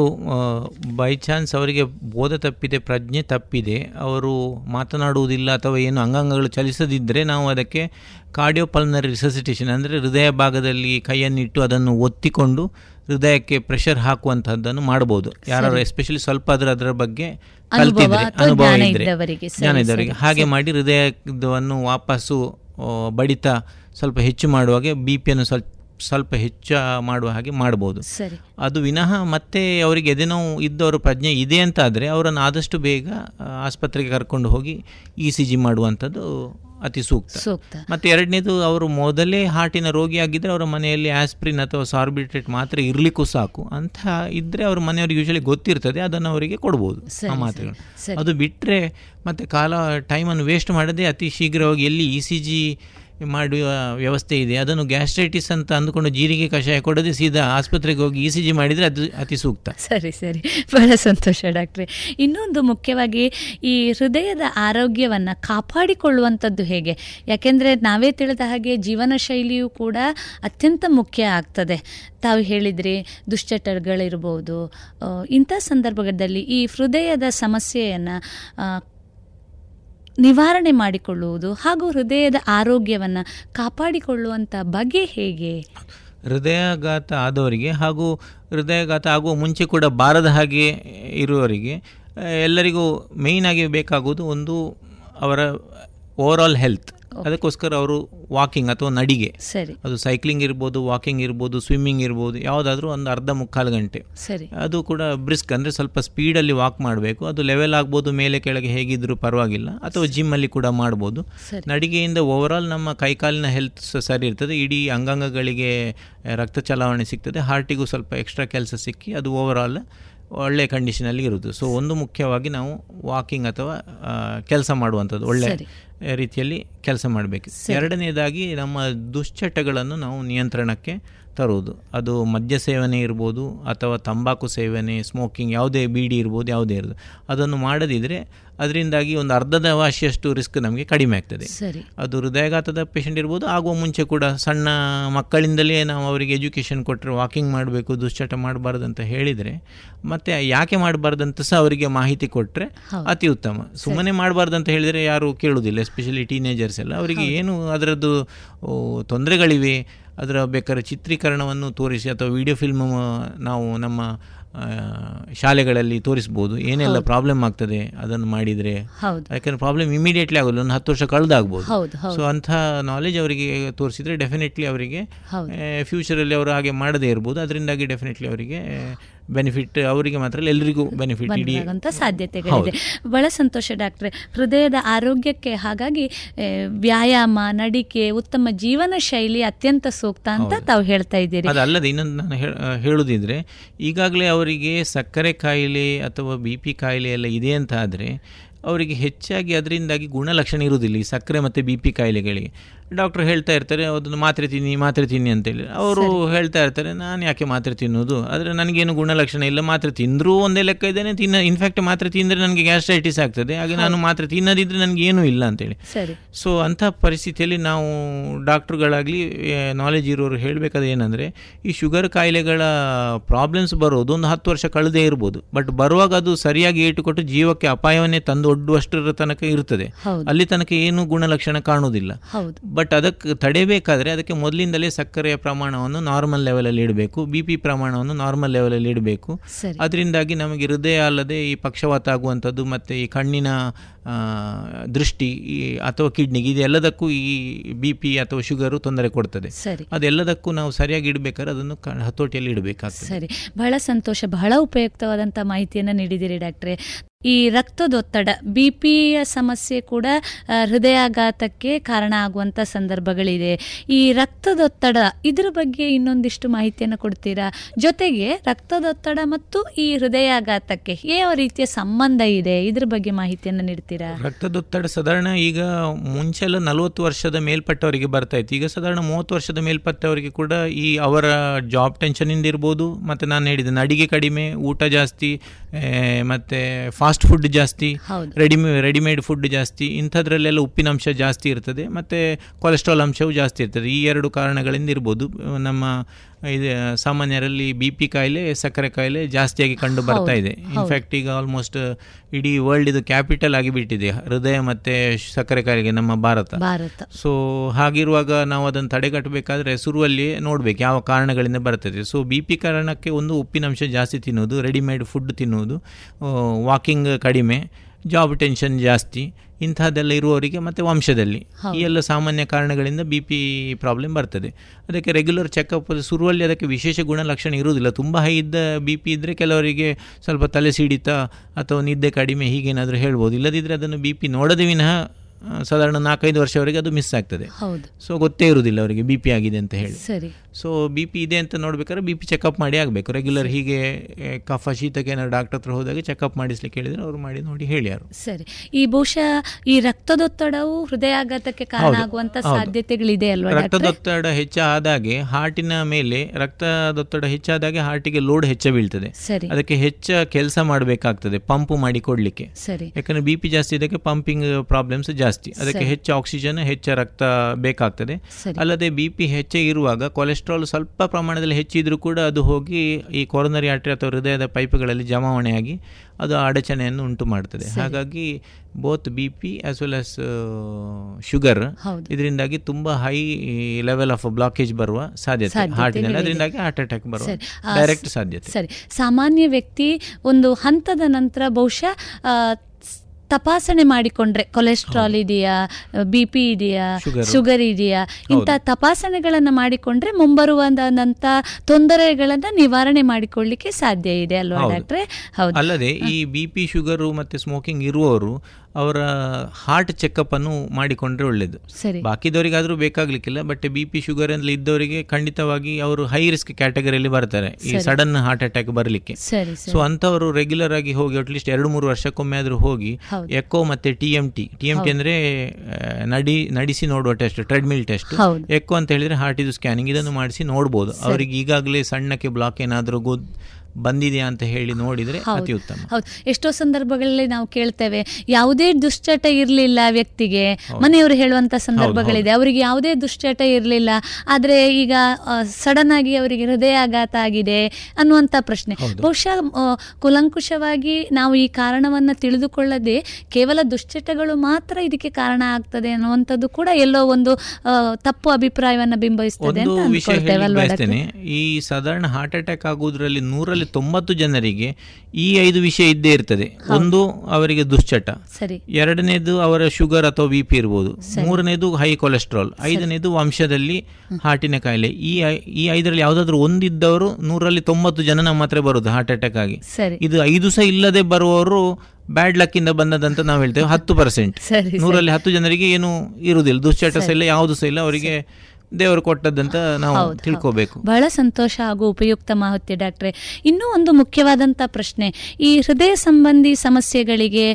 ಬೈ ಚಾನ್ಸ್ ಅವರಿಗೆ ಬೋಧ ತಪ್ಪಿದೆ ಪ್ರಜ್ಞೆ ತಪ್ಪಿದೆ ಅವರು ಮಾತನಾಡುವುದಿಲ್ಲ ಅಥವಾ ಏನು ಅಂಗಾಂಗಗಳು ಚಲಿಸದಿದ್ದರೆ ನಾವು ಅದಕ್ಕೆ ಕಾರ್ಡಿಯೋಪಲ್ನರಿ ರಿಸಸಿಟೇಷನ್ ಅಂದರೆ ಹೃದಯ ಭಾಗದಲ್ಲಿ ಕೈಯನ್ನಿಟ್ಟು ಅದನ್ನು ಒತ್ತಿಕೊಂಡು ಹೃದಯಕ್ಕೆ ಪ್ರೆಷರ್ ಹಾಕುವಂತಹದ್ದನ್ನು ಮಾಡಬಹುದು. ಯಾರು ಎಸ್ಪೆಷಲಿ ಸ್ವಲ್ಪ ಅದರ ಅದರ ಬಗ್ಗೆ ಕಲ್ತಿದ್ದಾರೆ ಕಲ್ತಿದ್ರೆ ಅನುಭವ ಇದ್ದರೆ ಜ್ಞಾನ ಇದ್ದವರಿಗೆ. ಹಾಗೆ ಮಾಡಿ ಹೃದಯವನ್ನು ವಾಪಸ್ಸು ಬಡಿತ ಸ್ವಲ್ಪ ಹೆಚ್ಚು ಮಾಡುವಾಗ ಬಿ ಪಿಯನ್ನು ಸ್ವಲ್ಪ ಸ್ವಲ್ಪ ಹೆಚ್ಚ ಮಾಡುವ ಹಾಗೆ ಮಾಡ್ಬೋದು. ಸರಿ. ಅದು ವಿನಃ ಮತ್ತೆ ಅವರಿಗೆ ಎದೆನೋವು ಇದ್ದವರು ಪ್ರಜ್ಞೆ ಇದೆ ಅಂತ ಆದರೆ ಅವರನ್ನು ಆದಷ್ಟು ಬೇಗ ಆಸ್ಪತ್ರೆಗೆ ಕರ್ಕೊಂಡು ಹೋಗಿ ಇ ಸಿ ಜಿ ಮಾಡುವಂಥದ್ದು ಅತಿ ಸೂಕ್ತ. ಸೂಕ್ತ. ಮತ್ತು ಎರಡನೇದು ಅವರು ಮೊದಲೇ ಹಾರ್ಟಿನ ರೋಗಿಯಾಗಿದ್ದರೆ ಅವರ ಮನೆಯಲ್ಲಿ ಆಸ್ಪ್ರಿನ್ ಅಥವಾ ಸಾರ್ಬಿಟ್ರೇಟ್ ಮಾತ್ರ ಇರಲಿಕ್ಕೂ ಸಾಕು. ಅಂತ ಇದ್ದರೆ ಅವ್ರ ಮನೆಯವ್ರಿಗೆ ಯೂಶಲಿ ಗೊತ್ತಿರ್ತದೆ ಅದನ್ನು ಅವರಿಗೆ ಕೊಡ್ಬೋದು ಆ ಮಾತ್ರೆಗಳು. ಅದು ಬಿಟ್ಟರೆ ಮತ್ತು ಕಾಲ ಟೈಮನ್ನು ವೇಸ್ಟ್ ಮಾಡದೆ ಅತಿ ಶೀಘ್ರವಾಗಿ ಎಲ್ಲಿ ಇ ಸಿ ಜಿ ಮಾಡುವ ವ್ಯವಸ್ಥೆ ಇದೆ. ಅದನ್ನು ಗ್ಯಾಸ್ಟ್ರೈಟಿಸ್ ಅಂತ ಅಂದುಕೊಂಡು ಜೀರಿಗೆ ಕಷಾಯ ಕೊಡದೆ ಸೀದಾ ಆಸ್ಪತ್ರೆಗೆ ಹೋಗಿ ಇ ಸಿ ಜಿ ಮಾಡಿದರೆ ಅದು ಅತಿ ಸೂಕ್ತ. ಸರಿ ಸರಿ. ಬಹಳ ಸಂತೋಷ ಡಾಕ್ಟ್ರೆ. ಇನ್ನೊಂದು ಮುಖ್ಯವಾಗಿ ಈ ಹೃದಯದ ಆರೋಗ್ಯವನ್ನು ಕಾಪಾಡಿಕೊಳ್ಳುವಂಥದ್ದು ಹೇಗೆ? ಯಾಕೆಂದರೆ ನಾವೇ ತಿಳಿದ ಹಾಗೆ ಜೀವನ ಶೈಲಿಯೂ ಕೂಡ ಅತ್ಯಂತ ಮುಖ್ಯ ಆಗ್ತದೆ. ತಾವು ಹೇಳಿದ್ರಿ ದುಶ್ಚಟಗಳಿರ್ಬೋದು ಇಂಥ ಸಂದರ್ಭದಲ್ಲಿ ಈ ಹೃದಯದ ಸಮಸ್ಯೆಯನ್ನು ನಿವಾರಣೆ ಮಾಡಿಕೊಳ್ಳುವುದು ಹಾಗೂ ಹೃದಯದ ಆರೋಗ್ಯವನ್ನು ಕಾಪಾಡಿಕೊಳ್ಳುವಂಥ ಬಗೆ ಹೇಗೆ? ಹೃದಯಾಘಾತ ಆದವರಿಗೆ ಹಾಗೂ ಹೃದಯಾಘಾತ ಆಗುವ ಮುಂಚೆ ಕೂಡ ಬಾರದ ಹಾಗೆ ಇರುವವರಿಗೆ, ಎಲ್ಲರಿಗೂ ಮೇಯ್ನಾಗಿ ಬೇಕಾಗುವುದು ಒಂದು ಅವರ ಓವರಾಲ್ ಹೆಲ್ತ್ ಅದಕ್ಕೋಸ್ಕರ ಅವರು ವಾಕಿಂಗ್ ಅಥವಾ ನಡಿಗೆ. ಸರಿ. ಅದು ಸೈಕ್ಲಿಂಗ್ ಇರ್ಬೋದು ವಾಕಿಂಗ್ ಇರ್ಬೋದು ಸ್ವಿಮ್ಮಿಂಗ್ ಇರ್ಬೋದು ಯಾವುದಾದ್ರೂ ಒಂದು ಅರ್ಧ ಮುಕ್ಕಾಲು ಗಂಟೆ. ಸರಿ. ಅದು ಕೂಡ ಬ್ರಿಸ್ಕ್ ಅಂದರೆ ಸ್ವಲ್ಪ ಸ್ಪೀಡಲ್ಲಿ ವಾಕ್ ಮಾಡಬೇಕು. ಅದು ಲೆವೆಲ್ ಆಗ್ಬೋದು ಮೇಲೆ ಕೆಳಗೆ ಹೇಗಿದ್ರು ಪರವಾಗಿಲ್ಲ. ಅಥವಾ ಜಿಮ್ಮಲ್ಲಿ ಕೂಡ ಮಾಡ್ಬೋದು. ನಡಿಗೆಯಿಂದ ಓವರಾಲ್ ನಮ್ಮ ಕೈಕಾಲಿನ ಹೆಲ್ತ್ ಸರಿ ಇರ್ತದೆ. ಇಡೀ ಅಂಗಾಂಗಗಳಿಗೆ ರಕ್ತ ಚಲಾವಣೆ ಸಿಗ್ತದೆ. ಹಾರ್ಟಿಗೂ ಸ್ವಲ್ಪ ಎಕ್ಸ್ಟ್ರಾ ಕೆಲಸ ಸಿಕ್ಕಿ ಅದು ಓವರಾಲ್ ಒಳ್ಳೆ ಕಂಡೀಷನಲ್ಲಿ ಇರುವುದು. ಸೊ ಒಂದು ಮುಖ್ಯವಾಗಿ ನಾವು ವಾಕಿಂಗ್ ಅಥವಾ ಕೆಲಸ ಮಾಡುವಂಥದ್ದು ಒಳ್ಳೆ. ರೀತಿಯಲ್ಲಿ ಕೆಲಸ ಮಾಡಬೇಕು. ಎರಡನೇದಾಗಿ ನಮ್ಮ ದುಶ್ಚಟಗಳನ್ನು ನಾವು ನಿಯಂತ್ರಣಕ್ಕೆ ತರುವುದು. ಅದು ಮದ್ಯ ಸೇವನೆ ಇರ್ಬೋದು ಅಥವಾ ತಂಬಾಕು ಸೇವನೆ ಸ್ಮೋಕಿಂಗ್ ಯಾವುದೇ ಬೀಡಿ ಇರ್ಬೋದು ಯಾವುದೇ ಇರ್ಬೋದು. ಅದನ್ನು ಮಾಡದಿದ್ದರೆ ಅದರಿಂದಾಗಿ ಒಂದು ಅರ್ಧದ ವಾಸಿಯಷ್ಟು ರಿಸ್ಕ್ ನಮಗೆ ಕಡಿಮೆ ಆಗ್ತದೆ. ಸರಿ. ಅದು ಹೃದಯಾಘಾತದ ಪೇಷಂಟ್ ಇರ್ಬೋದು ಆಗುವ ಮುಂಚೆ ಕೂಡ ಸಣ್ಣ ಮಕ್ಕಳಿಂದಲೇ ನಾವು ಅವರಿಗೆ ಎಜುಕೇಷನ್ ಕೊಟ್ಟರೆ ವಾಕಿಂಗ್ ಮಾಡಬೇಕು ದುಶ್ಚಟ ಮಾಡಬಾರ್ದು ಅಂತ ಹೇಳಿದರೆ ಮತ್ತು ಯಾಕೆ ಮಾಡಬಾರ್ದಂತ ಸಹ ಅವರಿಗೆ ಮಾಹಿತಿ ಕೊಟ್ಟರೆ. ಅತಿ ಉತ್ತಮ. ಸುಮ್ಮನೆ ಮಾಡಬಾರ್ದು ಅಂತ ಹೇಳಿದರೆ ಯಾರು ಕೇಳುವುದಿಲ್ಲ. ಎಸ್ಪೆಷಲಿ ಟೀನೇಜರ್ಸ್ ಎಲ್ಲ ಅವರಿಗೆ ಏನು ಅದರದ್ದು ತೊಂದರೆಗಳಿವೆ ಅದರ ಬೇಕಾದ್ರೆ ಚಿತ್ರೀಕರಣವನ್ನು ತೋರಿಸಿ ಅಥವಾ ವಿಡಿಯೋ ಫಿಲ್ಮ್ ನಾವು ನಮ್ಮ ಶಾಲೆಗಳಲ್ಲಿ ತೋರಿಸ್ಬೋದು. ಏನೆಲ್ಲ ಪ್ರಾಬ್ಲಮ್ ಆಗ್ತದೆ ಅದನ್ನು ಮಾಡಿದರೆ. ಯಾಕಂದ್ರೆ ಪ್ರಾಬ್ಲಮ್ ಇಮಿಡಿಯೇಟ್ಲಿ ಆಗೋಲ್ಲ ಒಂದು ಹತ್ತು ವರ್ಷ ಕಳೆದಾಗ್ಬೋದು. ಸೊ ಅಂಥ ನಾಲೆಜ್ ಅವರಿಗೆ ತೋರಿಸಿದ್ರೆ ಡೆಫಿನೆಟ್ಲಿ ಅವರಿಗೆ. ಫ್ಯೂಚರಲ್ಲಿ ಅವರು ಹಾಗೆ ಮಾಡದೇ ಇರ್ಬೋದು. ಅದರಿಂದಾಗಿ ಡೆಫಿನೆಟ್ಲಿ ಅವರಿಗೆ ಬೆನಿಫಿಟ್ ಅವರಿಗೆ ಮಾತ್ರ ಎಲ್ಲರಿಗೂ ಬೆನಿಫಿಟ್ ಇಡೀ ಬಂದಾಗಂತ ಸಾಧ್ಯತೆಗಳಿದೆ. ಬಹಳ ಸಂತೋಷ ಡಾಕ್ಟ್ರೆ. ಹೃದಯದ ಆರೋಗ್ಯಕ್ಕೆ ಹಾಗಾಗಿ ವ್ಯಾಯಾಮ ನಡಿಕೆ ಉತ್ತಮ ಜೀವನ ಶೈಲಿ ಅತ್ಯಂತ ಸೂಕ್ತ ಅಂತ ತಾವು ಹೇಳ್ತಾ ಇದ್ದೀರಿ. ಅದಲ್ಲದೆ ಇನ್ನೊಂದು ನಾನು ಹೇಳುದಿದ್ರೆ ಈಗಾಗಲೇ ಅವರಿಗೆ ಸಕ್ಕರೆ ಕಾಯಿಲೆ ಅಥವಾ ಬಿ ಪಿ ಕಾಯಿಲೆ ಎಲ್ಲ ಇದೆ ಅಂತ ಆದರೆ ಅವರಿಗೆ ಹೆಚ್ಚಾಗಿ ಅದರಿಂದಾಗಿ ಗುಣಲಕ್ಷಣ ಇರುವುದಿಲ್ಲ ಈ ಸಕ್ಕರೆ ಮತ್ತು ಬಿ ಪಿ ಕಾಯಿಲೆಗಳಿಗೆ ಡಾಕ್ಟ್ರ್ ಹೇಳ್ತಾ ಇರ್ತಾರೆ ಅದನ್ನು ಮಾತ್ರೆ ತಿನ್ನಿ ಮಾತ್ರೆ ತಿನ್ನಿ ಅಂತೇಳಿ. ಅವರು ಹೇಳ್ತಾ ಇರ್ತಾರೆ ನಾನು ಯಾಕೆ ಮಾತ್ರೆ ತಿನ್ನೋದು? ಆದರೆ ನನಗೇನು ಗುಣಲಕ್ಷಣ ಇಲ್ಲ ಮಾತ್ರೆ ತಿಂದರೂ ಒಂದೇ ಲೆಕ್ಕ ಇದ್ದೇನೆ ತಿನ್ನ ಇನ್ಫ್ಯಾಕ್ಟ್ ಮಾತ್ರೆ ತಿಂದರೆ ನನಗೆ ಗ್ಯಾಸ್ಟ್ರೈಟಿಸ್ ಆಗ್ತದೆ ಹಾಗೆ ನಾನು ಮಾತ್ರೆ ತಿನ್ನದಿದ್ದರೆ ನನಗೆ ಏನೂ ಇಲ್ಲ ಅಂತೇಳಿ. ಸರಿ. ಸೊ ಅಂಥ ಪರಿಸ್ಥಿತಿಯಲ್ಲಿ ನಾವು ಡಾಕ್ಟ್ರುಗಳಾಗಲಿ ನಾಲೆಜ್ ಇರೋರು ಹೇಳಬೇಕಾದ ಏನಂದರೆ ಈ ಶುಗರ್ ಕಾಯಿಲೆಗಳ ಪ್ರಾಬ್ಲಮ್ಸ್ ಬರೋದು ಒಂದು ಹತ್ತು ವರ್ಷ ಕಳೆದೇ ಇರ್ಬೋದು. ಬಟ್ ಬರುವಾಗ ಅದು ಸರಿಯಾಗಿ ಏಟುಕೊಟ್ಟು ಜೀವಕ್ಕೆ ಅಪಾಯವನ್ನೇ ತಂದು ಒಡ್ಡುವಷ್ಟರ ತನಕ ಇರ್ತದೆ. ಅಲ್ಲಿ ತನಕ ಏನು ಗುಣಲಕ್ಷಣ ಕಾಣುವುದಿಲ್ಲ. ಹೌದು. ಬಟ್ ಅದಕ್ಕೆ ತಡೆಯಬೇಕಾದ್ರೆ ಅದಕ್ಕೆ ಮೊದಲಿಂದಲೇ ಸಕ್ಕರೆಯ ಪ್ರಮಾಣವನ್ನು ನಾರ್ಮಲ್ ಲೆವೆಲಲ್ಲಿ ಇಡಬೇಕು. ಬಿ ಪಿ ಪ್ರಮಾಣವನ್ನು ನಾರ್ಮಲ್ ಲೆವೆಲಲ್ಲಿ ಇಡಬೇಕು. ಅದರಿಂದಾಗಿ ನಮಗೆ ಹೃದಯ ಅಲ್ಲದೆ ಈ ಪಕ್ಷವಾತ ಆಗುವಂಥದ್ದು ಮತ್ತು ಈ ಕಣ್ಣಿನ ದೃಷ್ಟಿ ಅಥವಾ ಕಿಡ್ನಿಗೆ ಇದೆಲ್ಲದಕ್ಕೂ ಈ ಬಿ ಪಿ ಅಥವಾ ಶುಗರು ತೊಂದರೆ ಕೊಡ್ತದೆ. ಸರಿ. ಅದೆಲ್ಲದಕ್ಕೂ ನಾವು ಸರಿಯಾಗಿ ಇಡಬೇಕಾದ್ರೆ ಅದನ್ನು ಹತೋಟಿಯಲ್ಲಿ ಇಡಬೇಕಾಗ್ತದೆ. ಸರಿ. ಬಹಳ ಸಂತೋಷ. ಬಹಳ ಉಪಯುಕ್ತವಾದಂಥ ಮಾಹಿತಿಯನ್ನು ನೀಡಿದ್ದೀರಿ ಡಾಕ್ಟ್ರೆ. ಈ ರಕ್ತದೊತ್ತಡ, ಬಿ ಪಿಯ ಸಮಸ್ಯೆ ಕೂಡ ಹೃದಯಾಘಾತಕ್ಕೆ ಕಾರಣ ಆಗುವಂಥ ಸಂದರ್ಭಗಳಿದೆ. ಈ ರಕ್ತದೊತ್ತಡ, ಇದ್ರ ಬಗ್ಗೆ ಇನ್ನೊಂದಿಷ್ಟು ಮಾಹಿತಿಯನ್ನು ಕೊಡ್ತೀರಾ? ಜೊತೆಗೆ ರಕ್ತದೊತ್ತಡ ಮತ್ತು ಈ ಹೃದಯಾಘಾತಕ್ಕೆ ಯಾವ ರೀತಿಯ ಸಂಬಂಧ ಇದೆ? ಇದ್ರ ಬಗ್ಗೆ ಮಾಹಿತಿಯನ್ನು ನೀಡ್ತೀರಾ? ರಕ್ತದೊತ್ತಡ ಸಾಧಾರಣ ಈಗ ಮುಂಚೆಲ್ಲ ನಲವತ್ತು ವರ್ಷದ ಮೇಲ್ಪಟ್ಟವರಿಗೆ ಬರ್ತಾ ಇತ್ತು. ಈಗ ಸಾಧಾರಣ ಮೂವತ್ತು ವರ್ಷದ ಮೇಲ್ಪಟ್ಟವರಿಗೆ ಕೂಡ ಈ ಅವರ ಜಾಬ್ ಟೆನ್ಷನಿಂದ ಇರ್ಬೋದು. ಮತ್ತು ನಾನು ಹೇಳಿದ್ದೇನೆ ಅಡಿಗೆ ಕಡಿಮೆ, ಊಟ ಜಾಸ್ತಿ ಮತ್ತೆ ಫಾಸ್ಟ್ ಫುಡ್ ಜಾಸ್ತಿ ರೆಡಿ ರೆಡಿಮೇ ರೆಡಿಮೇಡ್ ಫುಡ್ ಜಾಸ್ತಿ ಇಂಥದ್ರಲ್ಲೆಲ್ಲ ಉಪ್ಪಿನಂಶ ಜಾಸ್ತಿ ಇರ್ತದೆ ಮತ್ತು ಕೊಲೆಸ್ಟ್ರಾಲ್ ಅಂಶವು ಜಾಸ್ತಿ ಇರ್ತದೆ. ಈ ಎರಡು ಕಾರಣಗಳಿಂದ ಇರ್ಬೋದು ನಮ್ಮ ಇದು ಸಾಮಾನ್ಯರಲ್ಲಿ ಬಿ ಪಿ ಕಾಯಿಲೆ ಸಕ್ಕರೆ ಕಾಯಿಲೆ ಜಾಸ್ತಿಯಾಗಿ ಕಂಡು ಬರ್ತಾ ಇದೆ. ಇನ್ಫ್ಯಾಕ್ಟ್ ಈಗ ಆಲ್ಮೋಸ್ಟ್ ಇಡೀ ವರ್ಲ್ಡ್ ಇದು ಕ್ಯಾಪಿಟಲ್ ಆಗಿಬಿಟ್ಟಿದೆ ಹೃದಯ ಮತ್ತು ಸಕ್ಕರೆ ಕಾಯಿಲೆಗೆ ನಮ್ಮ ಭಾರತ. ಸೊ ಹಾಗಿರುವಾಗ ನಾವು ಅದನ್ನು ತಡೆಗಟ್ಟಬೇಕಾದ್ರೆ ಶುರುವಲ್ಲಿ ನೋಡ್ಬೇಕು ಯಾವ ಕಾರಣಗಳಿಂದ ಬರ್ತದೆ. ಸೊ ಬಿ ಪಿ ಕಾರಣಕ್ಕೆ ಒಂದು ಉಪ್ಪಿನಂಶ ಜಾಸ್ತಿ ತಿನ್ನೋದು ರೆಡಿಮೇಡ್ ಫುಡ್ ತಿನ್ನುವುದು ವಾಕಿಂಗ್ ಕಡಿಮೆ ಜಾಬ್ ಟೆನ್ಷನ್ ಜಾಸ್ತಿ ಇಂಥದ್ದೆಲ್ಲ ಇರುವವರಿಗೆ ಮತ್ತು ವಂಶದಲ್ಲಿ. ಈ ಎಲ್ಲ ಸಾಮಾನ್ಯ ಕಾರಣಗಳಿಂದ ಬಿ ಪಿ ಪ್ರಾಬ್ಲಮ್ ಬರ್ತದೆ. ಅದಕ್ಕೆ ರೆಗ್ಯುಲರ್ ಚೆಕಪ್ ಶುರುವಲ್ಲಿ ಅದಕ್ಕೆ ವಿಶೇಷ ಗುಣಲಕ್ಷಣ ಇರುವುದಿಲ್ಲ. ತುಂಬ ಹೈ ಇದ್ದ ಬಿ ಪಿ ಇದ್ದರೆ ಕೆಲವರಿಗೆ ಸ್ವಲ್ಪ ತಲೆ ಸಿಡಿತ ಅಥವಾ ನಿದ್ದೆ ಕಡಿಮೆ ಹೀಗೇನಾದರೂ ಹೇಳ್ಬೋದು. ಇಲ್ಲದಿದ್ದರೆ ಅದನ್ನು ಬಿ ಪಿ ನೋಡದೆ ವಿನಃ ಸಾಧಾರಣ ನಾಲ್ಕೈದು ವರ್ಷವರೆಗೆ ಅದು ಮಿಸ್ ಆಗ್ತದೆ. ಹೌದು. ಸೊ ಗೊತ್ತೇ ಇರುವುದಿಲ್ಲ ಅವರಿಗೆ ಬಿ ಪಿ ಆಗಿದೆ ಅಂತ ಹೇಳಿ. ಸರಿ. ಸೊ ಬಿ ಪಿ ಇದೆ ಅಂತ ನೋಡ್ಬೇಕಾದ್ರೆ ಬಿ ಪಿ ಚೆಕಪ್ ಮಾಡಿ ಆಗಬೇಕು. ರೆಗ್ಯುಲರ್ ಹೀಗೆ ಕಫ ಶೀತಕ್ಕೆ ಏನಾದ್ರು ಡಾಕ್ಟರ್ ಹತ್ರ ಹೋದಾಗ ಚೆಕಪ್ ಮಾಡಿಸ್ಲಿಕ್ಕೆ ಹೇಳಿದ್ರೆ ಅವರು ಮಾಡಿ ನೋಡಿ ಹೇಳ್ಯಾರು ಸರಿ. ಈ ಬಹುಶಃ ಈ ರಕ್ತದೊತ್ತಡವು ಹೃದಯಾಘಾತಕ್ಕೆ ಕಾರಣ ಆಗುವಂತ. ಸಾಧ್ಯತೆಗಳಿದೆ ಅಲ್ವಾ? ರಕ್ತದೊತ್ತಡ ಹೆಚ್ಚಾದಾಗೆ ಹಾರ್ಟಿನ ಮೇಲೆ ರಕ್ತದೊತ್ತಡ ಹೆಚ್ಚಾದಾಗೆ ಹಾರ್ಟಿಗೆ ಲೋಡ್ ಹೆಚ್ಚ ಬೀಳ್ತದೆ. ಸರಿ. ಅದಕ್ಕೆ ಹೆಚ್ಚ ಕೆಲಸ ಮಾಡಬೇಕಾಗ್ತದೆ ಪಂಪ್ ಮಾಡಿ ಕೊಡ್ಲಿಕ್ಕೆ ಸರಿ. ಯಾಕಂದ್ರೆ ಬಿ ಪಿ ಜಾಸ್ತಿ ಇದಕ್ಕೆ ಪಂಪಿಂಗ್ ಪ್ರಾಬ್ಲಮ್ಸ್ ಜಾಸ್ತಿ ಅದಕ್ಕೆ ಹೆಚ್ಚು ಆಕ್ಸಿಜನ್ ಹೆಚ್ಚು ರಕ್ತ ಬೇಕಾಗ್ತದೆ. ಅಲ್ಲದೆ ಬಿ ಪಿ ಹೆಚ್ಚೆ ಇರುವಾಗ ಕೊಲೆಸ್ಟ್ರಾಲ್ ಸ್ವಲ್ಪ ಪ್ರಮಾಣದಲ್ಲಿ ಹೆಚ್ಚಿದ್ರೂ ಕೂಡ ಅದು ಹೋಗಿ ಈ ಕೊರೊನರಿ ಆಟ್ರಿ ಅಥವಾ ಹೃದಯದ ಪೈಪ್ಗಳಲ್ಲಿ ಜಮಾವಣೆಯಾಗಿ ಅದು ಅಡಚಣೆಯನ್ನು ಉಂಟು ಮಾಡ್ತದೆ. ಹಾಗಾಗಿ both B P as well as sugar. ಇದರಿಂದಾಗಿ ತುಂಬಾ ಹೈ ಲೆವೆಲ್ ಆಫ್ ಬ್ಲಾಕೇಜ್ ಬರುವ ಸಾಧ್ಯತೆ ಹಾರ್ಟ್ ಹಾರ್ಟಿನಲ್ಲಿ ಅದರಿಂದಾಗಿ ಹಾರ್ಟ್ ಅಟ್ಯಾಕ್ ಬರುವ ಡೈರೆಕ್ಟ್ ಸಾಧ್ಯತೆ. ಸರಿ. ಸಾಮಾನ್ಯ ವ್ಯಕ್ತಿ ಒಂದು ಹಂತದ ನಂತರ ಬಹುಶಃ ತಪಾಸಣೆ ಮಾಡಿಕೊಂಡ್ರೆ. ಕೊಲೆಸ್ಟ್ರಾಲ್ ಇದೆಯಾ? ಬಿ ಪಿ ಇದೆಯಾ. ಶುಗರ್ ಇದೆಯಾ? ಇಂಥ ತಪಾಸಣೆಗಳನ್ನು ಮಾಡಿಕೊಂಡ್ರೆ ಮುಂಬರುವಂತ ತೊಂದರೆಗಳನ್ನು ನಿವಾರಣೆ ಮಾಡಿಕೊಳ್ಳಿಕ್ಕೆ ಸಾಧ್ಯ ಇದೆ ಅಲ್ವಾ. ಡಾಕ್ಟ್ರೆ? ಹೌದು. ಅಲ್ಲದೆ ಈ ಬಿ ಪಿ ಶುಗರು ಮತ್ತೆ ಸ್ಮೋಕಿಂಗ್ ಇರುವವರು ಅವರ ಹಾರ್ಟ್ ಚೆಕಪ್ ಅನ್ನು ಮಾಡಿಕೊಂಡ್ರೆ ಒಳ್ಳೇದು. ಸರಿ. ಬಾಕಿದವರಿಗಾದ್ರೂ ಬೇಕಾಗ್ಲಿಕ್ಕಿಲ್ಲ ಬಟ್ ಬಿ ಪಿ ಶುಗರ್ ಅಲ್ಲಿ ಇದ್ದವರಿಗೆ ಖಂಡಿತವಾಗಿ ಅವರು ಹೈ ರಿಸ್ಕ್ ಕ್ಯಾಟಗರಿಯಲ್ಲಿ ಬರ್ತಾರೆ ಈ ಸಡನ್ ಹಾರ್ಟ್ ಅಟ್ಯಾಕ್ ಬರಲಿಕ್ಕೆ. ಸರಿ ಸೊ ಅಂತವರು ರೆಗ್ಯುಲರ್ ಆಗಿ ಹೋಗಿ ಅಟ್ಲೀಸ್ಟ್ ಎರಡು ಮೂರು ವರ್ಷಕ್ಕೊಮ್ಮೆ ಆದ್ರೂ ಹೋಗಿ. ಎಕೋ ಮತ್ತೆ T M T T M T ಅಂದ್ರೆ ನಡಿ ನಡೆಸಿ ನೋಡುವ ಟೆಸ್ಟ್ ಟ್ರೆಡ್ಮಿಲ್ ಟೆಸ್ಟ್. ಎಕೋ ಅಂತ ಹೇಳಿದ್ರೆ ಹಾರ್ಟ್ ಇದು ಸ್ಕ್ಯಾನಿಂಗ್ ಇದನ್ನು ಮಾಡಿಸಿ ನೋಡಬಹುದು ಅವರಿಗೆ ಈಗಾಗಲೇ ಸಣ್ಣಕ್ಕೆ ಬ್ಲಾಕ್ ಏನಾದರೂ ಬಂದಿದೆಯಾ ಅಂತ ಹೇಳಿ ನೋಡಿದ್ರೆ. ಅತಿ ಉತ್ತಮ. ಹೌದು. ಎಷ್ಟೋ ಸಂದರ್ಭಗಳಲ್ಲಿ ನಾವು ಕೇಳ್ತೇವೆ ಯಾವುದೇ ದುಶ್ಚಟ ಇರಲಿಲ್ಲ ವ್ಯಕ್ತಿಗೆ. ಮನೆಯವರು ಹೇಳುವಂತ ಸಂದರ್ಭಗಳಿದೆ. ಅವರಿಗೆ ಯಾವುದೇ ದುಶ್ಚಟ ಇರಲಿಲ್ಲ. ಆದ್ರೆ ಈಗ ಸಡನ್ ಆಗಿ ಅವರಿಗೆ ಹೃದಯಾಘಾತ ಆಗಿದೆ ಅನ್ನುವಂತ ಪ್ರಶ್ನೆ. ಬಹುಶಃ ಕುಲಂಕುಷವಾಗಿ ನಾವು ಈ ಕಾರಣವನ್ನ ತಿಳಿದುಕೊಳ್ಳದೆ ಕೇವಲ ದುಶ್ಚಟಗಳು ಮಾತ್ರ ಇದಕ್ಕೆ ಕಾರಣ ಆಗ್ತದೆ ಅನ್ನುವಂಥದ್ದು ಕೂಡ ಎಲ್ಲೋ ಒಂದು ತಪ್ಪು ಅಭಿಪ್ರಾಯವನ್ನ ಬಿಂಬಿಸ್ತದೆ ಅಂತ ಈ ಸಾಧಾರಣ ಹಾರ್ಟ್ ಅಟ್ಯಾಕ್ ಆಗುವುದರಲ್ಲಿ ನೂರಲ್ಲಿ ತೊಂಬತ್ತು ಜನರಿಗೆ ಈ ಐದು ವಿಷಯ ಇದ್ದೇ ಇರ್ತದೆ. ಒಂದು ಅವರಿಗೆ ದುಶ್ಚಟ. ಸರಿ. ಎರಡನೇದು ಅವರ ಶುಗರ್ ಅಥವಾ ಬಿ ಪಿ ಇರ್ಬೋದು. ಮೂರನೇದು ಹೈ ಕೊಲೆಸ್ಟ್ರಾಲ್. ಐದನೇದು ವಂಶದಲ್ಲಿ ಹಾರ್ಟಿನ ಕಾಯಿಲೆ. ಈ ಈ ಐದರಲ್ಲಿ ಯಾವ್ದಾದ್ರು ಒಂದಿದ್ದವರು ನೂರಲ್ಲಿ ತೊಂಬತ್ತು ಜನ ನಮ್ಮ ಹತ್ರ ಬರುದು ಹಾರ್ಟ್ ಅಟ್ಯಾಕ್ ಆಗಿ. ಇದು ಐದು ಸಹ ಇಲ್ಲದೆ ಬರುವವರು ಬ್ಯಾಡ್ ಲಕ್ ಇಂದ ಬಂದದಂತ ನಾವು ಹೇಳ್ತೇವೆ. ಹತ್ತು ಪರ್ಸೆಂಟ್. ನೂರಲ್ಲಿ ಹತ್ತು ಜನರಿಗೆ ಏನು ಇರುವುದಿಲ್ಲ. ದುಶ್ಚಟ ಸಹ ಇಲ್ಲ ಯಾವುದು ಸಹ ಇಲ್ಲ. ಅವರಿಗೆ ದೇವರು ಕೊಟ್ಟದ್ದಂತ ನಾವು ತಿಳ್ಕೋಬೇಕು. ಬಹಳ ಸಂತೋಷ ಹಾಗೂ ಉಪಯುಕ್ತ ಮಾಹಿತಿ ಡಾಕ್ಟ್ರೆ. ಇನ್ನೂ ಒಂದು ಮುಖ್ಯವಾದಂಥ ಪ್ರಶ್ನೆ ಈ ಹೃದಯ ಸಂಬಂಧಿ ಸಮಸ್ಯೆಗಳಿಗೆ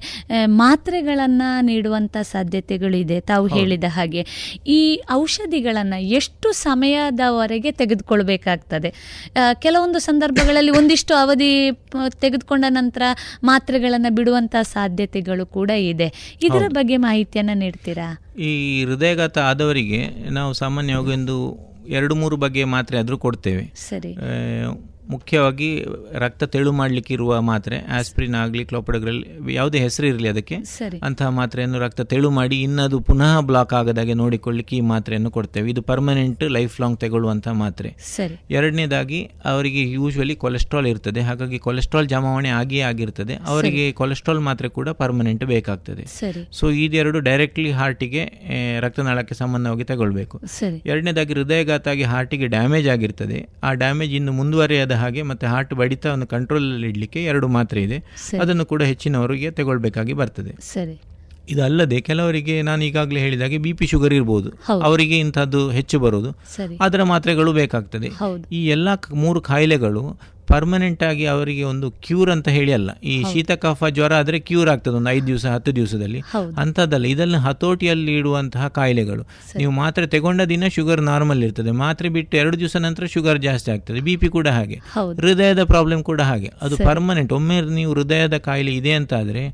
ಮಾತ್ರೆಗಳನ್ನು ನೀಡುವಂತ ಸಾಧ್ಯತೆಗಳು ಇದೆ ತಾವು ಹೇಳಿದ ಹಾಗೆ. ಈ ಔಷಧಿಗಳನ್ನ ಎಷ್ಟು ಸಮಯದವರೆಗೆ ತೆಗೆದುಕೊಳ್ಬೇಕಾಗ್ತದೆ? ಕೆಲವೊಂದು ಸಂದರ್ಭಗಳಲ್ಲಿ ಒಂದಿಷ್ಟು ಅವಧಿ ತೆಗೆದುಕೊಂಡ ನಂತರ ಮಾತ್ರೆಗಳನ್ನ ಬಿಡುವಂತ ಸಾಧ್ಯತೆಗಳು ಕೂಡ ಇದೆ. ಇದರ ಬಗ್ಗೆ ಮಾಹಿತಿಯನ್ನ ನೀಡ್ತೀರಾ? ಈ ಹೃದಯಘಾತ ಆದವರಿಗೆ ನಾವು ಸಾಮಾನ್ಯವಾಗಿ ಒಂದು ಎರಡು ಮೂರು ಬಗೆಯ ಮಾತ್ರೆ ಆದರೂ ಕೊಡ್ತೇವೆ. ಸರಿ. ಮುಖ್ಯವಾಗಿ ರಕ್ತ ತೆಳು ಮಾಡಲಿಕ್ಕೆ ಇರುವ ಮಾತ್ರೆ ಆಸ್ಪ್ರಿನ್ ಆಗಲಿ ಕ್ಲೋಪಡಗ್ರಲ್ ಯಾವುದೇ ಹೆಸರು ಇರಲಿ ಅದಕ್ಕೆ. ಅಂತಹ ಮಾತ್ರೆಯನ್ನು ರಕ್ತ ತೆಳು ಮಾಡಿ ಇನ್ನದು ಪುನಃ ಬ್ಲಾಕ್ ಆಗದಾಗೆ ನೋಡಿಕೊಳ್ಳಿಕ್ಕೆ ಈ ಮಾತ್ರೆಯನ್ನು ಕೊಡ್ತೇವೆ. ಇದು ಪರ್ಮನೆಂಟ್ ಲೈಫ್ ಲಾಂಗ್ ತಗೊಳ್ಳುವಂತಹ ಮಾತ್ರೆ. ಸರಿ. ಎರಡನೇದಾಗಿ ಅವರಿಗೆ ಯೂಶ್ವಲಿ ಕೊಲೆಸ್ಟ್ರಾಲ್ ಇರ್ತದೆ. ಹಾಗಾಗಿ ಕೊಲೆಸ್ಟ್ರಾಲ್ ಜಮಾವಣೆ ಆಗಿಯೇ ಆಗಿರ್ತದೆ. ಅವರಿಗೆ ಕೊಲೆಸ್ಟ್ರಾಲ್ ಮಾತ್ರೆ ಕೂಡ ಪರ್ಮನೆಂಟ್ ಬೇಕಾಗ್ತದೆ. ಸೊ ಇದೆರಡು ಡೈರೆಕ್ಟ್ಲಿ ಹಾರ್ಟಿಗೆ ರಕ್ತನಾಳಕ್ಕೆ ಸಂಬಂಧವಾಗಿ ತಗೊಳ್ಬೇಕು. ಎರಡನೇದಾಗಿ ಹೃದಯಘಾತ ಆಗಿ ಹಾರ್ಟಿಗೆ ಡ್ಯಾಮೇಜ್ ಆಗಿರ್ತದೆ. ಆ ಡ್ಯಾಮೇಜ್ ಇನ್ನು ಮುಂದುವರಿಯದ ಹಾಗೆ ಮತ್ತೆ ಹಾರ್ಟ್ ಬಡಿತವನ್ನು ಕಂಟ್ರೋಲಲ್ಲಿ ಇಡಲಿಕ್ಕೆ ಎರಡು ಮಾತ್ರೆ ಇದೆ. ಅದನ್ನು ಕೂಡ ಹೆಚ್ಚಿನವರಿಗೆ ತಗೊಳ್ಬೇಕಾಗಿ ಬರ್ತದೆ. ಸರಿ. ಇದಲ್ಲದೆ ಕೆಲವರಿಗೆ ನಾನು ಈಗಾಗಲೇ ಹೇಳಿದಾಗೆ ಬಿ ಪಿ ಶುಗರ್ ಇರ್ಬೋದು. ಅವರಿಗೆ ಇಂಥದ್ದು ಹೆಚ್ಚು ಬರೋದು. ಸರಿ. ಅದರ ಮಾತ್ರೆಗಳು ಬೇಕಾಗ್ತದೆ. ಈ ಎಲ್ಲ ಮೂರು ಕಾಯಿಲೆಗಳು ಪರ್ಮನೆಂಟ್ ಆಗಿ ಅವರಿಗೆ ಒಂದು ಕ್ಯೂರ್ ಅಂತ ಹೇಳಿ ಅಲ್ಲ ಈ ಶೀತ ಕಫ ಜ್ವರ ಆದರೆ ಕ್ಯೂರ್ ಆಗ್ತದೆ ಒಂದು ಐದು ದಿವಸ ಹತ್ತು ದಿವಸದಲ್ಲಿ. ಅಂಥದ್ದಲ್ಲ ಇದನ್ನು ಹತೋಟಿಯಲ್ಲಿ ಇಡುವಂತಹ ಕಾಯಿಲೆಗಳು ನೀವು ಮಾತ್ರೆ ತಗೊಂಡ ದಿನ ಶುಗರ್ ನಾರ್ಮಲ್ ಇರ್ತದೆ. ಮಾತ್ರೆ ಬಿಟ್ಟು ಎರಡು ದಿವಸ ನಂತರ ಶುಗರ್ ಜಾಸ್ತಿ ಆಗ್ತದೆ. ಬಿ ಪಿ ಕೂಡ ಹಾಗೆ. ಹೌದು. ಹೃದಯದ ಪ್ರಾಬ್ಲಮ್ ಕೂಡ ಹಾಗೆ. ಅದು. ಪರ್ಮನೆಂಟ್ ಒಮ್ಮೆ ನೀವು ಹೃದಯದ ಕಾಯಿಲೆ ಇದೆ ಅಂತ ಆದರೆ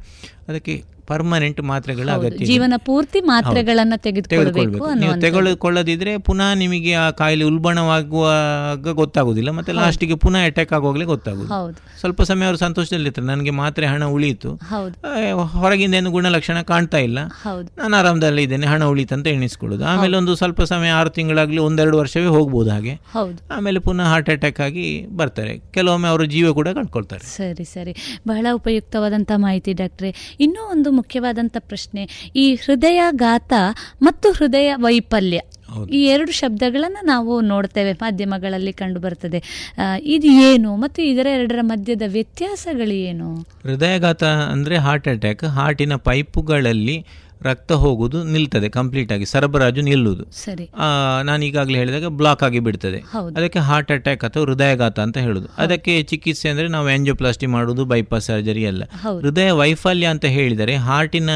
ಅದಕ್ಕೆ ಪರ್ಮನೆಂಟ್ ಮಾತ್ರೆಗಳ ಅಗತ್ಯ ಜೀವನ ಪೂರ್ತಿ ಮಾತ್ರೆಗಳನ್ನ ತೆಗೆದುಕೊಳ್ಳಬೇಕು ನೀವು. ತೆಗೆದುಕೊಳ್ಳದಿದ್ರೆ ಪುನಃ ನಿಮಗೆ ಆ ಕಾಯಿಲೆ ಉಲ್ಬಣವಾಗುವಾಗ ಗೊತ್ತಾಗುದಿಲ್ಲ ಮತ್ತೆ ಲಾಸ್ಟಿಗೆ ಪುನಃ ಅಟ್ಯಾಕ್ ಆಗುವಾಗಲೇ ಗೊತ್ತಾಗುದು ಸ್ವಲ್ಪ ಸಮಯ ಅವರು ಸಂತೋಷದಲ್ಲಿರ್ತಾರೆ ನನಗೆ ಮಾತ್ರೆ ಹಣ ಉಳಿಯಿತು ಹೊರಗಿಂದ ಏನು ಗುಣಲಕ್ಷಣ ಕಾಣ್ತಾ ಇಲ್ಲ. ನಾನು ಆರಾಮದಲ್ಲಿ ಇದ್ದೇನೆ ಹಣ ಉಳಿತು ಅಂತ ಎಣಿಸ್ಕೊಳ್ಳುದು ಆಮೇಲೆ ಒಂದು ಸ್ವಲ್ಪ ಸಮಯ ಆರು ತಿಂಗಳಾಗ್ಲಿ ಒಂದೆರಡು ವರ್ಷವೇ ಹೋಗ್ಬೋದು ಹಾಗೆ. ಆಮೇಲೆ ಪುನಃ ಹಾರ್ಟ್ ಅಟ್ಯಾಕ್ ಆಗಿ ಬರ್ತಾರೆ. ಕೆಲವೊಮ್ಮೆ ಅವರು ಜೀವ ಕೂಡ ಕಳ್ಕೊಳ್ತಾರೆ ಸರಿ ಸರಿ. ಬಹಳ ಉಪಯುಕ್ತವಾದಂಥ ಮಾಹಿತಿ ಡಾಕ್ಟ್ರೆ. ಇನ್ನೂ ಒಂದು ಮುಖ್ಯವಾದಂಥ ಪ್ರಶ್ನೆ ಈ ಹೃದಯಾಘಾತ ಮತ್ತು ಹೃದಯ ವೈಫಲ್ಯ ಈ ಎರಡು ಶಬ್ದಗಳನ್ನು ನಾವು ನೋಡ್ತೇವೆ ಮಾಧ್ಯಮಗಳಲ್ಲಿ ಕಂಡು ಬರ್ತದೆ. ಇದು ಏನು ಮತ್ತು ಇದರ ಎರಡರ ಮಧ್ಯದ ವ್ಯತ್ಯಾಸಗಳು ಏನು? ಹೃದಯಾಘಾತ ಅಂದರೆ ಹಾರ್ಟ್ ಅಟ್ಯಾಕ್ ಹಾರ್ಟಿನ ಪೈಪುಗಳಲ್ಲಿ ರಕ್ತ ಹೋಗುವುದು ನಿಲ್ತದೆ ಕಂಪ್ಲೀಟ್ ಆಗಿ ಸರಬರಾಜು ನಿಲ್ಲುವುದು. ನಾನು ಈಗಾಗಲೇ ಹೇಳಿದಾಗ ಬ್ಲಾಕ್ ಆಗಿ ಬಿಡ್ತದೆ. ಅದಕ್ಕೆ ಹಾರ್ಟ್ ಅಟ್ಯಾಕ್ ಅಥವಾ ಹೃದಯಾಘಾತ ಅಂತ ಹೇಳುದು. ಅದಕ್ಕೆ ಚಿಕಿತ್ಸೆ ಅಂದ್ರೆ ನಾವು ಆಂಜಿಯೋಪ್ಲಾಸ್ಟಿ ಮಾಡುವುದು ಬೈಪಾಸ್ ಸರ್ಜರಿ ಅಲ್ಲ ಹೃದಯ ವೈಫಲ್ಯ ಅಂತ ಹೇಳಿದರೆ ಹಾರ್ಟಿನ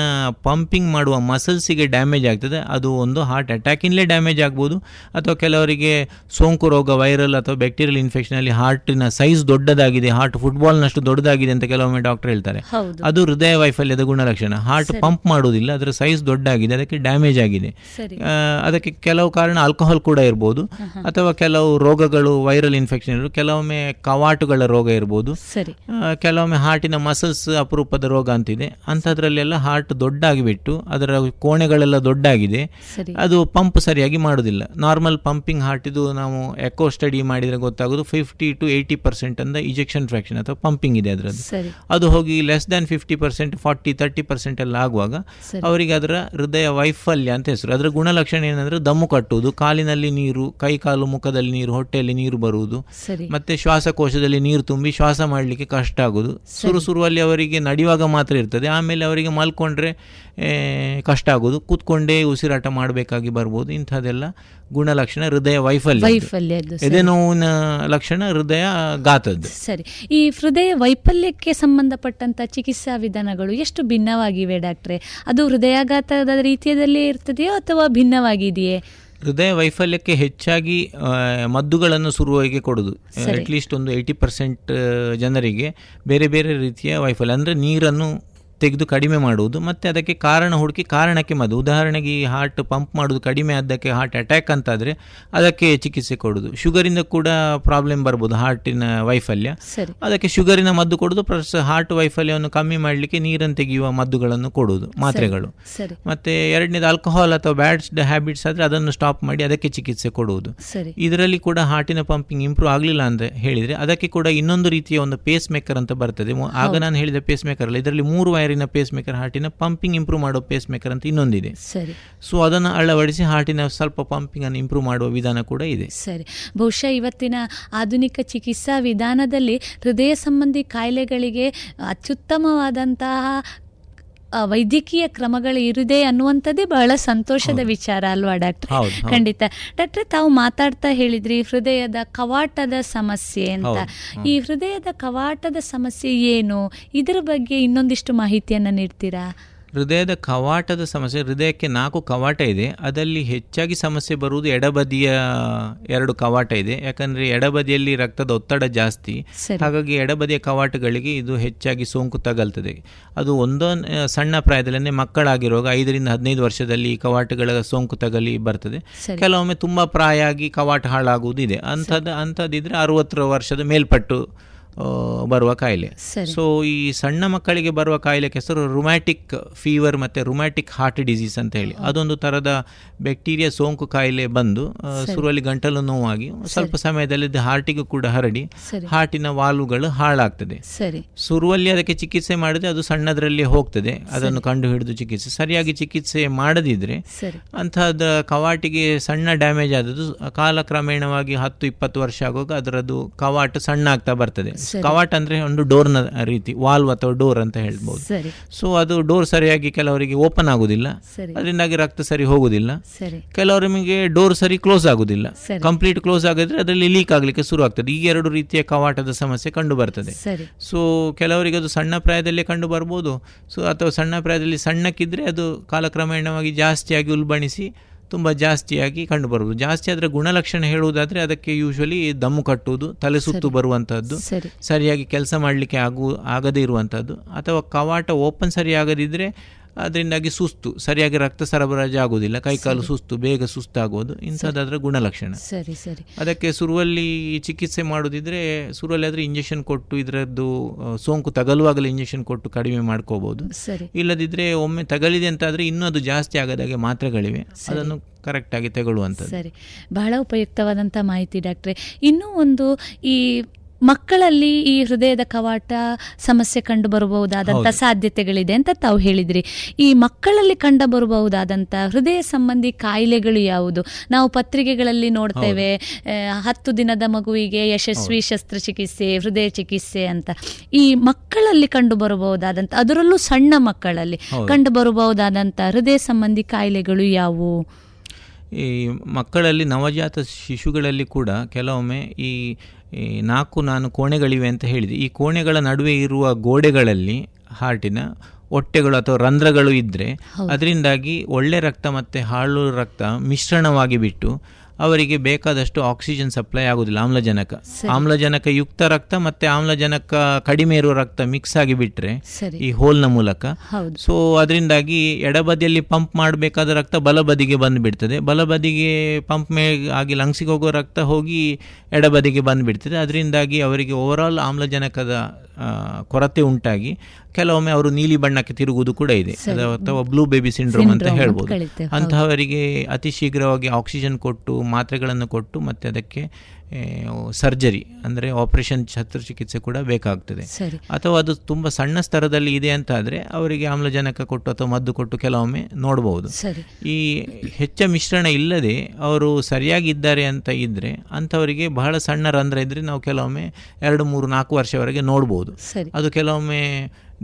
ಪಂಪಿಂಗ್ ಮಾಡುವ ಮಸಲ್ಸಿಗೆ ಡ್ಯಾಮೇಜ್ ಆಗ್ತದೆ. ಅದು ಒಂದು ಹಾರ್ಟ್ ಅಟ್ಯಾಕ್ ಇನ್ಲೇ ಡ್ಯಾಮೇಜ್ ಆಗ್ಬೋದು. ಅಥವಾ ಕೆಲವರಿಗೆ ಸೋಂಕು ರೋಗ ವೈರಲ್ ಅಥವಾ ಬ್ಯಾಕ್ಟೀರಿಯಲ್ ಇನ್ಫೆಕ್ಷನ್ ಅಲ್ಲಿ ಹಾರ್ಟಿನ ಸೈಜ್ ದೊಡ್ಡದಾಗಿದೆ ಹಾರ್ಟ್ ಫುಟ್ಬಾಲ್ನಷ್ಟು ದೊಡ್ಡದಾಗಿದೆ ಅಂತ ಕೆಲವೊಮ್ಮೆ ಡಾಕ್ಟರ್ ಹೇಳ್ತಾರೆ. ಅದು ಹೃದಯ ವೈಫಲ್ಯದ ಗುಣಲಕ್ಷಣ. ಹಾರ್ಟ್ ಪಂಪ್ ಮಾಡುವುದಿಲ್ಲ ಅದರ ಸೈಜ್ ದೊಡ್ಡಾಗಿದೆ ಅದಕ್ಕೆ ಡ್ಯಾಮೇಜ್ ಆಗಿದೆ. ಅದಕ್ಕೆ ಕೆಲವು ಕಾರಣ ಆಲ್ಕೋಹಾಲ್ ಕೂಡ ಇರ್ಬೋದು. ಅಥವಾ ಕೆಲವು ರೋಗಗಳು ವೈರಲ್ ಇನ್ಫೆಕ್ಷನ್ ಇರ್ಬೋದು. ಕೆಲವೊಮ್ಮೆ ಕವಾಟುಗಳ ರೋಗ ಇರ್ಬೋದು. ಕೆಲವೊಮ್ಮೆ ಹಾರ್ಟಿನ ಮಸಲ್ಸ್ ಅಪರೂಪದ ರೋಗ ಅಂತಿದೆ. ಅಂಥದ್ರಲ್ಲೆಲ್ಲ ಹಾರ್ಟ್ ದೊಡ್ಡಾಗಿಬಿಟ್ಟು ಅದರ ಕೋಣೆಗಳೆಲ್ಲ ದೊಡ್ಡಾಗಿದೆ. ಅದು ಪಂಪ್ ಸರಿಯಾಗಿ ಮಾಡೋದಿಲ್ಲ. ನಾರ್ಮಲ್ ಪಂಪಿಂಗ್ ಹಾರ್ಟ್ ಇದು ನಾವು ಎಕೋ ಸ್ಟಡಿ ಮಾಡಿದರೆ ಗೊತ್ತಾಗೋದು ಫಿಫ್ಟಿ ಟು ಏಯ್ಟಿ ಪರ್ಸೆಂಟ್ ಅಂತ ಇಜೆಕ್ಷನ್ ಫ್ರಾಕ್ಷನ್ ಅಥವಾ ಪಂಪಿಂಗ್ ಇದೆ ಅದರದ್ದು. ಅದು ಹೋಗಿ less than fifty percent forty thirty percent ಎಲ್ಲ ಆಗುವಾಗ. ಅವರಿಗೆ ಅದರ ಹೃದಯ ವೈಫಲ್ಯ ಅಂತ ಹೆಸರು. ಅದರ ಗುಣಲಕ್ಷಣ ಏನಂದ್ರೆ ದಮ್ಮು ಕಟ್ಟುವುದು ಕಾಲಿನಲ್ಲಿ ನೀರು ಕೈ ಕಾಲು ಮುಖದಲ್ಲಿ ನೀರು ಹೊಟ್ಟೆಯಲ್ಲಿ ನೀರು ಬರುವುದು ಮತ್ತೆ ಶ್ವಾಸಕೋಶದಲ್ಲಿ ನೀರು ತುಂಬಿ ಶ್ವಾಸ ಮಾಡಲಿಕ್ಕೆ ಕಷ್ಟ ಆಗುದು ಸುರು. ಸುರುವಲ್ಲಿ ಅವರಿಗೆ ನಡೆಯುವಾಗ ಮಾತ್ರ ಇರ್ತದೆ. ಆಮೇಲೆ ಅವರಿಗೆ ಮಲ್ಕೊಂಡ್ರೆ ಕಷ್ಟ ಆಗೋದು. ಕೂತ್ಕೊಂಡೇ ಉಸಿರಾಟ ಮಾಡಬೇಕಾಗಿ ಬರ್ಬೋದು. ಇಂಥದ್ದೆಲ್ಲ ಗುಣಲಕ್ಷಣ ಹೃದಯ ವೈಫಲ್ಯ ವೈಫಲ್ಯ. ಎದೆ ನೋವಿನ ಲಕ್ಷಣ ಹೃದಯ ಗಾತದ್ದು ಸರಿ. ಈ ಹೃದಯ ವೈಫಲ್ಯಕ್ಕೆ ಸಂಬಂಧಪಟ್ಟಂತ ಚಿಕಿತ್ಸಾ ವಿಧಾನಗಳು ಎಷ್ಟು ಭಿನ್ನವಾಗಿವೆ ಡಾಕ್ಟ್ರೆ? ಅದು ಹೃದಯಾಘಾತದ ರೀತಿಯಲ್ಲೇ ಇರ್ತದೆಯೋ ಅಥವಾ ಭಿನ್ನವಾಗಿದೆಯೇ? ಹೃದಯ ವೈಫಲ್ಯಕ್ಕೆ ಹೆಚ್ಚಾಗಿ ಮದ್ದುಗಳನ್ನು ಶುರುವಾಗಿ ಕೊಡೋದು. ಅಟ್ಲೀಸ್ಟ್ ಒಂದು ಏಯ್ಟಿ ಪರ್ಸೆಂಟ್ ಜನರಿಗೆ ಬೇರೆ ಬೇರೆ ರೀತಿಯ ವೈಫಲ್ಯ. ಅಂದರೆ ನೀರನ್ನು ತೆಗೆದು ಕಡಿಮೆ ಮಾಡುವುದು ಮತ್ತು ಅದಕ್ಕೆ ಕಾರಣ ಹುಡುಕಿ ಕಾರಣಕ್ಕೆ ಮದ್ದು. ಉದಾಹರಣೆಗೆ ಈ ಹಾರ್ಟ್ ಪಂಪ್ ಮಾಡೋದು ಕಡಿಮೆ ಆದಕ್ಕೆ ಹಾರ್ಟ್ ಅಟ್ಯಾಕ್ ಅಂತಾದರೆ ಅದಕ್ಕೆ ಚಿಕಿತ್ಸೆ ಕೊಡೋದು ಶುಗರಿಂದ ಕೂಡ ಪ್ರಾಬ್ಲಮ್ ಬರ್ಬೋದು ಹಾರ್ಟಿನ ವೈಫಲ್ಯ. ಅದಕ್ಕೆ ಶುಗರಿನ ಮದ್ದು ಕೊಡೋದು ಪ್ಲಸ್ ಹಾರ್ಟ್ ವೈಫಲ್ಯವನ್ನು ಕಮ್ಮಿ ಮಾಡಲಿಕ್ಕೆ ನೀರನ್ನು ತೆಗೆಯುವ ಮದ್ದುಗಳನ್ನು ಕೊಡುವುದು ಮಾತ್ರೆಗಳು. ಮತ್ತು ಎರಡನೇದು ಆಲ್ಕೋಹಾಲ್ ಅಥವಾ ಬ್ಯಾಡ್ ಹ್ಯಾಬಿಟ್ಸ್ ಆದರೆ ಅದನ್ನು ಸ್ಟಾಪ್ ಮಾಡಿ ಅದಕ್ಕೆ ಚಿಕಿತ್ಸೆ ಕೊಡುವುದು. ಇದರಲ್ಲಿ ಕೂಡ ಹಾರ್ಟಿನ ಪಂಪಿಂಗ್ ಇಂಪ್ರೂವ್ ಆಗಲಿಲ್ಲ ಅಂತ ಹೇಳಿದರೆ ಅದಕ್ಕೆ ಕೂಡ ಇನ್ನೊಂದು ರೀತಿಯ ಒಂದು ಪೇಸ್ ಮೇಕರ್ ಅಂತ ಬರ್ತದೆ. ಆಗ ನಾನು ಹೇಳಿದ ಪೇಸ್ ಮೇಕರ್ ಅಲ್ಲ ಇದರಲ್ಲಿ ಮೂರು ವೈರಿನ ಪೇಸ್ ಮೇಕರ್ ಹಾರ್ಟಿನ ಪಂಪಿಂಗ್ ಇಂಪ್ರೂವ್ ಮಾಡೋ ಪೇಸ್ ಮೇಕರ್ ಅಂತ ಇನ್ನೊಂದಿದೆ. ಸರಿ. ಸೊ ಅದನ್ನು ಅಳವಡಿಸಿ ಹಾರ್ಟಿನ ಸ್ವಲ್ಪ ಪಂಪಿಂಗ್ ಅನ್ನು ಇಂಪ್ರೂವ್ ಮಾಡುವ ವಿಧಾನ ಕೂಡ ಇದೆ. ಸರಿ. ಬಹುಶಃ ಇವತ್ತಿನ ಆಧುನಿಕ ಚಿಕಿತ್ಸಾ ವಿಧಾನದಲ್ಲಿ ಹೃದಯ ಸಂಬಂಧಿ ಕಾಯಿಲೆಗಳಿಗೆ ಅತ್ಯುತ್ತಮವಾದಂತಹ ವೈದ್ಯಕೀಯ ಕ್ರಮಗಳು ಇರುದೆ ಅನ್ನುವಂಥದ್ದೇ ಬಹಳ ಸಂತೋಷದ ವಿಚಾರ ಅಲ್ವಾ ಡಾಕ್ಟರ್. ಖಂಡಿತ. ಡಾಕ್ಟರ್ ತಾವು ಮಾತಾಡ್ತಾ ಹೇಳಿದ್ರಿ ಹೃದಯದ ಕವಾಟದ ಸಮಸ್ಯೆ ಅಂತ. ಈ ಹೃದಯದ ಕವಾಟದ ಸಮಸ್ಯೆ ಏನು? ಇದರ ಬಗ್ಗೆ ಇನ್ನೊಂದಿಷ್ಟು ಮಾಹಿತಿಯನ್ನು ನೀಡ್ತೀರಾ? ಹೃದಯದ ಕವಾಟದ ಸಮಸ್ಯೆ ಹೃದಯಕ್ಕೆ ನಾಲ್ಕು ಕವಾಟ ಇದೆ. ಅದರಲ್ಲಿ ಹೆಚ್ಚಾಗಿ ಸಮಸ್ಯೆ ಬರುವುದು ಎಡಬದಿಯ ಎರಡು ಕವಾಟ ಇದೆ. ಯಾಕಂದ್ರೆ ಎಡಬದಿಯಲ್ಲಿ ರಕ್ತದ ಒತ್ತಡ ಜಾಸ್ತಿ. ಹಾಗಾಗಿ ಎಡಬದಿಯ ಕವಾಟಗಳಿಗೆ ಇದು ಹೆಚ್ಚಾಗಿ ಸೋಂಕು ತಗಲ್ತದೆ. ಅದು ಒಂದೊಂದು ಸಣ್ಣ ಪ್ರಾಯದಲ್ಲೇ ಮಕ್ಕಳಾಗಿರುವಾಗ ಐದರಿಂದ ಹದಿನೈದು ವರ್ಷದಲ್ಲಿ ಈ ಕವಾಟಗಳ ಸೋಂಕು ತಗಲಿ ಬರ್ತದೆ. ಕೆಲವೊಮ್ಮೆ ತುಂಬಾ ಪ್ರಾಯ ಆಗಿ ಕವಾಟ ಹಾಳಾಗುವುದು ಇದೆ ಅಂಥದ್ದು ಅಂಥದ್ದಿದ್ರೆ ಅರವತ್ತರ ವರ್ಷದ ಮೇಲ್ಪಟ್ಟು ಬರುವ ಕಾಯಿಲೆ. ಸೊ ಈ ಸಣ್ಣ ಮಕ್ಕಳಿಗೆ ಬರುವ ಕಾಯಿಲೆಗೆ ಹೆಸರು ರುಮ್ಯಾಟಿಕ್ ಫೀವರ್ ಮತ್ತು ರುಮ್ಯಾಟಿಕ್ ಹಾರ್ಟ್ ಡಿಸೀಸ್ ಅಂತ ಹೇಳಿ. ಅದೊಂದು ಥರದ ಬ್ಯಾಕ್ಟೀರಿಯಾ ಸೋಂಕು ಕಾಯಿಲೆ ಬಂದು ಶುರುವಲ್ಲಿ ಗಂಟಲು ನೋವಾಗಿ ಸ್ವಲ್ಪ ಸಮಯದಲ್ಲಿ ಹಾರ್ಟಿಗೂ ಕೂಡ ಹರಡಿ ಹಾರ್ಟಿನ ವಾಲ್ವ್ಗಳು ಹಾಳಾಗ್ತದೆ. ಸರಿ. ಶುರುವಲ್ಲಿ ಅದಕ್ಕೆ ಚಿಕಿತ್ಸೆ ಮಾಡಿದ್ರೆ ಅದು ಸಣ್ಣದರಲ್ಲಿ ಹೋಗ್ತದೆ. ಅದನ್ನು ಕಂಡು ಹಿಡಿದು ಚಿಕಿತ್ಸೆ. ಸರಿಯಾಗಿ ಚಿಕಿತ್ಸೆ ಮಾಡದಿದ್ರೆ ಅಂತಹದ ಕವಾಟಿಗೆ ಸಣ್ಣ ಡ್ಯಾಮೇಜ್ ಆದದ್ದು ಕಾಲಕ್ರಮೇಣವಾಗಿ ಹತ್ತು ಇಪ್ಪತ್ತು ವರ್ಷ ಆಗುವಾಗ ಅದರದ್ದು ಕವಾಟು ಸಣ್ಣ ಆಗ್ತಾ ಬರ್ತದೆ. ಕವಾಟ ಅಂದ್ರೆ ಒಂದು ಡೋರ್ನ ರೀತಿ ವಾಲ್ವ್ ಅಥವಾ ಡೋರ್ ಅಂತ ಹೇಳ್ಬೋದು. ಸೊ ಅದು ಡೋರ್ ಸರಿಯಾಗಿ ಕೆಲವರಿಗೆ ಓಪನ್ ಆಗುದಿಲ್ಲ. ಅದರಿಂದಾಗಿ ರಕ್ತ ಸರಿ ಹೋಗುದಿಲ್ಲ. ಕೆಲವರಿಗೆ ಡೋರ್ ಸರಿ ಕ್ಲೋಸ್ ಆಗುದಿಲ್ಲ. ಕಂಪ್ಲೀಟ್ ಕ್ಲೋಸ್ ಆಗಿದ್ರೆ ಅದರಲ್ಲಿ ಲೀಕ್ ಆಗಲಿಕ್ಕೆ ಶುರು ಆಗ್ತದೆ. ಈ ಎರಡು ರೀತಿಯ ಕವಾಟದ ಸಮಸ್ಯೆ ಕಂಡು ಬರ್ತದೆ. ಸೊ ಕೆಲವರಿಗೆ ಅದು ಸಣ್ಣ ಪ್ರಾಯದಲ್ಲಿ ಕಂಡು ಬರ್ಬೋದು. ಸೊ ಅಥವಾ ಸಣ್ಣ ಪ್ರಾಯದಲ್ಲಿ ಸಣ್ಣಕ್ಕಿದ್ರೆ ಅದು ಕಾಲಕ್ರಮೇಣವಾಗಿ ಜಾಸ್ತಿಯಾಗಿ ಉಲ್ಬಣಿಸಿ ತುಂಬ ಜಾಸ್ತಿಯಾಗಿ ಕಂಡು ಬರ್ಬೋದು ಜಾಸ್ತಿ ಅದರ ಗುಣಲಕ್ಷಣ ಹೇಳುವುದಾದ್ರೆ ಅದಕ್ಕೆ ಯೂಶ್ವಲಿ ದಮ್ಮು ಕಟ್ಟುವುದು ತಲೆ ಸುತ್ತು ಬರುವಂತಹದ್ದು ಸರಿಯಾಗಿ ಕೆಲಸ ಮಾಡಲಿಕ್ಕೆ ಆಗು ಆಗದೇ ಇರುವಂಥದ್ದು ಅಥವಾ ಕವಾಟ ಓಪನ್ ಸರಿ ಆಗದಿದ್ದರೆ ಅದರಿಂದಾಗಿ ಸುಸ್ತು. ಸರಿಯಾಗಿ ರಕ್ತ ಸರಬರಾಜು ಆಗುವುದಿಲ್ಲ. ಕೈಕಾಲು ಸುಸ್ತು ಬೇಗ ಸುಸ್ತಾಗೋದು ಇಂಥದ್ದಾದ್ರೆ ಗುಣಲಕ್ಷಣ. ಸರಿ ಸರಿ. ಅದಕ್ಕೆ ಸುರುವಲ್ಲಿ ಚಿಕಿತ್ಸೆ ಮಾಡೋದಿದ್ರೆ ಸುರುವಲ್ಲಿ ಆದರೆ ಇಂಜೆಕ್ಷನ್ ಕೊಟ್ಟು ಇದರದ್ದು ಸೋಂಕು ತಗಲುವಾಗಲೇ ಇಂಜೆಕ್ಷನ್ ಕೊಟ್ಟು ಕಡಿಮೆ ಮಾಡ್ಕೋಬಹುದು ಇಲ್ಲದಿದ್ರೆ ಒಮ್ಮೆ ತಗಲಿದೆ ಅಂತಾದ್ರೆ ಇನ್ನೂ ಅದು ಜಾಸ್ತಿ ಆಗದಾಗೆ ಮಾತ್ರೆಗಳಿವೆ. ಅದನ್ನು ಕರೆಕ್ಟಾಗಿ ತಗೊಳ್ಳುವಂಥದ್ದು. ಸರಿ. ಬಹಳ ಉಪಯುಕ್ತವಾದಂಥ ಮಾಹಿತಿ ಡಾಕ್ಟ್ರೆ. ಇನ್ನೂ ಒಂದು ಈ ಮಕ್ಕಳಲ್ಲಿ ಈ ಹೃದಯದ ಕವಾಟ ಸಮಸ್ಯೆ ಕಂಡು ಬರಬಹುದಾದಂತ ಸಾಧ್ಯತೆಗಳಿದೆ ಅಂತ ತಾವು ಹೇಳಿದ್ರಿ. ಈ ಮಕ್ಕಳಲ್ಲಿ ಕಂಡು ಬರಬಹುದಾದಂತ ಹೃದಯ ಸಂಬಂಧಿ ಕಾಯಿಲೆಗಳು ಯಾವುದು? ನಾವು ಪತ್ರಿಕೆಗಳಲ್ಲಿ ನೋಡ್ತೇವೆ ಹತ್ತು ದಿನದ ಮಗುವಿಗೆ ಯಶಸ್ವಿ ಶಸ್ತ್ರಚಿಕಿತ್ಸೆ ಹೃದಯ ಚಿಕಿತ್ಸೆ ಅಂತ. ಈ ಮಕ್ಕಳಲ್ಲಿ ಕಂಡು ಬರಬಹುದಾದಂತ ಅದರಲ್ಲೂ ಸಣ್ಣ ಮಕ್ಕಳಲ್ಲಿ ಹೌದು. ಕಂಡು ಬರಬಹುದಾದಂತ ಹೃದಯ ಸಂಬಂಧಿ ಕಾಯಿಲೆಗಳು ಯಾವುವು? ಈ ಮಕ್ಕಳಲ್ಲಿ ನವಜಾತ ಶಿಶುಗಳಲ್ಲಿ ಕೂಡ ಕೆಲವೊಮ್ಮೆ ಈ ಈ ನಾಲ್ಕು ನಾನು ಕೋಣೆಗಳಿವೆ ಅಂತ ಹೇಳಿದೆ. ಈ ಕೋಣೆಗಳ ನಡುವೆ ಇರುವ ಗೋಡೆಗಳಲ್ಲಿ ಹಾರ್ಟಿನ ಹೊಟ್ಟೆಗಳು ಅಥವಾ ರಂಧ್ರಗಳು ಇದ್ದರೆ ಅದರಿಂದಾಗಿ ಒಳ್ಳೆ ರಕ್ತ ಮತ್ತು ಹಾಳು ರಕ್ತ ಮಿಶ್ರಣವಾಗಿ ಬಿಟ್ಟು ಅವರಿಗೆ ಬೇಕಾದಷ್ಟು ಆಕ್ಸಿಜನ್ ಸಪ್ಲೈ ಆಗುದಿಲ್ಲ. ಆಮ್ಲಜನಕ. ಆಮ್ಲಜನಕ ಯುಕ್ತ ರಕ್ತ ಮತ್ತೆ ಆಮ್ಲಜನಕ ಕಡಿಮೆ ಇರುವ ರಕ್ತ ಮಿಕ್ಸ್ ಆಗಿ ಬಿಟ್ರೆ. ಈ ಹೋಲ್ನ ಮೂಲಕ. ಸೊ ಅದರಿಂದಾಗಿ ಎಡಬದಿಯಲ್ಲಿ ಪಂಪ್ ಮಾಡಬೇಕಾದ ರಕ್ತ ಬಲಬದಿಗೆ ಬಂದುಬಿಡ್ತದೆ. ಬಲಬದಿಗೆ ಪಂಪ್ ಮೇ ಆಗಿ ಲಂಗ್ಸಿಗೆ ಹೋಗೋ ರಕ್ತ ಹೋಗಿ ಎಡಬದಿಗೆ ಬಂದುಬಿಡ್ತದೆ. ಅದರಿಂದಾಗಿ ಅವರಿಗೆ ಓವರಾಲ್ ಆಮ್ಲಜನಕದ ಕೊರತೆ ಉಂಟಾಗಿ ಕೆಲವೊಮ್ಮೆ ಅವರು ನೀಲಿ ಬಣ್ಣಕ್ಕೆ ತಿರುಗುವುದು ಕೂಡ ಇದೆ. ಅಥವಾ ಬ್ಲೂ ಬೇಬಿ ಸಿಂಡ್ರೋಮ್ ಅಂತ ಹೇಳ್ಬೋದು. ಅಂತಹವರಿಗೆ ಅತಿ ಶೀಘ್ರವಾಗಿ ಆಕ್ಸಿಜನ್ ಕೊಟ್ಟು ಮಾತ್ರೆಗಳನ್ನು ಕೊಟ್ಟು ಮತ್ತೆ ಅದಕ್ಕೆ ಸರ್ಜರಿ ಅಂದರೆ ಆಪರೇಷನ್ ಶಸ್ತ್ರಚಿಕಿತ್ಸೆ ಕೂಡ ಬೇಕಾಗ್ತದೆ. ಅಥವಾ ಅದು ತುಂಬ ಸಣ್ಣ ಸ್ತರದಲ್ಲಿ ಇದೆ ಅಂತ ಆದರೆ ಅವರಿಗೆ ಆಮ್ಲಜನಕ ಕೊಟ್ಟು ಅಥವಾ ಮದ್ದು ಕೊಟ್ಟು ಕೆಲವೊಮ್ಮೆ ನೋಡಬಹುದು ಈ ಹೆಚ್ಚ ಮಿಶ್ರಣ ಇಲ್ಲದೆ ಅವರು ಸರಿಯಾಗಿದ್ದಾರೆ ಅಂತ ಇದ್ದರೆ ಅಂಥವರಿಗೆ ಬಹಳ ಸಣ್ಣ ರಂಧ್ರ ಇದ್ದರೆ ನಾವು ಕೆಲವೊಮ್ಮೆ ಎರಡು ಮೂರು ನಾಲ್ಕು ವರ್ಷವರೆಗೆ ನೋಡ್ಬೋದು. ಅದು ಕೆಲವೊಮ್ಮೆ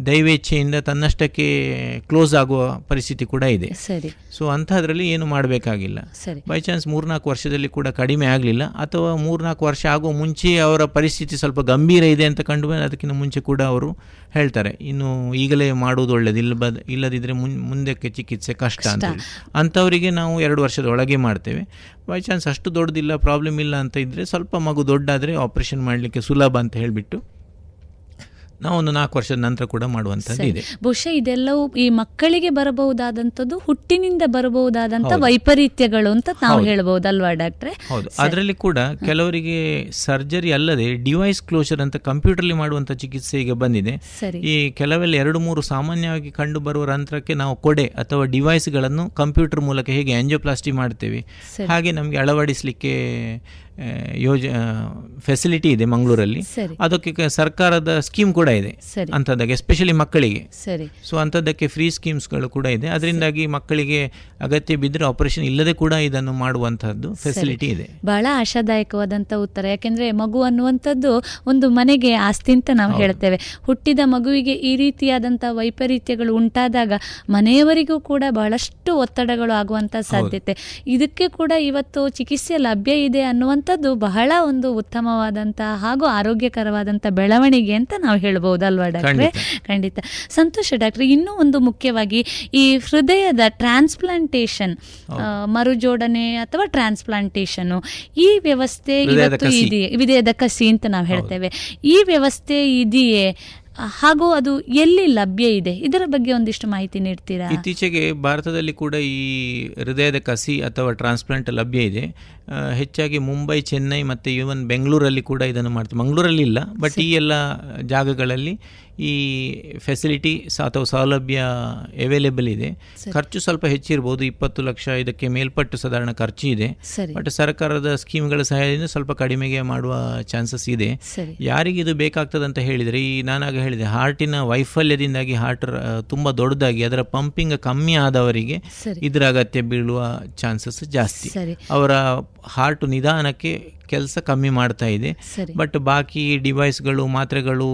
ದೈವೇಚ್ಛೆಯಿಂದ ತನ್ನಷ್ಟಕ್ಕೆ ಕ್ಲೋಸ್ ಆಗುವ ಪರಿಸ್ಥಿತಿ ಕೂಡ ಇದೆ. ಸರಿ. ಸೊ ಅಂಥದ್ರಲ್ಲಿ ಏನು ಮಾಡಬೇಕಾಗಿಲ್ಲ. ಸರಿ. ಬೈ ಚಾನ್ಸ್ ಮೂರ್ನಾಲ್ಕು ವರ್ಷದಲ್ಲಿ ಕೂಡ ಕಡಿಮೆ ಆಗಲಿಲ್ಲ. ಅಥವಾ ಮೂರ್ನಾಲ್ಕು ವರ್ಷ ಆಗುವ ಮುಂಚೆ ಅವರ ಪರಿಸ್ಥಿತಿ ಸ್ವಲ್ಪ ಗಂಭೀರ ಇದೆ ಅಂತ ಕಂಡು ಅದಕ್ಕಿಂತ ಮುಂಚೆ ಕೂಡ ಅವರು ಹೇಳ್ತಾರೆ ಇನ್ನು ಈಗಲೇ ಮಾಡುವುದು ಒಳ್ಳೆಯದು ಇಲ್ಲ ಬದ್ ಇಲ್ಲದಿದ್ದರೆ ಮುನ್ ಮುಂದಕ್ಕೆ ಚಿಕಿತ್ಸೆ ಕಷ್ಟ ಅಂತ. ಅಂಥವರಿಗೆ ನಾವು ಎರಡು ವರ್ಷದ ಒಳಗೆ ಮಾಡ್ತೇವೆ. ಬೈ ಚಾನ್ಸ್ ಅಷ್ಟು ದೊಡ್ಡದಿಲ್ಲ ಪ್ರಾಬ್ಲಮ್ ಇಲ್ಲ ಅಂತ ಇದ್ದರೆ ಸ್ವಲ್ಪ ಮಗು ದೊಡ್ಡಾದರೆ ಆಪರೇಷನ್ ಮಾಡಲಿಕ್ಕೆ ಸುಲಭ ಅಂತ ಹೇಳಿಬಿಟ್ಟು ನಾವು ಒಂದು ನಾಲ್ಕು ವರ್ಷದ ನಂತರ ಕೂಡ ಮಾಡುವಂತದ್ದು ಇದೆ. ಬಹುಶಃ ಇದೆಲ್ಲವೂ ಈ ಮಕ್ಕಳಿಗೆ ಬರಬಹುದಾದಂತದ್ದು ಹುಟ್ಟಿನಿಂದ ಬರಬಹುದಾದಂತ ವೈಪರೀತ್ಯಗಳು ಅಂತ ನಾವು ಹೇಳಬಹುದು ಅಲ್ವಾ ಡಾಕ್ಟ್ರೆ? ಹೌದು. ಅದರಲ್ಲಿ ಕೂಡ ಕೆಲವರಿಗೆ ಸರ್ಜರಿ ಅಲ್ಲದೆ ಡಿವೈಸ್ ಕ್ಲೋಸರ್ ಅಂತ ಕಂಪ್ಯೂಟರ್ಲಿ ಮಾಡುವಂಥ ಚಿಕಿತ್ಸೆ ಈಗ ಬಂದಿದೆ. ಈ ಕೆಲವೆಲ್ಲ ಎರಡು ಮೂರು ಸಾಮಾನ್ಯವಾಗಿ ಕಂಡು ಬರುವ ರಂತ್ರಕ್ಕೆ ನಾವು ಕೊಡೆ ಅಥವಾ ಡಿವೈಸ್ಗಳನ್ನು ಕಂಪ್ಯೂಟರ್ ಮೂಲಕ ಹೇಗೆ ಆಂಜಿಯೋಪ್ಲಾಸ್ಟಿ ಮಾಡ್ತೇವೆ ಹಾಗೆ ನಮಗೆ ಅಳವಡಿಸಲಿಕ್ಕೆ ಯೋಜ ಫೆಸಿಲಿಟಿ ಇದೆ ಮಂಗಳೂರಲ್ಲಿ. ಅದಕ್ಕೆ ಸರ್ಕಾರದ ಸ್ಕೀಮ್ ಕೂಡ ಇದೆ. ಅಂಥದ್ದಕ್ಕೆ ಎಸ್ಪೆಷಲಿ ಮಕ್ಕಳಿಗೆ. ಸರಿ. ಸೊ ಅಂಥದ್ದಕ್ಕೆ ಫ್ರೀ ಸ್ಕೀಮ್ಸ್ಗಳು ಕೂಡ ಇದೆ. ಅದರಿಂದಾಗಿ ಮಕ್ಕಳಿಗೆ ಅಗತ್ಯ ಬಿದ್ದರೆ ಆಪರೇಷನ್ ಇಲ್ಲದೆ ಕೂಡ ಇದನ್ನು ಮಾಡುವಂಥದ್ದು ಫೆಸಿಲಿಟಿ ಇದೆ. ಬಹಳ ಆಶಾದಾಯಕವಾದಂಥ ಉತ್ತರ. ಯಾಕೆಂದ್ರೆ ಮಗು ಅನ್ನುವಂಥದ್ದು ಒಂದು ಮನೆಗೆ ಆಸ್ತಿ ಅಂತ ನಾವು ಹೇಳ್ತೇವೆ. ಹುಟ್ಟಿದ ಮಗುವಿಗೆ ಈ ರೀತಿಯಾದಂಥ ವೈಪರೀತ್ಯಗಳು ಉಂಟಾದಾಗ ಮನೆಯವರಿಗೂ ಕೂಡ ಬಹಳಷ್ಟು ಒತ್ತಡಗಳು ಆಗುವಂಥ ಸಾಧ್ಯತೆ. ಇದಕ್ಕೆ ಕೂಡ ಇವತ್ತು ಚಿಕಿತ್ಸೆ ಲಭ್ಯ ಇದೆ ಅನ್ನುವಂಥದ್ದು ಬಹಳ ಒಂದು ಉತ್ತಮವಾದಂತ ಹಾಗೂ ಆರೋಗ್ಯಕರವಾದಂತ ಬೆಳವಣಿಗೆ ಅಂತ ನಾವು ಹೇಳ್ಬಹುದಲ್ವಾ ಡಾಕ್ಟ್ರೆ? ಖಂಡಿತ. ಸಂತೋಷ ಡಾಕ್ಟ್ರೆ ಇನ್ನೂ ಒಂದು ಮುಖ್ಯವಾಗಿ ಈ ಹೃದಯದ ಟ್ರಾನ್ಸ್ಪ್ಲಾಂಟೇಶನ್ ಮರುಜೋಡಣೆ ಅಥವಾ ಟ್ರಾನ್ಸ್ಪ್ಲಾಂಟೇಶನ್ ಈ ವ್ಯವಸ್ಥೆ ಇವತ್ತು. ಇದೆಯೇ? ಹೃದಯದ ಕಸಿ ಅಂತ ನಾವು ಹೇಳ್ತೇವೆ. ಈ ವ್ಯವಸ್ಥೆ ಇದೆಯೇ? ಹಾಗೂ ಅದು ಎಲ್ಲಿ ಲಭ್ಯ ಇದೆ? ಇದರ ಬಗ್ಗೆ ಒಂದಿಷ್ಟು ಮಾಹಿತಿ ನೀಡ್ತೀರಾ? ಇತ್ತೀಚೆಗೆ ಭಾರತದಲ್ಲಿ ಕೂಡ ಈ ಹೃದಯದ ಕಸಿ ಅಥವಾ ಟ್ರಾನ್ಸ್ಪ್ಲಾಂಟ್ ಲಭ್ಯ ಇದೆ. ಹೆಚ್ಚಾಗಿ ಮುಂಬೈ ಚೆನ್ನೈ ಮತ್ತು ಈವನ್ ಬೆಂಗಳೂರಲ್ಲಿ ಕೂಡ ಇದನ್ನು ಮಾಡ್ತೀವಿ. ಮಂಗಳೂರಲ್ಲಿ ಇಲ್ಲ ಬಟ್ ಈ ಎಲ್ಲ ಜಾಗಗಳಲ್ಲಿ ಈ ಫೆಸಿಲಿಟಿ ಅಥವಾ ಸೌಲಭ್ಯ ಅವೈಲೇಬಲ್ ಇದೆ. ಖರ್ಚು ಸ್ವಲ್ಪ ಹೆಚ್ಚಿರ್ಬೋದು ಇಪ್ಪತ್ತು ಲಕ್ಷ ಇದಕ್ಕೆ ಮೇಲ್ಪಟ್ಟು ಸಾಧಾರಣ ಖರ್ಚು ಇದೆ. ಬಟ್ ಸರ್ಕಾರದ ಸ್ಕೀಮ್ಗಳ ಸಹಾಯದಿಂದ ಸ್ವಲ್ಪ ಕಡಿಮೆಗೆ ಮಾಡುವ ಚಾನ್ಸಸ್ ಇದೆ. ಯಾರಿಗೆ ಇದು ಬೇಕಾಗ್ತದೆ ಅಂತ ಹೇಳಿದರೆ ಈ ನಾನಾಗ ಹೇಳಿದೆ ಹಾರ್ಟಿನ ವೈಫಲ್ಯದಿಂದಾಗಿ ಹಾರ್ಟ್ ತುಂಬಾ ದೊಡ್ಡದಾಗಿ ಅದರ ಪಂಪಿಂಗ್ ಕಮ್ಮಿ ಆದವರಿಗೆ. ಇದರ ಅಗತ್ಯ ಬೀಳುವ ಚಾನ್ಸಸ್ ಜಾಸ್ತಿ. ಅವರ ಹಾರ್ಟ್ ನಿಧಾನಕ್ಕೆ ಕೆಲಸ ಕಮ್ಮಿ ಮಾಡ್ತಾ ಇದೆ. ಬಟ್ ಬಾಕಿ ಡಿವೈಸ್ಗಳು ಮಾತ್ರೆಗಳು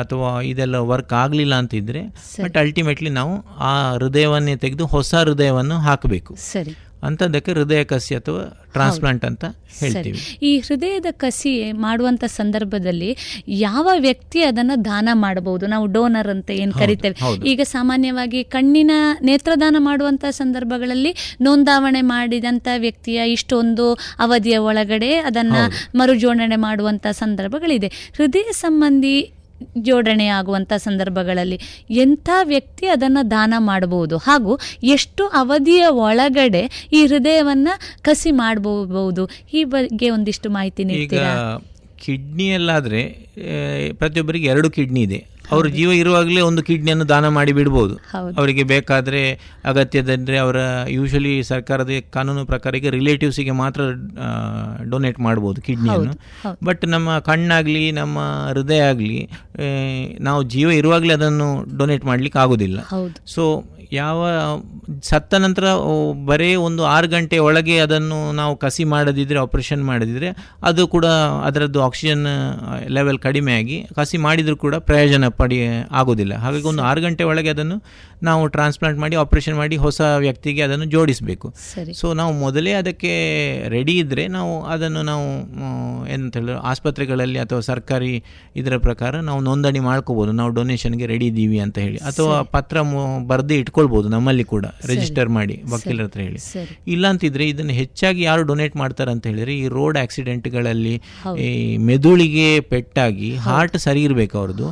ಅಥವಾ ಇದೆಲ್ಲ ವರ್ಕ್ ಆಗಲಿಲ್ಲ ಅಂತಿದ್ರೆ ಬಟ್ ಅಲ್ಟಿಮೇಟ್ಲಿ ನಾವು ಆ ಹೃದಯವನ್ನೇ ತೆಗೆದು ಹೊಸ ಹೃದಯವನ್ನು ಹಾಕಬೇಕು. ಸರಿ. ಅಂಥದ್ದಕ್ಕೆ ಹೃದಯ ಕಸಿ ಅಥವಾ ಟ್ರಾನ್ಸ್ಪ್ಲಾಂಟ್ ಅಂತ ಸರಿ. ಹೇಳ್ತೀವಿ. ಈ ಹೃದಯದ ಕಸಿ ಮಾಡುವಂತ ಸಂದರ್ಭದಲ್ಲಿ ಯಾವ ವ್ಯಕ್ತಿ ಅದನ್ನ ದಾನ ಮಾಡಬಹುದು? ನಾವು ಡೋನರ್ ಅಂತ ಏನ್ ಕರಿತೇವೆ? ಈಗ ಸಾಮಾನ್ಯವಾಗಿ ಕಣ್ಣಿನ ನೇತ್ರದಾನ ಮಾಡುವಂತ ಸಂದರ್ಭಗಳಲ್ಲಿ ನೋಂದಾವಣೆ ಮಾಡಿದಂತ ವ್ಯಕ್ತಿಯ ಇಷ್ಟೊಂದು ಅವಧಿಯ ಒಳಗಡೆ ಅದನ್ನ ಮರುಜೋಡಣೆ ಮಾಡುವಂತ ಸಂದರ್ಭಗಳಿದೆ. ಹೃದಯ ಸಂಬಂಧಿ ಜೋಡಣೆ ಆಗುವಂಥ ಸಂದರ್ಭಗಳಲ್ಲಿ ಎಂಥ ವ್ಯಕ್ತಿ ಅದನ್ನು ದಾನ ಮಾಡಬಹುದು? ಹಾಗೂ ಎಷ್ಟು ಅವಧಿಯ ಒಳಗಡೆ ಈ ಹೃದಯವನ್ನ ಕಸಿ ಮಾಡಬಹುದು? ಈ ಬಗ್ಗೆ ಒಂದಿಷ್ಟು ಮಾಹಿತಿ ನೀಡ್ತೀರಾ? ನೀಡ್ತೀರಾ ಕಿಡ್ನಿಯಲ್ಲಾದರೆ ಪ್ರತಿಯೊಬ್ಬರಿಗೆ ಎರಡು ಕಿಡ್ನಿ ಇದೆ. ಅವರು ಜೀವ ಇರುವಾಗಲೇ ಒಂದು ಕಿಡ್ನಿಯನ್ನು ದಾನ ಮಾಡಿ ಬಿಡ್ಬೋದು. ಅವರಿಗೆ ಬೇಕಾದ್ರೆ ಅಗತ್ಯದಂದ್ರೆ ಅವರ ಯೂಶಲಿ ಸರ್ಕಾರದ ಕಾನೂನು ಪ್ರಕಾರ ಈಗ ರಿಲೇಟಿವ್ಸಿಗೆ ಮಾತ್ರ ಡೊನೇಟ್ ಮಾಡ್ಬೋದು ಕಿಡ್ನಿಯನ್ನು. ಬಟ್ ನಮ್ಮ ಕಣ್ಣಾಗ್ಲಿ ನಮ್ಮ ಹೃದಯ ಆಗಲಿ ನಾವು ಜೀವ ಇರುವಾಗಲೇ ಅದನ್ನು ಡೊನೇಟ್ ಮಾಡ್ಲಿಕ್ಕೆ ಆಗೋದಿಲ್ಲ. ಸೊ ಯಾವ ಸತ್ತ ನಂತರ ಬರೀ ಒಂದು ಆರು ಗಂಟೆ ಒಳಗೆ ಅದನ್ನು ನಾವು ಕಸಿ ಮಾಡದಿದ್ದರೆ ಆಪರೇಷನ್ ಮಾಡದಿದ್ದರೆ ಅದು ಕೂಡ ಅದರದ್ದು ಆಕ್ಸಿಜನ್ ಲೆವೆಲ್ ಕಡಿಮೆ ಆಗಿ ಕಸಿ ಮಾಡಿದರೂ ಕೂಡ ಪ್ರಯೋಜನ ಪಡಿ ಆಗೋದಿಲ್ಲ. ಹಾಗಾಗಿ ಒಂದು ಆರು ಗಂಟೆ ಒಳಗೆ ಅದನ್ನು ನಾವು ಟ್ರಾನ್ಸ್ಪ್ಲಾಂಟ್ ಮಾಡಿ ಆಪರೇಷನ್ ಮಾಡಿ ಹೊಸ ವ್ಯಕ್ತಿಗೆ ಅದನ್ನು ಜೋಡಿಸಬೇಕು. ಸೊ ನಾವು ಮೊದಲೇ ಅದಕ್ಕೆ ರೆಡಿ ಇದ್ದರೆ ನಾವು ಅದನ್ನು ನಾವು ಏನು ಏನಂತ ಹೇಳಿದ್ರೆ ಆಸ್ಪತ್ರೆಗಳಲ್ಲಿ ಅಥವಾ ಸರ್ಕಾರಿ ಇದರ ಪ್ರಕಾರ ನಾವು ನೋಂದಣಿ ಮಾಡ್ಕೋಬೋದು. ನಾವು ಡೊನೇಷನ್ಗೆ ರೆಡಿ ಇದ್ದೀವಿ ಅಂತ ಹೇಳಿ. ಅಥವಾ ಪತ್ರ ಬರೆದೇ ಇಟ್ಕೊಳ್ಬೋದು ನಮ್ಮಲ್ಲಿ ಕೂಡ. ರಿಜಿಸ್ಟರ್ ಮಾಡಿ ವಕೀಲರ ಹತ್ರ ಹೇಳಿ. ಇಲ್ಲ ಅಂತಿದ್ರೆ ಇದನ್ನು ಹೆಚ್ಚಾಗಿ ಯಾರು ಡೊನೇಟ್ ಮಾಡ್ತಾರೆ ಅಂತ ಹೇಳಿದ್ರೆ ಈ ರೋಡ್ ಆಕ್ಸಿಡೆಂಟ್ಗಳಲ್ಲಿ. ಈ ಮೆದುಳಿಗೆ ಪೆಟ್ಟಾಗಿ ಹಾರ್ಟ್ ಸರಿ ಇರಬೇಕು ಅವ್ರದ್ದು.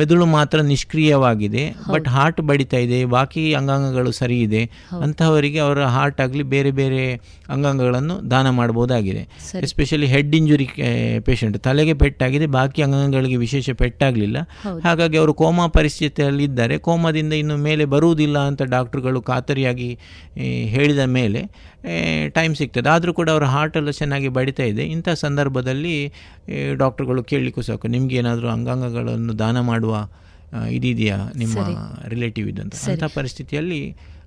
ಮೆದುಳು ಮಾತ್ರ ನಿಷ್ಕ್ರಿಯವಾಗಿದೆ ಬಟ್ ಹಾರ್ಟ್ ಬಡಿತಾ ಇದೆ ಬಾಕಿ ಅಂಗಾಂಗಗಳು ಸರಿ ಇದೆ ಅಂತಹವರಿಗೆ ಅವರ ಹಾರ್ಟ್ ಆಗಲಿ ಬೇರೆ ಬೇರೆ ಅಂಗಾಂಗಗಳನ್ನು ದಾನ ಮಾಡಬಹುದಾಗಿದೆ ಎಸ್ಪೆಷಲಿ ಹೆಡ್ ಇಂಜುರಿ ಪೇಷಂಟ್ ತಲೆಗೆ ಪೆಟ್ಟಾಗಿದೆ ಬಾಕಿ ಅಂಗಾಂಗಗಳಿಗೆ ವಿಶೇಷ ಪೆಟ್ಟಾಗಲಿಲ್ಲ. ಹಾಗಾಗಿ ಅವರು ಕೋಮಾ ಪರಿಸ್ಥಿತಿಯಲ್ಲಿ ಇದ್ದಾರೆ ಕೋಮಾದಿಂದ ಇನ್ನು ಮೇಲೆ ಬರುವುದಿಲ್ಲ ಅಂತ ಡಾಕ್ಟ್ರುಗಳು ಖಾತರಿಯಾಗಿ ಹೇಳಿದ ಮೇಲೆ ಟೈಮ್ ಸಿಗ್ತದೆ. ಆದರೂ ಕೂಡ ಅವರ ಹಾರ್ಟೆಲ್ಲ ಚೆನ್ನಾಗಿ ಬಡಿತಾ ಇದೆ. ಇಂಥ ಸಂದರ್ಭದಲ್ಲಿ ಡಾಕ್ಟ್ರುಗಳು ಕೇಳಲಿಕ್ಕೂ ಸಾಕು. ನಿಮ್ಗೆ ಏನಾದರೂ ಅಂಗಾಂಗಗಳನ್ನು ದಾನ ಮಾಡುವ ಇದಿದೆಯಾ ನಿಮ್ಮ ರಿಲೇಟಿವ್ ಇದಂತ ಅಂಥ ಪರಿಸ್ಥಿತಿಯಲ್ಲಿ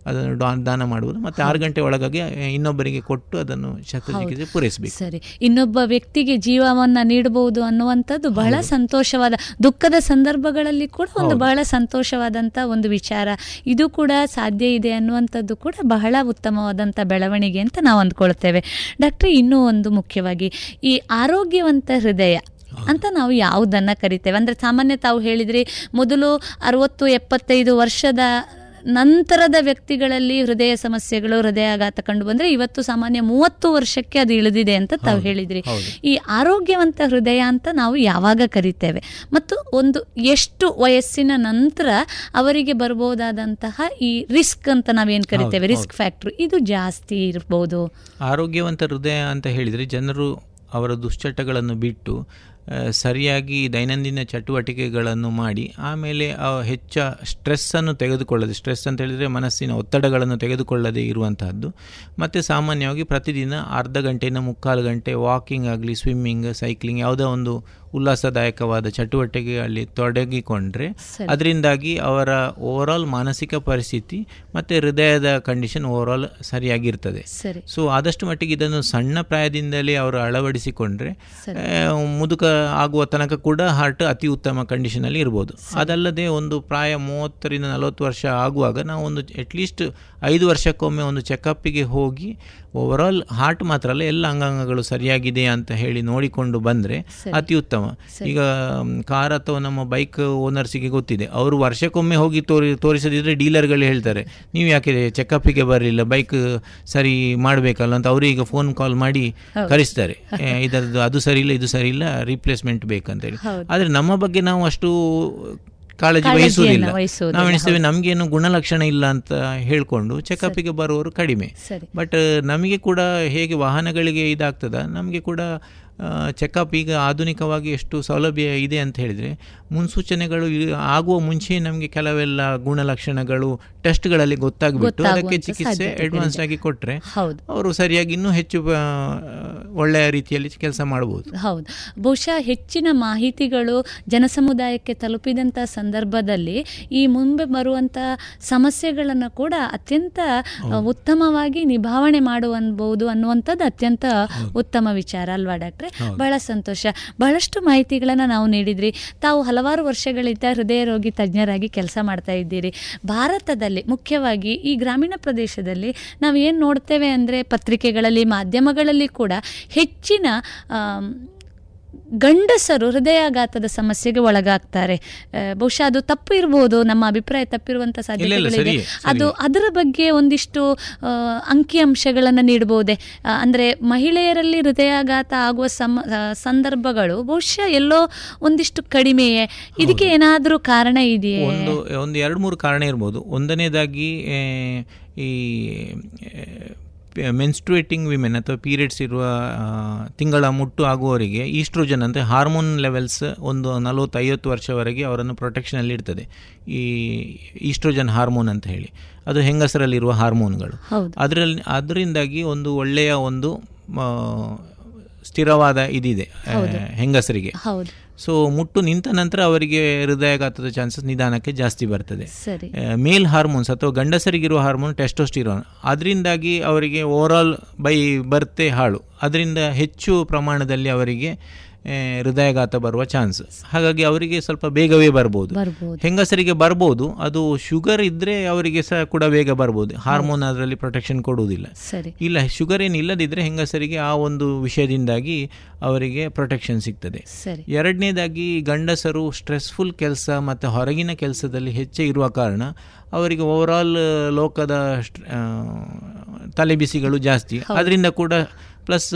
ಅದನ್ನು ದಾನ ಮಾಡುವುದು. ಮತ್ತು ಆರು ಗಂಟೆ ಒಳಗಾಗಿ ಇನ್ನೊಬ್ಬರಿಗೆ ಕೊಟ್ಟು ಅದನ್ನು ಶಸ್ತ್ರಚಿಕಿತ್ಸೆ ಪೂರೈಸಬೇಕು. ಸರಿ. ಇನ್ನೊಬ್ಬ ವ್ಯಕ್ತಿಗೆ ಜೀವವನ್ನ ನೀಡಬಹುದು ಅನ್ನುವಂಥದ್ದು ಬಹಳ ಸಂತೋಷವಾದ ದುಃಖದ ಸಂದರ್ಭಗಳಲ್ಲಿ ಕೂಡ ಒಂದು ಬಹಳ ಸಂತೋಷವಾದಂಥ ಒಂದು ವಿಚಾರ. ಇದು ಕೂಡ ಸಾಧ್ಯ ಇದೆ ಅನ್ನುವಂಥದ್ದು ಕೂಡ ಬಹಳ ಉತ್ತಮವಾದಂಥ ಬೆಳವಣಿಗೆ ಅಂತ ನಾವು ಅಂದ್ಕೊಳ್ತೇವೆ. ಡಾಕ್ಟ್ರೆ ಇನ್ನೂ ಒಂದು ಮುಖ್ಯವಾಗಿ ಈ ಆರೋಗ್ಯವಂತ ಹೃದಯ ಅಂತ ನಾವು ಯಾವುದನ್ನ ಕರಿತೇವೆ? ಅಂದ್ರೆ ಸಾಮಾನ್ಯ ತಾವು ಹೇಳಿದ್ರಿ ಮೊದಲು ಅರವತ್ತು ಎಪ್ಪತ್ತೈದು ವರ್ಷದ ನಂತರದ ವ್ಯಕ್ತಿಗಳಲ್ಲಿ ಹೃದಯ ಸಮಸ್ಯೆಗಳು ಹೃದಯಾಘಾತ ಕಂಡು ಬಂದ್ರೆ ಇವತ್ತು ಸಾಮಾನ್ಯ ಮೂವತ್ತು ವರ್ಷಕ್ಕೆ ಅದು ಇಳಿದಿದೆ ಅಂತ ತಾವು ಹೇಳಿದ್ರಿ. ಈ ಆರೋಗ್ಯವಂತ ಹೃದಯ ಅಂತ ನಾವು ಯಾವಾಗ ಕರಿತೇವೆ? ಮತ್ತು ಒಂದು ಎಷ್ಟು ವಯಸ್ಸಿನ ನಂತರ ಅವರಿಗೆ ಬರಬಹುದಾದಂತಹ ಈ ರಿಸ್ಕ್ ಅಂತ ನಾವೇನು ಕರಿತೇವೆ? Risk factor. ಇದು ಜಾಸ್ತಿ ಇರಬಹುದು ಆರೋಗ್ಯವಂತ ಹೃದಯ ಅಂತ ಹೇಳಿದರೆ ಜನರು ಅವರ ದುಶ್ಚಟಗಳನ್ನು ಬಿಟ್ಟು ಸರಿಯಾಗಿ ದೈನಂದಿನ ಚಟುವಟಿಕೆಗಳನ್ನು ಮಾಡಿ, ಆಮೇಲೆ ಹೆಚ್ಚ ಸ್ಟ್ರೆಸ್ಸನ್ನು ತೆಗೆದುಕೊಳ್ಳದೆ ಸ್ಟ್ರೆಸ್ ಅಂತ ಹೇಳಿದರೆ ಮನಸ್ಸಿನ ಒತ್ತಡಗಳನ್ನು ತೆಗೆದುಕೊಳ್ಳದೆ ಇರುವಂತಹದ್ದು. ಮತ್ತು ಸಾಮಾನ್ಯವಾಗಿ ಪ್ರತಿದಿನ ಅರ್ಧ ಗಂಟೆಯಿಂದ ಮುಕ್ಕಾಲು ಗಂಟೆ ವಾಕಿಂಗ್ ಆಗಲಿ ಸ್ವಿಮ್ಮಿಂಗ್ ಸೈಕ್ಲಿಂಗ್ ಯಾವುದೋ ಒಂದು ಉಲ್ಲಾಸದಾಯಕವಾದ ಚಟುವಟಿಕೆಗಳಲ್ಲಿ ತೊಡಗಿಕೊಂಡ್ರೆ ಅದರಿಂದಾಗಿ ಅವರ ಓವರಾಲ್ ಮಾನಸಿಕ ಪರಿಸ್ಥಿತಿ ಮತ್ತು ಹೃದಯದ ಕಂಡೀಷನ್ ಓವರಾಲ್ ಸರಿಯಾಗಿರ್ತದೆ. ಸರಿ. ಸೊ ಆದಷ್ಟು ಮಟ್ಟಿಗೆ ಇದನ್ನು ಸಣ್ಣ ಪ್ರಾಯದಿಂದಲೇ ಅವರು ಅಳವಡಿಸಿಕೊಂಡ್ರೆ ಮುದುಕ ಆಗುವ ತನಕ ಕೂಡ ಹಾರ್ಟ್ ಅತಿ ಉತ್ತಮ ಕಂಡೀಷನಲ್ಲಿ ಇರ್ಬೋದು. ಅದಲ್ಲದೆ ಒಂದು ಪ್ರಾಯ ಮೂವತ್ತರಿಂದ ನಲವತ್ತು ವರ್ಷ ಆಗುವಾಗ ನಾವು ಒಂದು ಅಟ್ಲೀಸ್ಟ್ ಐದು ವರ್ಷಕ್ಕೊಮ್ಮೆ ಒಂದು ಚೆಕಪ್ಪಿಗೆ ಹೋಗಿ ಓವರಾಲ್ ಹಾರ್ಟ್ ಮಾತ್ರ ಅಲ್ಲ ಎಲ್ಲ ಅಂಗಾಂಗಗಳು ಸರಿಯಾಗಿದೆ ಅಂತ ಹೇಳಿ ನೋಡಿಕೊಂಡು ಬಂದರೆ. ಅತಿ ಉತ್ತಮ ಈಗ ಕಾರ್ ಅಥವಾ ನಮ್ಮ ಬೈಕ್ ಓನರ್ಸಿಗೆ ಗೊತ್ತಿದೆ ಅವರು ವರ್ಷಕ್ಕೊಮ್ಮೆ ಹೋಗಿ ತೋರಿ ತೋರಿಸದಿದ್ದರೆ ಡೀಲರ್ಗಳು ಹೇಳ್ತಾರೆ ನೀವು ಯಾಕೆ ಚೆಕಪ್ಪಿಗೆ ಬರಲಿಲ್ಲ ಬೈಕ್ ಸರಿ ಮಾಡಬೇಕಲ್ಲ ಅಂತ ಅವರು ಈಗ ಫೋನ್ ಕಾಲ್ ಮಾಡಿ. ಕರೆಸ್ತಾರೆ ಇದರದ್ದು ಅದು ಸರಿ ಇಲ್ಲ ಇದು ಸರಿ ಇಲ್ಲ ರಿಪ್ಲೇಸ್ಮೆಂಟ್ ಬೇಕಂತೇಳಿ. ಆದರೆ ನಮ್ಮ ಬಗ್ಗೆ ನಾವು ಅಷ್ಟು ಕಾಳಜಿ ವಹಿಸುವುದಿಲ್ಲ. ನಾವು ಎಣಿಸ್ತೇವೆ. ನಮಗೇನು ಗುಣಲಕ್ಷಣ ಇಲ್ಲ ಅಂತ ಹೇಳ್ಕೊಂಡು ಚೆಕಪ್ಪಿಗೆ ಬರುವವರು ಕಡಿಮೆ. ಬಟ್ ನಮಗೆ ಕೂಡ ಹೇಗೆ ವಾಹನಗಳಿಗೆ ಇದಾಗ್ತದ ನಮಗೆ ಕೂಡ ಚೆಕಪ್ ಈಗ ಆಧುನಿಕವಾಗಿ ಎಷ್ಟು ಸೌಲಭ್ಯ ಇದೆ ಅಂತ ಹೇಳಿದರೆ ಮುನ್ಸೂಚನೆಗಳು ಆಗುವ ಮುಂಚೆ ನಮಗೆ ಕೆಲವೆಲ್ಲ ಗುಣಲಕ್ಷಣಗಳು ಟೆಸ್ಟ್ಗಳಲ್ಲಿ ಗೊತ್ತಾಗ್ಬಿಟ್ಟು ಅದಕ್ಕೆ ಚಿಕಿತ್ಸೆ ಅಡ್ವಾನ್ಸ್ ಆಗಿ ಕೊಟ್ಟರೆ ಹೌದು. ಅವರು ಸರಿಯಾಗಿ ಇನ್ನೂ ಹೆಚ್ಚು ಒಳ್ಳೆಯ ರೀತಿಯಲ್ಲಿ ಕೆಲಸ ಮಾಡಬಹುದು ಹೌದು. ಬಹುಶಃ ಹೆಚ್ಚಿನ ಮಾಹಿತಿಗಳು ಜನಸಮುದಾಯಕ್ಕೆ ತಲುಪಿದಂಥ ಸಂದರ್ಭದಲ್ಲಿ ಈ ಮುಂದೆ ಬರುವಂತಹ ಸಮಸ್ಯೆಗಳನ್ನು ಕೂಡ ಅತ್ಯಂತ ಉತ್ತಮವಾಗಿ ನಿಭಾವಣೆ ಮಾಡುವಬಹುದು ಅನ್ನುವಂಥದ್ದು ಅತ್ಯಂತ ಉತ್ತಮ ವಿಚಾರ ಅಲ್ವಾ ಡಾಕ್ಟ್ರೆ? ಬಹಳ ಸಂತೋಷ. ಬಹಳಷ್ಟು ಮಾಹಿತಿಗಳನ್ನು ನಾವು ನೀಡಿದ್ರಿ. ತಾವು ಹಲವಾರು ವರ್ಷಗಳಿಂದ ಹೃದಯ ರೋಗಿ ತಜ್ಞರಾಗಿ ಕೆಲಸ ಮಾಡ್ತಾ ಇದ್ದೀರಿ. ಭಾರತದಲ್ಲಿ ಮುಖ್ಯವಾಗಿ ಈ ಗ್ರಾಮೀಣ ಪ್ರದೇಶದಲ್ಲಿ ನಾವು ಏನು ನೋಡ್ತೇವೆ ಅಂದರೆ ಪತ್ರಿಕೆಗಳಲ್ಲಿ, ಮಾಧ್ಯಮಗಳಲ್ಲಿ ಕೂಡ ಹೆಚ್ಚಿನ ಗಂಡಸರು ಹೃದಯಾಘಾತದ ಸಮಸ್ಯೆಗೆ ಒಳಗಾಗ್ತಾರೆ. ಬಹುಶಃ ಅದು ತಪ್ಪು ಇರ್ಬೋದು ನಮ್ಮ ಅಭಿಪ್ರಾಯ ತಪ್ಪಿರುವಂಥ ಸಾಧ್ಯತೆಗಳಿದೆ. ಅದು ಅದರ ಬಗ್ಗೆ ಒಂದಿಷ್ಟು ಅಂಕಿಅಂಶಗಳನ್ನು ನೀಡಬಹುದೇ ಅಂದ್ರೆ ಮಹಿಳೆಯರಲ್ಲಿ ಹೃದಯಾಘಾತ ಆಗುವ ಸಮ ಸಂದರ್ಭಗಳು ಬಹುಶಃ ಎಲ್ಲೋ ಒಂದಿಷ್ಟು ಕಡಿಮೆಯೇ. ಇದಕ್ಕೆ ಏನಾದರೂ ಕಾರಣ ಇದೆಯೇ? ಒಂದು ಒಂದು ಎರಡು ಮೂರು ಕಾರಣ ಇರ್ಬೋದು. ಒಂದನೇದಾಗಿ ಈ ಆ, ಮೆನ್ಸ್ಟ್ರುಯೇಟಿಂಗ್ ವಿಮೆನ್ ಅಥವಾ ಪೀರಿಯಡ್ಸ್ ಇರುವ ತಿಂಗಳ ಮುಟ್ಟು ಆಗುವವರಿಗೆ ಈಸ್ಟ್ರೋಜನ್ ಅಂದರೆ ಹಾರ್ಮೋನ್ ಲೆವೆಲ್ಸ್ ಒಂದು ನಲವತ್ತೈವತ್ತು ವರ್ಷವರೆಗೆ ಅವರನ್ನು ಪ್ರೊಟೆಕ್ಷನಲ್ಲಿ ಇಡ್ತದೆ. ಈ ಈಸ್ಟ್ರೋಜನ್ ಹಾರ್ಮೋನ್ ಅಂತ ಹೇಳಿ. ಅದು ಹೆಂಗಸರಲ್ಲಿರುವ ಹಾರ್ಮೋನ್ಗಳು. ಅದರಲ್ಲಿ ಅದರಿಂದಾಗಿ ಒಂದು ಒಳ್ಳೆಯ ಒಂದು ಸ್ಥಿರವಾದ ಇದಿದೆ ಹೆಂಗಸರಿಗೆ. ಸೊ ಮುಟ್ಟು ನಿಂತ ನಂತರ ಅವರಿಗೆ ಹೃದಯಾಘಾತದ ಚಾನ್ಸಸ್ ನಿಧಾನಕ್ಕೆ ಜಾಸ್ತಿ ಬರ್ತದೆ. ಮೇಲ್ ಹಾರ್ಮೋನ್ಸ್ ಅಥವಾ ಗಂಡಸರಿಗಿರುವ ಹಾರ್ಮೋನ್ ಟೆಸ್ಟೋಸ್ಟಿರೋನ್ ಅದರಿಂದಾಗಿ ಅವರಿಗೆ ಓವರಾಲ್ ಬೈ ಬರ್ತೆ ಹಾಳು. ಅದರಿಂದ ಹೆಚ್ಚು ಪ್ರಮಾಣದಲ್ಲಿ ಅವರಿಗೆ ಹೃದಯಾಘಾತ ಬರುವ ಚಾನ್ಸ್. ಹಾಗಾಗಿ ಅವರಿಗೆ ಸ್ವಲ್ಪ ಬೇಗವೇ ಬರ್ಬೋದು. ಹೆಂಗಸರಿಗೆ ಬರ್ಬೋದು ಅದು ಶುಗರ್ ಇದ್ದರೆ ಅವರಿಗೆ ಸಹ ಕೂಡ ಬೇಗ ಬರ್ಬೋದು. ಹಾರ್ಮೋನ್ ಅದರಲ್ಲಿ ಪ್ರೊಟೆಕ್ಷನ್ ಕೊಡುವುದಿಲ್ಲ. ಇಲ್ಲ ಶುಗರ್ ಏನು ಇಲ್ಲದಿದ್ದರೆ ಹೆಂಗಸರಿಗೆ ಆ ಒಂದು ವಿಷಯದಿಂದಾಗಿ ಅವರಿಗೆ ಪ್ರೊಟೆಕ್ಷನ್ ಸಿಗ್ತದೆ. ಎರಡನೇದಾಗಿ ಗಂಡಸರು ಸ್ಟ್ರೆಸ್ಫುಲ್ ಕೆಲಸ ಮತ್ತು ಹೊರಗಿನ ಕೆಲಸದಲ್ಲಿ ಹೆಚ್ಚೇ ಇರುವ ಕಾರಣ ಅವರಿಗೆ ಓವರಾಲ್ ಲೋಕದ ತಲೆಬಿಸಿಗಳು ಜಾಸ್ತಿ. ಅದರಿಂದ ಕೂಡ ಪ್ಲಸ್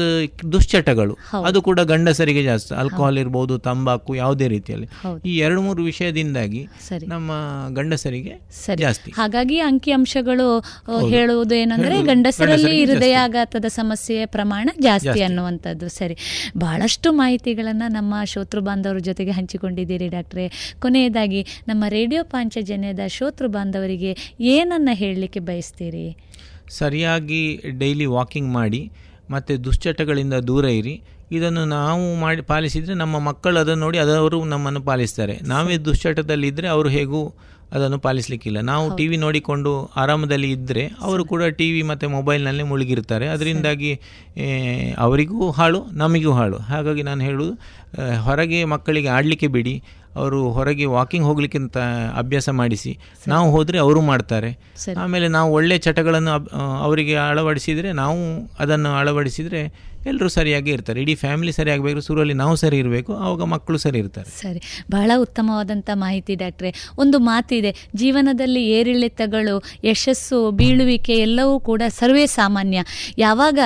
ದುಶ್ಚಟಗಳು. ಅದು ಕೂಡ ಗಂಡಸರಿಗೆ ಜಾಸ್ತಿ. ಆಲ್ಕೋಹಾಲ್ ಇರ್ಬೋದು ತಂಬಾಕು ಯಾವುದೇ ರೀತಿಯಲ್ಲಿ. ಈ ಎರಡು ಮೂರು ವಿಷಯದಿಂದಾಗಿ ನಮ್ಮ ಗಂಡಸರಿಗೆ ಸರಿ. ಜಾಸ್ತಿ. ಹಾಗಾಗಿ ಅಂಕಿ ಅಂಶಗಳು. ಹೇಳುವುದು ಏನಂದ್ರೆ ಗಂಡಸರಲ್ಲಿ ಹೃದಯಾಘಾತದ ಸಮಸ್ಯೆಯ ಪ್ರಮಾಣ ಜಾಸ್ತಿ ಜಾಸ್ತಿ. ಅನ್ನುವಂಥದ್ದು. ಸರಿ. ಬಹಳಷ್ಟು ಮಾಹಿತಿಗಳನ್ನು ನಮ್ಮ ಶೋತೃ ಬಾಂಧವರ ಜೊತೆಗೆ ಹಂಚಿಕೊಂಡಿದ್ದೀರಿ ಡಾಕ್ಟ್ರೆ. ಕೊನೆಯದಾಗಿ ನಮ್ಮ ರೇಡಿಯೋ ಪಾಂಚಜನ್ಯದ ಶೋತೃ ಬಾಂಧವರಿಗೆ ಏನನ್ನ ಹೇಳಲಿಕ್ಕೆ ಬಯಸ್ತೀರಿ? ಸರಿಯಾಗಿ ಡೈಲಿ ವಾಕಿಂಗ್ ಮಾಡಿ ಮತ್ತು ದುಶ್ಚಟಗಳಿಂದ ದೂರ ಇರಿ. ಇದನ್ನು ನಾವು ಮಾಡಿ ಪಾಲಿಸಿದರೆ ನಮ್ಮ ಮಕ್ಕಳು ಅದನ್ನು ನೋಡಿ ಅದವರು ನಮ್ಮನ್ನು ಪಾಲಿಸ್ತಾರೆ. ನಾವೇ ದುಶ್ಚಟದಲ್ಲಿದ್ದರೆ ಅವರು ಹೇಗೂ ಅದನ್ನು ಪಾಲಿಸಲಿಕ್ಕಿಲ್ಲ. ನಾವು ಟಿ ವಿ ನೋಡಿಕೊಂಡು ಆರಾಮದಲ್ಲಿ ಇದ್ದರೆ ಅವರು ಕೂಡ ಟಿ ವಿ ಮತ್ತು ಮೊಬೈಲ್ನಲ್ಲೇ ಮುಳುಗಿರ್ತಾರೆ. ಅದರಿಂದಾಗಿ ಅವರಿಗೂ ಹಾಳು ನಮಗೂ ಹಾಳು. ಹಾಗಾಗಿ ನಾನು ಹೇಳುವುದು ಹೊರಗೆ ಮಕ್ಕಳಿಗೆ ಆಡಲಿಕ್ಕೆ ಬಿಡಿ. ಅವರು ಹೊರಗೆ ವಾಕಿಂಗ್ ಹೋಗ್ಲಿಕ್ಕಿಂತ ಅಭ್ಯಾಸ ಮಾಡಿಸಿ ನಾವು ಹೋದರೆ ಅವರು ಮಾಡ್ತಾರೆ. ಆಮೇಲೆ ನಾವು ಒಳ್ಳೆ ಚಟಗಳನ್ನು ಅವರಿಗೆ ಅಳವಡಿಸಿದರೆ ನಾವು ಅದನ್ನು ಅಳವಡಿಸಿದರೆ ಎಲ್ಲರೂ ಸರಿಯಾಗಿ ಇರ್ತಾರೆ. ಇಡೀ ಫ್ಯಾಮಿಲಿ ಸರಿಯಾಗಬೇಕು ಶುರುವಲ್ಲಿ ನಾವು ಸರಿ ಇರಬೇಕು ಆವಾಗ ಮಕ್ಕಳು ಸರಿ ಇರ್ತಾರೆ. ಸರಿ. ಬಹಳ ಉತ್ತಮವಾದಂಥ ಮಾಹಿತಿ ಡಾಕ್ಟ್ರೆ. ಒಂದು ಮಾತಿದೆ ಜೀವನದಲ್ಲಿ ಏರಿಳಿತಗಳು ಯಶಸ್ಸು ಬೀಳುವಿಕೆ ಎಲ್ಲವೂ ಕೂಡ ಸರ್ವೇ ಸಾಮಾನ್ಯ. ಯಾವಾಗ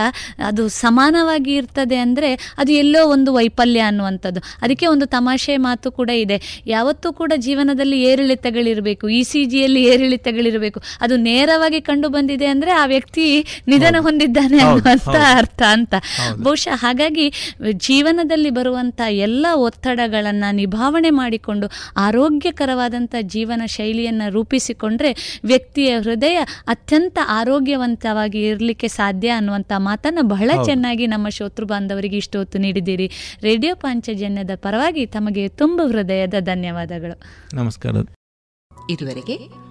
ಅದು ಸಮಾನವಾಗಿ ಇರ್ತದೆ ಅಂದರೆ ಅದು ಎಲ್ಲೋ ಒಂದು ವೈಫಲ್ಯ ಅನ್ನುವಂಥದ್ದು. ಅದಕ್ಕೆ ಒಂದು ತಮಾಷೆ ಮಾತು ಕೂಡ ಇದೆ. ಯಾವತ್ತೂ ಕೂಡ ಜೀವನದಲ್ಲಿ ಏರಿಳಿತಗಳಿರಬೇಕು ಇ ಸಿ ಜಿಯಲ್ಲಿ ಏರಿಳಿತಗಳಿರಬೇಕು. ಅದು ನೇರವಾಗಿ ಕಂಡು ಬಂದಿದೆ ಅಂದರೆ ಆ ವ್ಯಕ್ತಿ ನಿಧನ ಹೊಂದಿದ್ದಾನೆ ಹೌದು, ಅನ್ನುವಂಥ ಅರ್ಥ ಅಂತ. ಬಹುಶಃ ಹಾಗಾಗಿ ಜೀವನದಲ್ಲಿ ಬರುವಂಥ ಎಲ್ಲ ಒತ್ತಡಗಳನ್ನು ನಿಭಾವಣೆ ಮಾಡಿಕೊಂಡು ಆರೋಗ್ಯಕರವಾದಂಥ ಜೀವನ ಶೈಲಿಯನ್ನು ರೂಪಿಸಿಕೊಂಡ್ರೆ ವ್ಯಕ್ತಿಯ ಹೃದಯ ಅತ್ಯಂತ ಆರೋಗ್ಯವಂತವಾಗಿ ಇರಲಿಕ್ಕೆ ಸಾಧ್ಯ ಅನ್ನುವಂಥ ಮಾತನ್ನು ಬಹಳ ಚೆನ್ನಾಗಿ ನಮ್ಮ ಶೋತೃ ಬಾಂಧವರಿಗೆ ಇಷ್ಟು ಹೊತ್ತು ನೀಡಿದ್ದೀರಿ. ರೇಡಿಯೋ ಪಾಂಚಜನ್ಯದ ಪರವಾಗಿ ತಮಗೆ ತುಂಬ ಹೃದಯದ ಧನ್ಯವಾದಗಳು. ನಮಸ್ಕಾರ. ಇದುವರೆಗೆ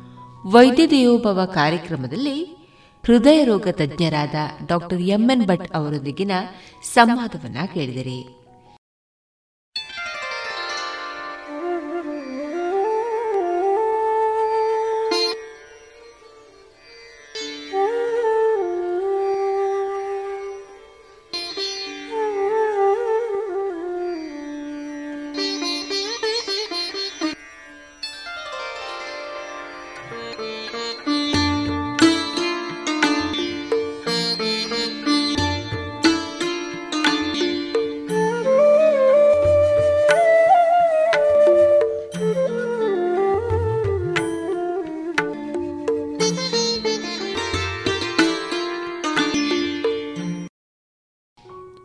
ವೈದ್ಯ ದೇವೋಭವ ಕಾರ್ಯಕ್ರಮದಲ್ಲಿ ಹೃದಯ ರೋಗ ತಜ್ಞರಾದ ಡಾಕ್ಟರ್ ಎಂಎನ್ ಭಟ್ ಅವರೊಂದಿಗಿನ ಸಂವಾದವನ್ನ ಕೇಳಿದಿರಿ.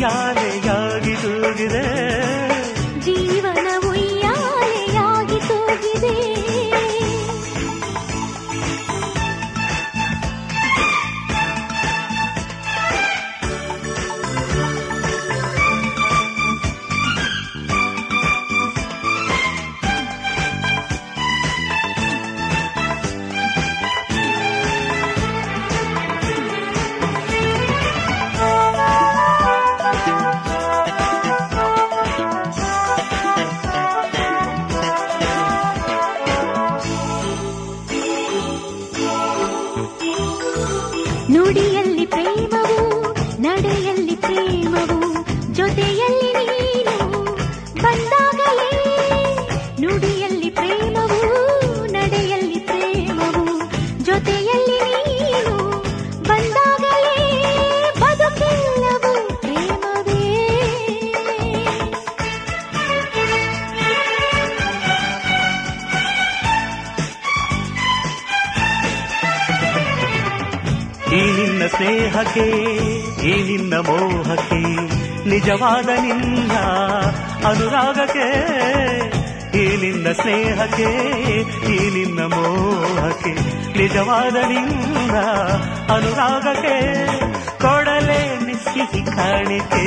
ಯಾನೆ ಯಾಗಿ ತೂಗಿದೆ ಮೋಹಕ್ಕೆ ಈ ನಿನ್ನ ಮೋಹಕ್ಕೆ ನಿಜವಾದ ನಿನ್ನ ಅನುರಾಗಕ್ಕೆ ಕೊಡಲೇ ನಿಶ್ಚಿಸಿ ಕಾಣಿಕೆ.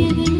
you.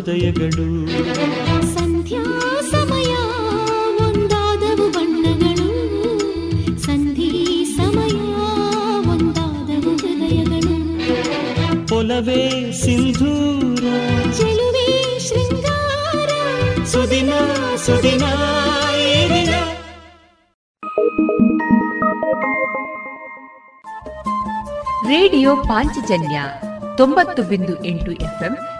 ಹೃದಯಗಳು. ಸಂಧ್ಯಾ ಸಮಯ ಒಂದಾದವು ಬಣ್ಣಗಳು. ಸಂಧಿ ಸಮಯ ಒಂದಾದವು ಹೃದಯಗಳು. ಒಲವೇ ಸಿಂಧೂರ. ಚೆಲುವೆ ಶೃಂಗಾರ. ಸುದಿನ ಸುದಿನ ರೇಡಿಯೋ ಪಾಂಚಜನ್ಯ ತೊಂಬತ್ತು ಬಿಂದು ಎಂಟು ಎಫ್ಎಂ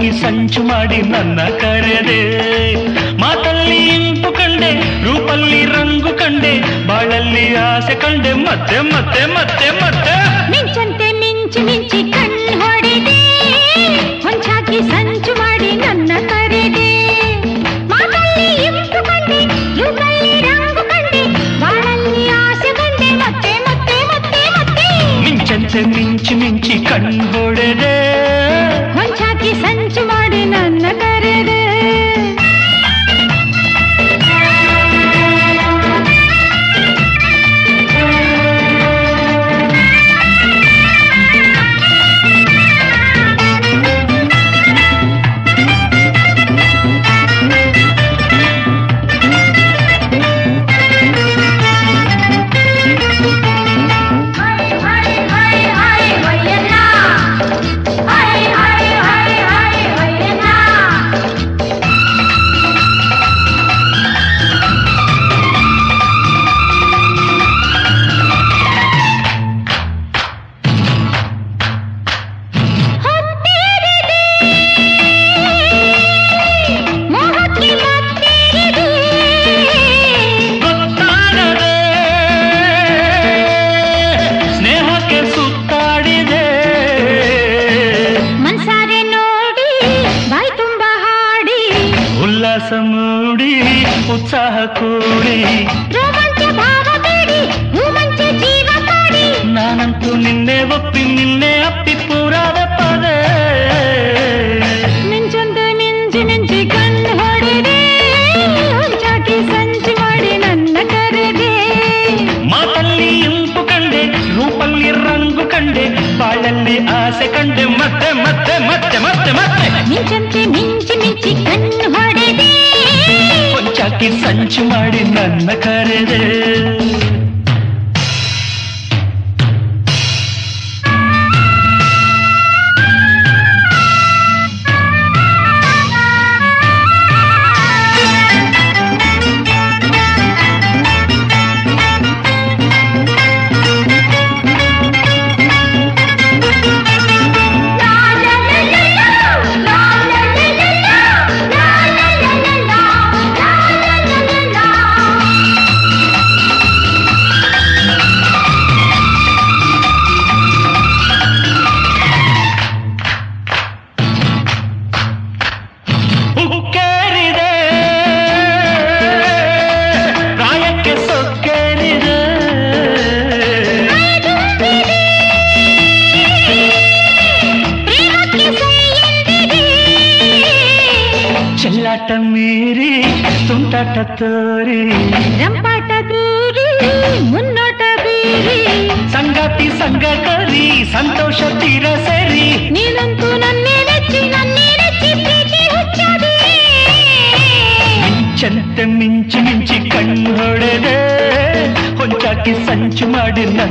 ಹೊಂಚಾಕಿ ಸಂಚು ಮಾಡಿ ನನ್ನ ಕರೆದೆ ಮಾತಲ್ಲಿ ಇಂಪು ಕಂಡೆ ರೂಪಲ್ಲಿ ರಂಗು ಕಂಡೆ ಬಾಳಲ್ಲಿ ಆಸೆ ಕಂಡೆ ಮತ್ತೆ ಮತ್ತೆ ಮತ್ತೆ ಮತ್ತೆ ಮಿಂಚಂತೆ ಮಿಂಚಿ ಮಿಂಚಿ ಕಣ್ಣು ಹೊಡೆದೆ ಹೊಂಚಾಕಿ ಸಂಚು ಮಾಡಿ ನನ್ನ ಕರೆದೆ ಮಾತಲ್ಲಿ ಇಂಪು ಕಂಡೆ ರೂಪಲ್ಲಿ ರಂಗು ಕಂಡೆ ಬಾಳಲ್ಲಿ ಆಸೆ ಕಂಡೆ ಮತ್ತೆ ಮತ್ತೆ ಮತ್ತೆ ಮತ್ತೆ ಮಿಂಚಂತೆ ಮಿಂಚಿ ಮಿಂಚಿ ಕಣ್ಣೊಡೆದೆ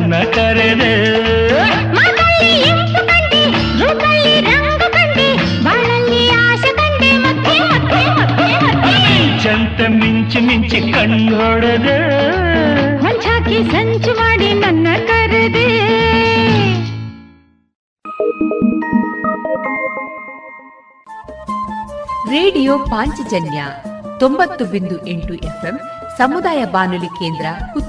ನನ್ನ ಕರೆದೆ ಚಂತ ಮಿಂಚಿ ಮಿಂಚಿ ಕಣ್ಣೊಡೆದೆ ಹೊಂಚಾಕಿ ಸಂಚು ಮಾಡಿ ನನ್ನ ಕರೆದೆ ರೇಡಿಯೋ ಪಾಂಚಜನ್ಯ ತೊಂಬತ್ತು ಬಿಂದು ಎಂಟು ಎಫ್ಎಂ ಸಮುದಾಯ ಬಾನುಲಿ ಕೇಂದ್ರ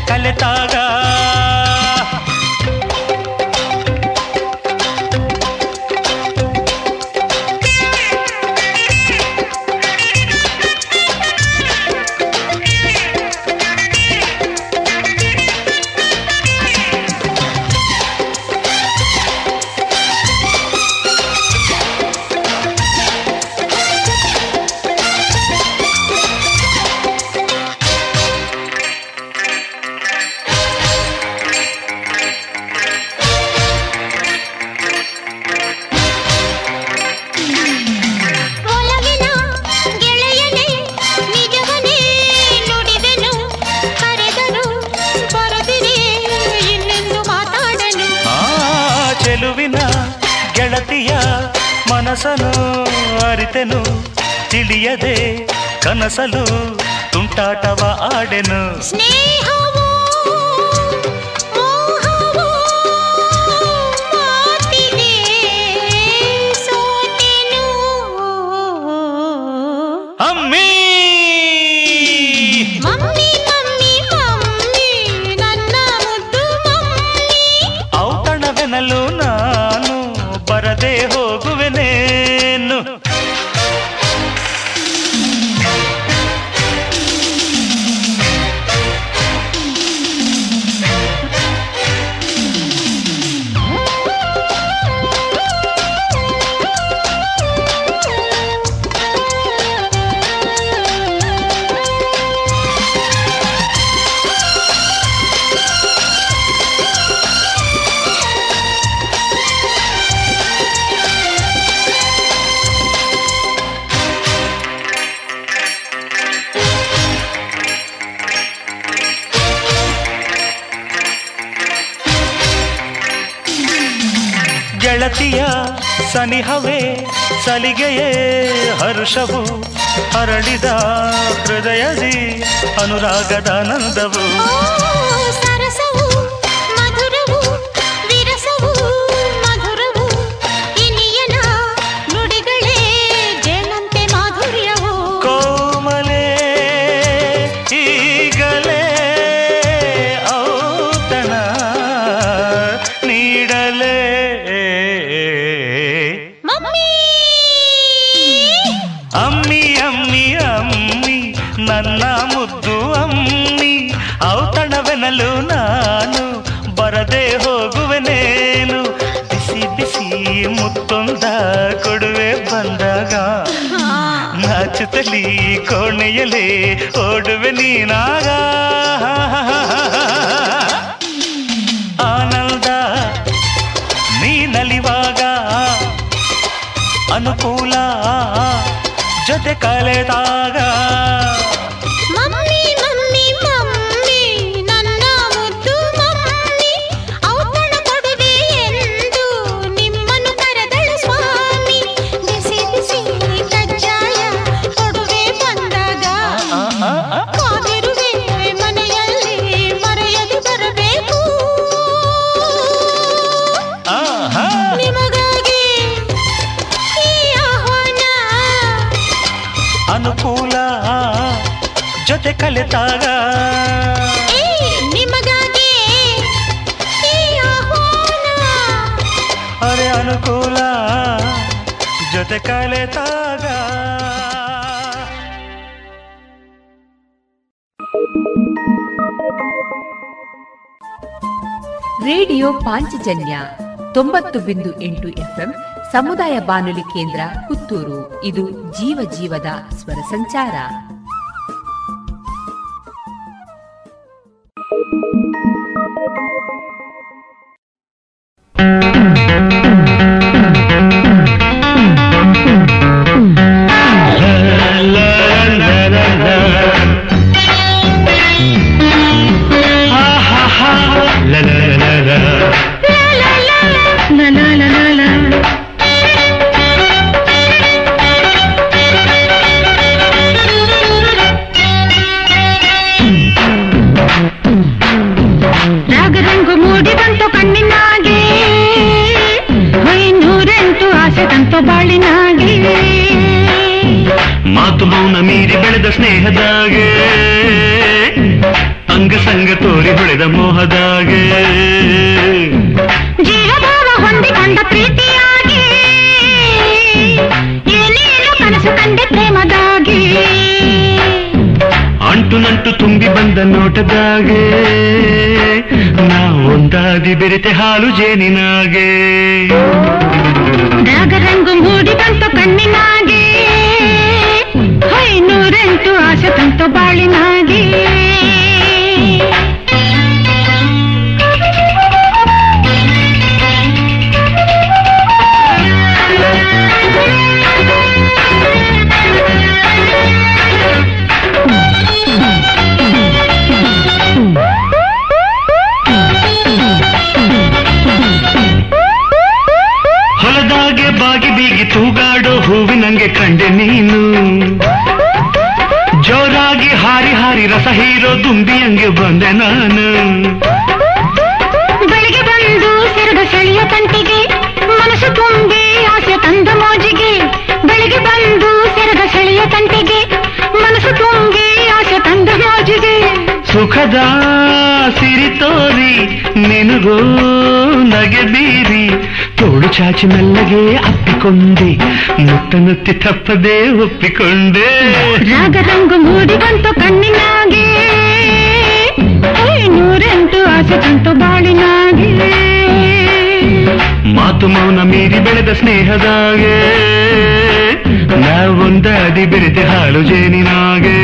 ಕಲಿತಾಗ ರಾಗದ ಕಥೆ ಕಲಿತಾಗ. ನಿಮಗಾಗಿ ಅರೆ ಅನುಕೂಲ ಜೊತೆ ಕಲಿತಾಗ. ರೇಡಿಯೋ ಪಾಂಚಜನ್ಯ ತೊಂಬತ್ತು ಬಿಂದು ಎಂಟು ಎಫ್ಎಂ ಸಮುದಾಯ ಬಾನುಲಿ ಕೇಂದ್ರ ಪುತ್ತೂರು. ಇದು ಜೀವ ಜೀವದ ಸ್ವರ ಸಂಚಾರ. ಬೆರೆತೆ ಹಾಲು ಜೇನಿನಾಗೆ. ತೋಳು ಚಾಚಿ ಮೆಲ್ಲಗೆ ಅಪ್ಪಿಕೊಂಡೆ ಮುತ್ತ ನುತ್ತಿ ತಪ್ಪದೆ ಒಪ್ಪಿಕೊಂಡೆ. ರಾಗರಂಗು ಮೂಡಿ ಬಂತು ಕಣ್ಣಿನಾಗೆ ನೂರೆಂಟು ಆಸೆ ಕಂತು ಬಾಳಿನಾಗೆ. ಮಾತು ಮೌನ ಮೀರಿ ಬೆಳೆದ ಸ್ನೇಹದಾಗೆ ನಾವೊಂದಾದಿ ಬೆರೆತೆ ಹಾಳು ಜೇನಿನಾಗೆ.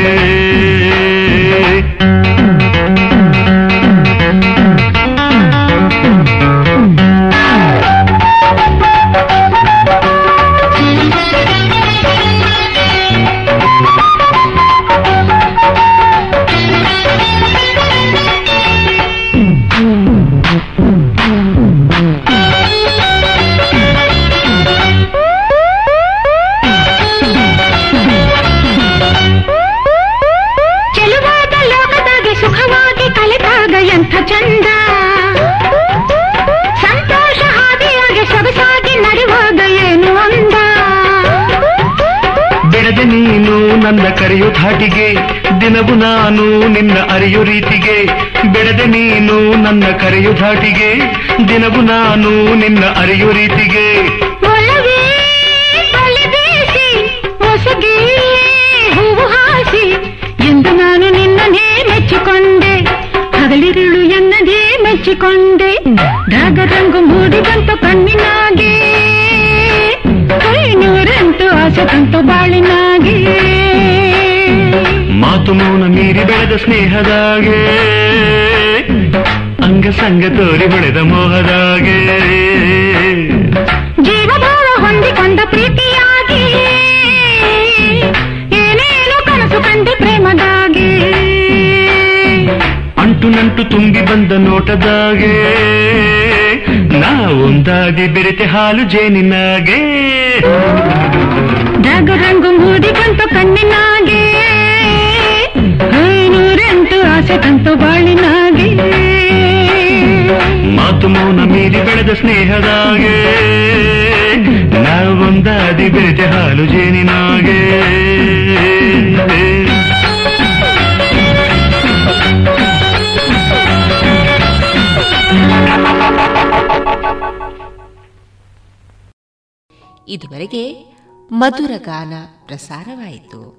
ನನ್ನ ಕರೆಯೋ ಧಾಟಿಗೆ, ದಿನವು ನಾನು ನಿನ್ನ ಅರಿಯು ರೀತಿಗೆ, ಬೆಳೆದ ನೀನು ನನ್ನ ಕರೆಯೋ ಧಾಟಿಗೆ, ದಿನವು ನಾನು ನಿನ್ನ ಅರಿಯು ರೀತಿಗೆ. ಹೂವು ಹಾಸಿ ಎಂದು ನಾನು ನಿನ್ನನ್ನೇ ಮೆಚ್ಚಿಕೊಂಡೆ, ಹಗಲಿರುಳು ಎನ್ನದೇ ಮೆಚ್ಚಿಕೊಂಡೆ ರಾಗರಂಗು ಮೂಡಿ ಬಂತು ಕಣ್ಣಿನಾಗೆ ಕೈ ನೂರೆಂಟು ಆಸೆ ತಂತು ಬಾಳಿನಾಗೆ. ಮಾತು ಮೌನ ಮೀರಿ ಬೆಳೆದ ಸ್ನೇಹದಾಗೆ. ಅಂಗ ಸಂಗ ತೋರಿ ಬೆಳೆದ ಮೋಹದಾಗೆ. ಜೀವಭಾವ ಹೊಂದಿಕೊಂಡ ಪ್ರೀತಿಯಾಗಿ. ಏನೇನು ಕನಸು ಕಂಡೆ ಪ್ರೇಮದಾಗಿ. ಅಂಟು ನಂಟು ತುಂಬಿ ಬಂದ ನೋಟದಾಗೆ. ನಾವೊಂದಾಗಿ ಬೆರೆತೆ ಹಾಲು ಜೇನಿನಾಗೆ. ರಾಗರಂಗು ಮೂಡಿ ಬಂತು ಕಣ್ಣಿನಾಗೆ. ಆಸೆ ತಂತು ಬಾಳಿನಾಗೆ. ಮಾತು ಮೌನ ಮೀರಿ ಬೆಳೆದ ಸ್ನೇಹದಾಗೆ. ನಾವೊಂದಾದಿ ಬೆರೆತೆ ಹಾಲು ಜೇನಿನಾಗೆ. ಇದುವರೆಗೆ ಮಧುರ ಗಾನ ಪ್ರಸಾರವಾಯಿತು.